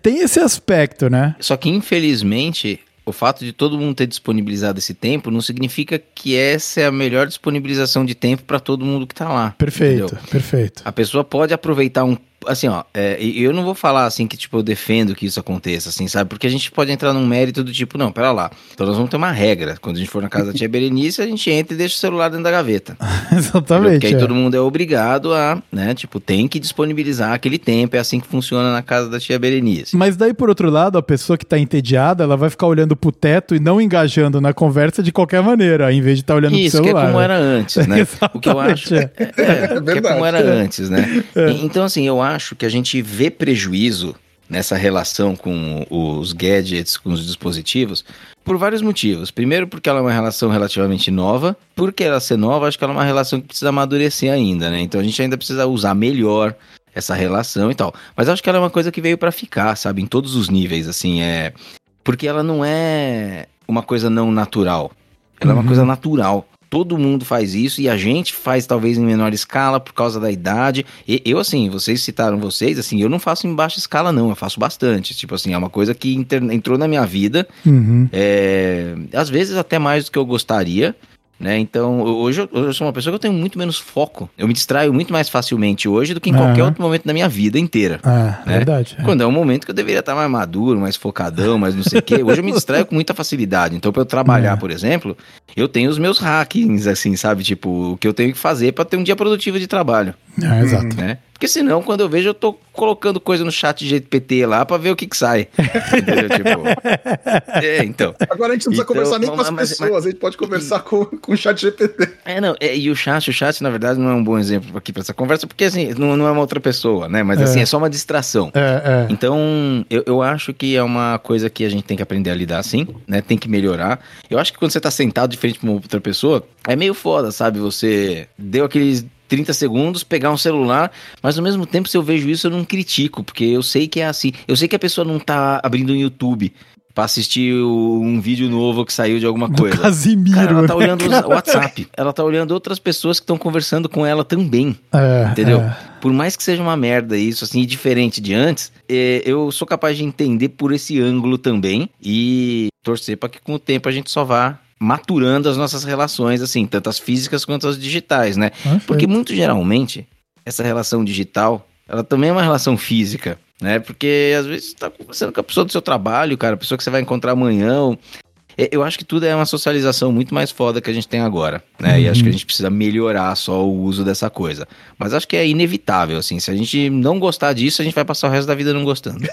tem esse aspecto, né? Só que, infelizmente, o fato de todo mundo ter disponibilizado esse tempo não significa que essa é a melhor disponibilização de tempo para todo mundo que tá lá. Perfeito, entendeu? perfeito. A pessoa pode aproveitar um assim, ó, é, eu não vou falar assim que, tipo, eu defendo que isso aconteça, assim, sabe? Porque a gente pode entrar num mérito do tipo, não, pera lá. Então nós vamos ter uma regra. Quando a gente for na casa da tia Berenice, a gente entra e deixa o celular dentro da gaveta. Exatamente. Porque aí é. todo mundo é obrigado a, né, tipo, tem que disponibilizar aquele tempo. É assim que funciona na casa da tia Berenice. Mas daí, por outro lado, a pessoa que tá entediada, ela vai ficar olhando pro teto e não engajando na conversa de qualquer maneira, em vez de estar olhando Isso, pro que é celular. como né? era antes, né? o que eu acho. É, Exatamente, é, é, que é verdade. como era antes, né? E- Então, assim, eu acho que a gente vê prejuízo nessa relação com os gadgets, com os dispositivos, por vários motivos. Primeiro, porque ela é uma relação relativamente nova. Porque ela ser nova, acho que ela é uma relação que precisa amadurecer ainda, né? Então a gente ainda precisa usar melhor essa relação e tal. Mas acho que ela é uma coisa que veio pra ficar, sabe? Em todos os níveis, assim, é. Porque ela não é uma coisa não natural. Ela é uma Uhum. coisa natural. Todo mundo faz isso e a gente faz talvez em menor escala por causa da idade. E eu, assim, vocês citaram vocês, assim, eu não faço em baixa escala, não, eu faço bastante. Tipo assim, é uma coisa que inter- entrou na minha vida, Uhum. é, às vezes até mais do que eu gostaria. Né? Então, eu- hoje eu, eu sou uma pessoa que eu tenho muito menos foco. Eu me distraio muito mais facilmente hoje do que em qualquer outro momento da minha vida inteira. Ah, né? verdade. é. Quando é um momento que eu deveria estar mais maduro, mais focadão, mais não sei o quê. Hoje eu me distraio com muita facilidade. Então, para eu trabalhar, É. por exemplo, eu tenho os meus hackings, assim, sabe? Tipo, o que eu tenho que fazer para ter um dia produtivo de trabalho, Ah, exato. né? Porque senão, quando eu vejo, eu tô colocando coisa no chat GPT lá para ver o que que sai. Entendeu? Tipo, é, então. Agora a gente não precisa Então, conversar nem com as mas- pessoas, a gente pode conversar com, com o chat GPT. É, não, é, e o chat, o chat, na verdade, não é um bom exemplo aqui para essa conversa, porque, assim, não, não é uma outra pessoa, né? Mas, É. assim, é só uma distração. É, é. Então, eu, eu acho que é uma coisa que a gente tem que aprender a lidar assim, né? Tem que melhorar. Eu acho que quando você tá sentado de frente pra uma outra pessoa, é meio foda, sabe? Você deu aqueles 30 segundos, pegar um celular, mas ao mesmo tempo, se eu vejo isso, eu não critico, porque eu sei que é assim. Eu sei que a pessoa não tá abrindo o YouTube pra assistir um vídeo novo que saiu de alguma Do coisa. Casimiro. Cara, ela tá né, olhando o WhatsApp. Ela tá olhando outras pessoas que estão conversando com ela também. É, Entendeu? é. Por mais que seja uma merda isso, assim, diferente de antes, é, eu sou capaz de entender por esse ângulo também e torcer para que com o tempo a gente só vá maturando as nossas relações, assim, tanto as físicas quanto as digitais, né? Perfeito. Porque muito geralmente, essa relação digital, ela também é uma relação física, né? Porque às vezes você tá conversando com a pessoa do seu trabalho, cara, a pessoa que você vai encontrar amanhã. ou- Eu acho que tudo é uma socialização muito mais foda que a gente tem agora, né? E acho que a gente precisa melhorar só o uso dessa coisa. Mas acho que é inevitável, assim. Se a gente não gostar disso, a gente vai passar o resto da vida não gostando.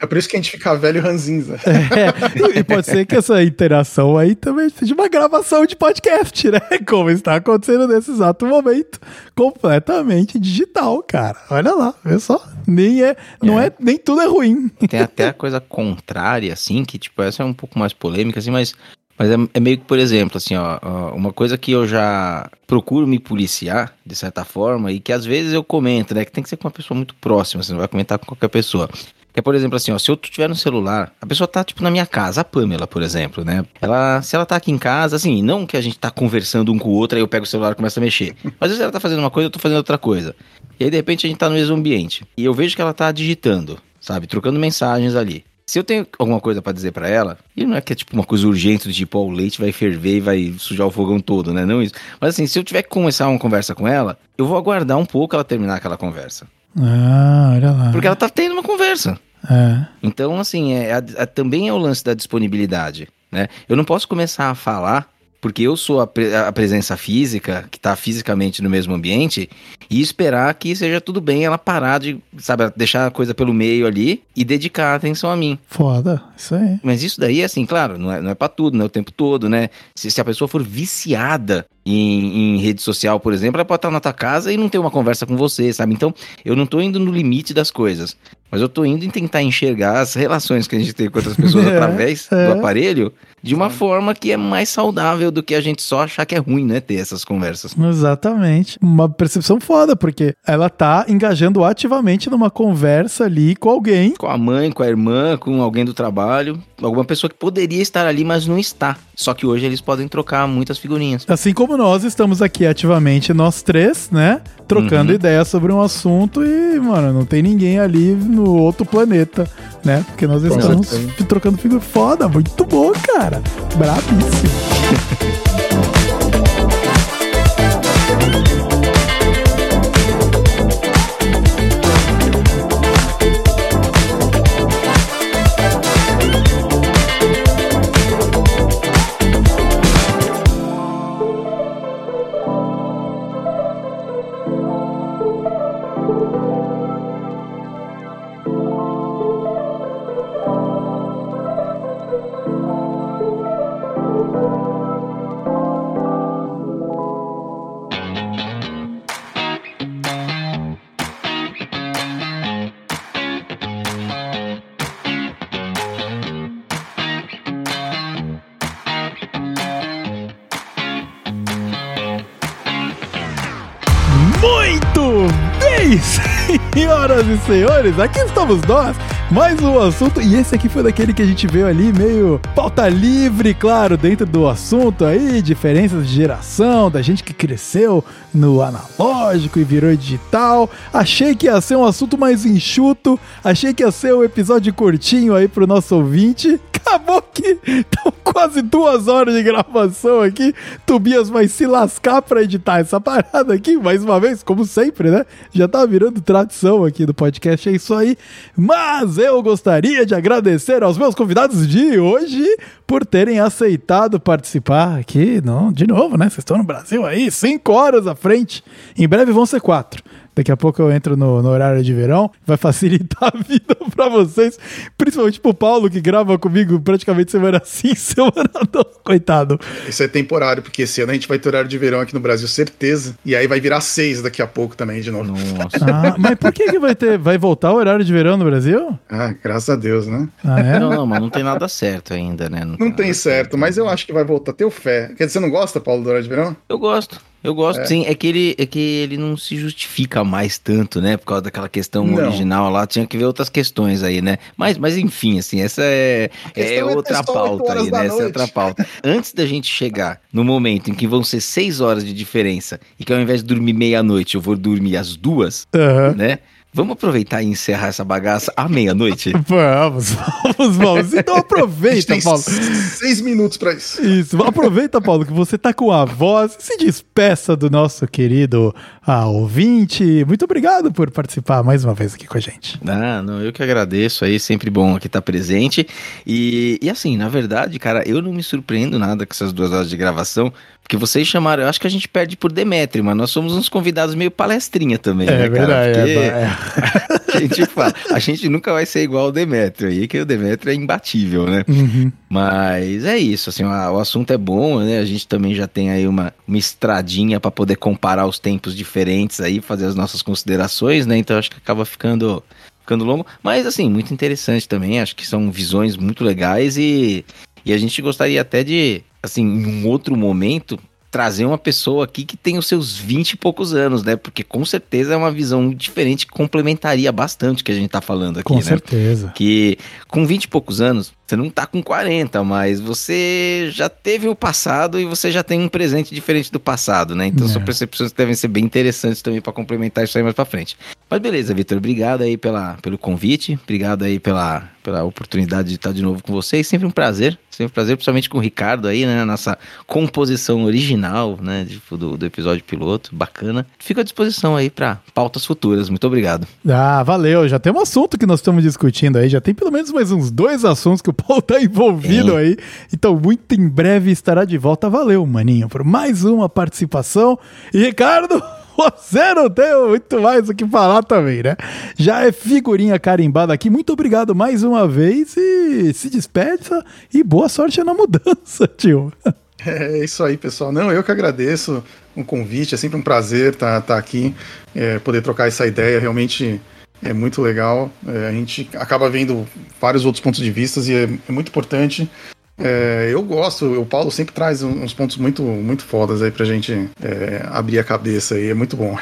É por isso que a gente fica velho ranzinza. É, e pode ser que essa interação aí também seja uma gravação de podcast, né? Como está acontecendo nesse exato momento. Completamente digital, cara. Olha lá, vê só. Nem é, não é, nem tudo é ruim. Tem até a coisa contrária, assim, que, tipo, essa é um pouco mais polêmica, assim, mas, mas é, é meio que, por exemplo, assim, ó, uma coisa que eu já procuro me policiar, de certa forma, e que às vezes eu comento, né, que tem que ser com uma pessoa muito próxima, você não vai comentar com qualquer pessoa. Que é, por exemplo, assim, ó, se eu tiver no celular, a pessoa tá, tipo, na minha casa, a Pamela, por exemplo, né? Ela, se ela tá aqui em casa, assim, não que a gente tá conversando um com o outro, aí eu pego o celular e começo a mexer. Mas às vezes ela tá fazendo uma coisa, eu tô fazendo outra coisa. E aí, de repente, a gente tá no mesmo ambiente. E eu vejo que ela tá digitando, sabe? Trocando mensagens ali. Se eu tenho alguma coisa pra dizer pra ela, e não é que é tipo uma coisa urgente, do tipo, ó, o leite vai ferver e vai sujar o fogão todo, né? Não isso. Mas assim, se eu tiver que começar uma conversa com ela, eu vou aguardar um pouco ela terminar aquela conversa. Ah, olha lá. Porque ela tá tendo uma conversa. É. Então, assim, é, a- a- também é o lance da disponibilidade, né? Eu não posso começar a falar porque eu sou a, pre- a presença física, que tá fisicamente no mesmo ambiente, e esperar que seja tudo bem ela parar de, sabe, deixar a coisa pelo meio ali e dedicar a atenção a mim. Foda, isso aí. Mas isso daí, assim, claro, não é, não é pra tudo, não é o tempo todo, né? Se, se a pessoa for viciada em, em rede social, por exemplo, ela pode estar na tua casa e não ter uma conversa com você, sabe? Então, eu não tô indo no limite das coisas. Mas eu tô indo em tentar enxergar as relações que a gente tem com outras pessoas É, através é. do aparelho de uma forma que é mais saudável do que a gente só achar que é ruim, né? Ter essas conversas. Exatamente. Uma percepção foda, porque ela tá engajando ativamente numa conversa ali com alguém. Com a mãe, com a irmã, com alguém do trabalho, alguma pessoa que poderia estar ali, mas não está. Só que hoje eles podem trocar muitas figurinhas. Assim como nós estamos aqui ativamente, nós três, né? Trocando Uhum. ideias sobre um assunto e, mano, não tem ninguém ali no outro planeta né? Porque nós estamos trocando figura foda, muito bom, cara. Brabíssimo. senhores, aqui estamos nós, mais um assunto, e esse aqui foi daquele que a gente veio ali meio pauta livre, claro, dentro do assunto aí, diferenças de geração, da gente que cresceu no analógico e virou digital. Achei que ia ser um assunto mais enxuto, achei que ia ser um episódio curtinho aí pro nosso ouvinte, acabou que estão quase duas horas de gravação aqui. Tobias vai se lascar pra editar essa parada aqui, mais uma vez, como sempre, né? Já tá virando tradição aqui do podcast, é isso aí. Mas eu gostaria de agradecer aos meus convidados de hoje por terem aceitado participar aqui, não, de novo, né? Vocês estão no Brasil aí, cinco horas à frente. Em breve vão ser quatro. Daqui a pouco eu entro no, no horário de verão. Vai facilitar a vida para vocês. Principalmente pro Paulo, que grava comigo praticamente semana sim, semana não. Coitado. Isso é temporário, porque esse ano a gente vai ter horário de verão aqui no Brasil, certeza. E aí vai virar seis daqui a pouco também, de novo. Nossa. Ah, mas por que, que vai ter? Vai voltar o horário de verão no Brasil? Ah, graças a Deus, né? Ah, é? Não, não, mas não tem nada certo ainda, né? Não, não tem, tem certo, mas eu acho que vai voltar. Teu fé. Quer dizer, você não gosta, Paulo, do horário de verão? Eu gosto. Eu gosto, é. sim. É que, ele, é que ele não se justifica mais tanto, né? Por causa daquela questão não. original lá. Tinha que ver outras questões aí, né? Mas, mas enfim, assim, essa é, é, é outra pauta aí, né? Essa é outra pauta. Antes da gente chegar no momento em que vão ser seis horas de diferença e que ao invés de dormir meia-noite eu vou dormir às duas, uhum. né? Vamos aproveitar e encerrar essa bagaça à meia-noite? Vamos, vamos, vamos. Então aproveita, Paulo. Seis minutos para isso. Isso, aproveita, Paulo, que você tá com a voz. Se despeça do nosso querido ah, ouvinte. Muito obrigado por participar mais uma vez aqui com a gente. Ah, não, eu que agradeço aí, sempre bom aqui estar presente. E, e assim, na verdade, cara, eu não me surpreendo nada com essas duas horas de gravação, porque vocês chamaram, eu acho que a gente perde por Demetrio, mas nós somos uns convidados meio palestrinha também, é, né, verdade, Porque é, é. a gente fala, a gente nunca vai ser igual ao Demetrio aí, que o Demetrio é imbatível, né? Uhum. Mas é isso, assim, o assunto é bom, né? A gente também já tem aí uma, uma estradinha para poder comparar os tempos diferentes aí, fazer as nossas considerações, né? Então acho que acaba ficando ficando longo, mas assim, muito interessante também, acho que são visões muito legais e e a gente gostaria até de, assim, em um outro momento, trazer uma pessoa aqui que tem os seus 20 e poucos anos, né? Porque com certeza é uma visão diferente que complementaria bastante o que a gente tá falando aqui, com né? Com certeza. Que com 20 e poucos anos, você não tá com 40, mas você já teve o passado e você já tem um presente diferente do passado, né? Então é. suas percepções devem ser bem interessantes também para complementar isso aí mais para frente. Mas beleza, Vitor, obrigado aí pela, pelo convite, obrigado aí pela, pela oportunidade de estar de novo com vocês. Sempre um prazer, sempre um prazer, principalmente com o Ricardo aí, né? Nossa composição original, né? Do, do episódio piloto, bacana. Fico à disposição aí para pautas futuras. Muito obrigado. Ah, valeu. Já tem um assunto que nós estamos discutindo aí, já tem pelo menos mais uns dois assuntos que o Paulo tá envolvido aí. Então, muito em breve estará de volta. Valeu, maninho, por mais uma participação. E Ricardo, você não tem muito mais o que falar também, né? Já é figurinha carimbada aqui. Muito obrigado mais uma vez e se despeça e boa sorte na mudança, tio. É isso aí, pessoal. Não, eu que agradeço o convite. É sempre um prazer estar tá, tá aqui, é, poder trocar essa ideia. Realmente é muito legal. É, a gente acaba vendo vários outros pontos de vista e é, é muito importante. É, eu gosto, o Paulo sempre traz uns pontos muito, muito fodas aí pra gente é, abrir a cabeça e é muito bom.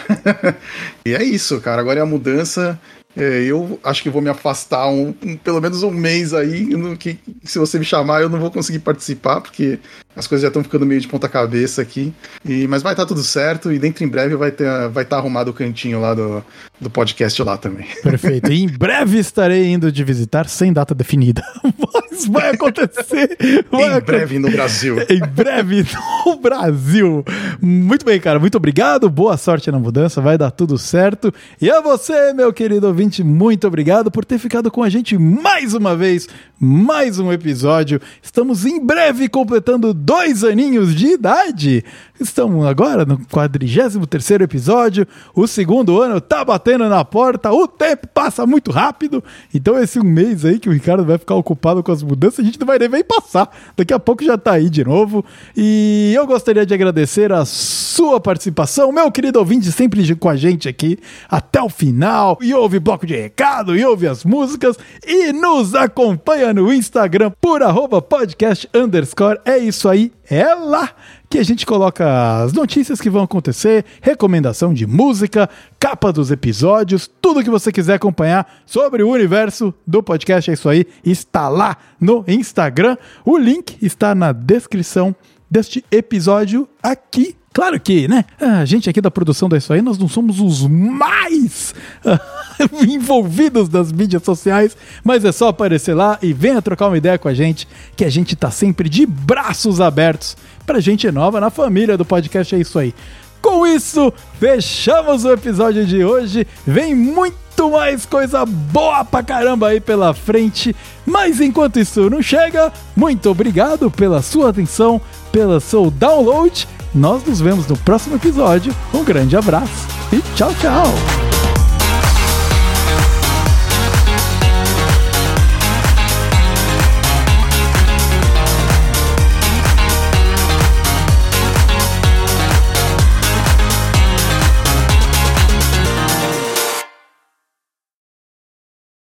e é isso, cara. Agora é a mudança. É, eu acho que vou me afastar um, um, pelo menos um mês aí, no, que se você me chamar eu não vou conseguir participar, porque as coisas já estão ficando meio de ponta cabeça aqui. E, mas vai estar tá tudo certo e dentro em breve vai estar vai tá arrumado o cantinho lá do, do podcast lá também. Perfeito. E em breve estarei indo de visitar sem data definida. Mas vai acontecer. Vai em breve no Brasil. Em breve no Brasil. Muito bem, cara. Muito obrigado. Boa sorte na mudança. Vai dar tudo certo. E a você, meu querido ouvinte, muito obrigado por ter ficado com a gente mais uma vez. Mais um episódio. Estamos em breve completando dois aninhos de idade. Estamos agora no 43 episódio. O segundo ano tá batendo na porta. O tempo passa muito rápido. Então, esse um mês aí que o Ricardo vai ficar ocupado com as mudanças, a gente não vai nem passar. Daqui a pouco já tá aí de novo. E eu gostaria de agradecer a sua participação, meu querido ouvinte, sempre com a gente aqui até o final. E ouve bloco de recado, e ouve as músicas. E nos acompanha no Instagram por podcast underscore. É isso aí, é lá que a gente coloca as notícias que vão acontecer, recomendação de música, capa dos episódios, tudo que você quiser acompanhar sobre o universo do podcast. É isso aí, está lá no Instagram. O link está na descrição deste episódio aqui. Claro que, né? A gente aqui da produção da Isso Aí, nós não somos os mais envolvidos das mídias sociais, mas é só aparecer lá e venha trocar uma ideia com a gente, que a gente tá sempre de braços abertos pra gente nova na família do podcast. É isso aí. Com isso, fechamos o episódio de hoje. Vem muito mais coisa boa pra caramba aí pela frente. Mas enquanto isso não chega, muito obrigado pela sua atenção, pelo seu download. Nós nos vemos no próximo episódio. Um grande abraço e tchau, tchau!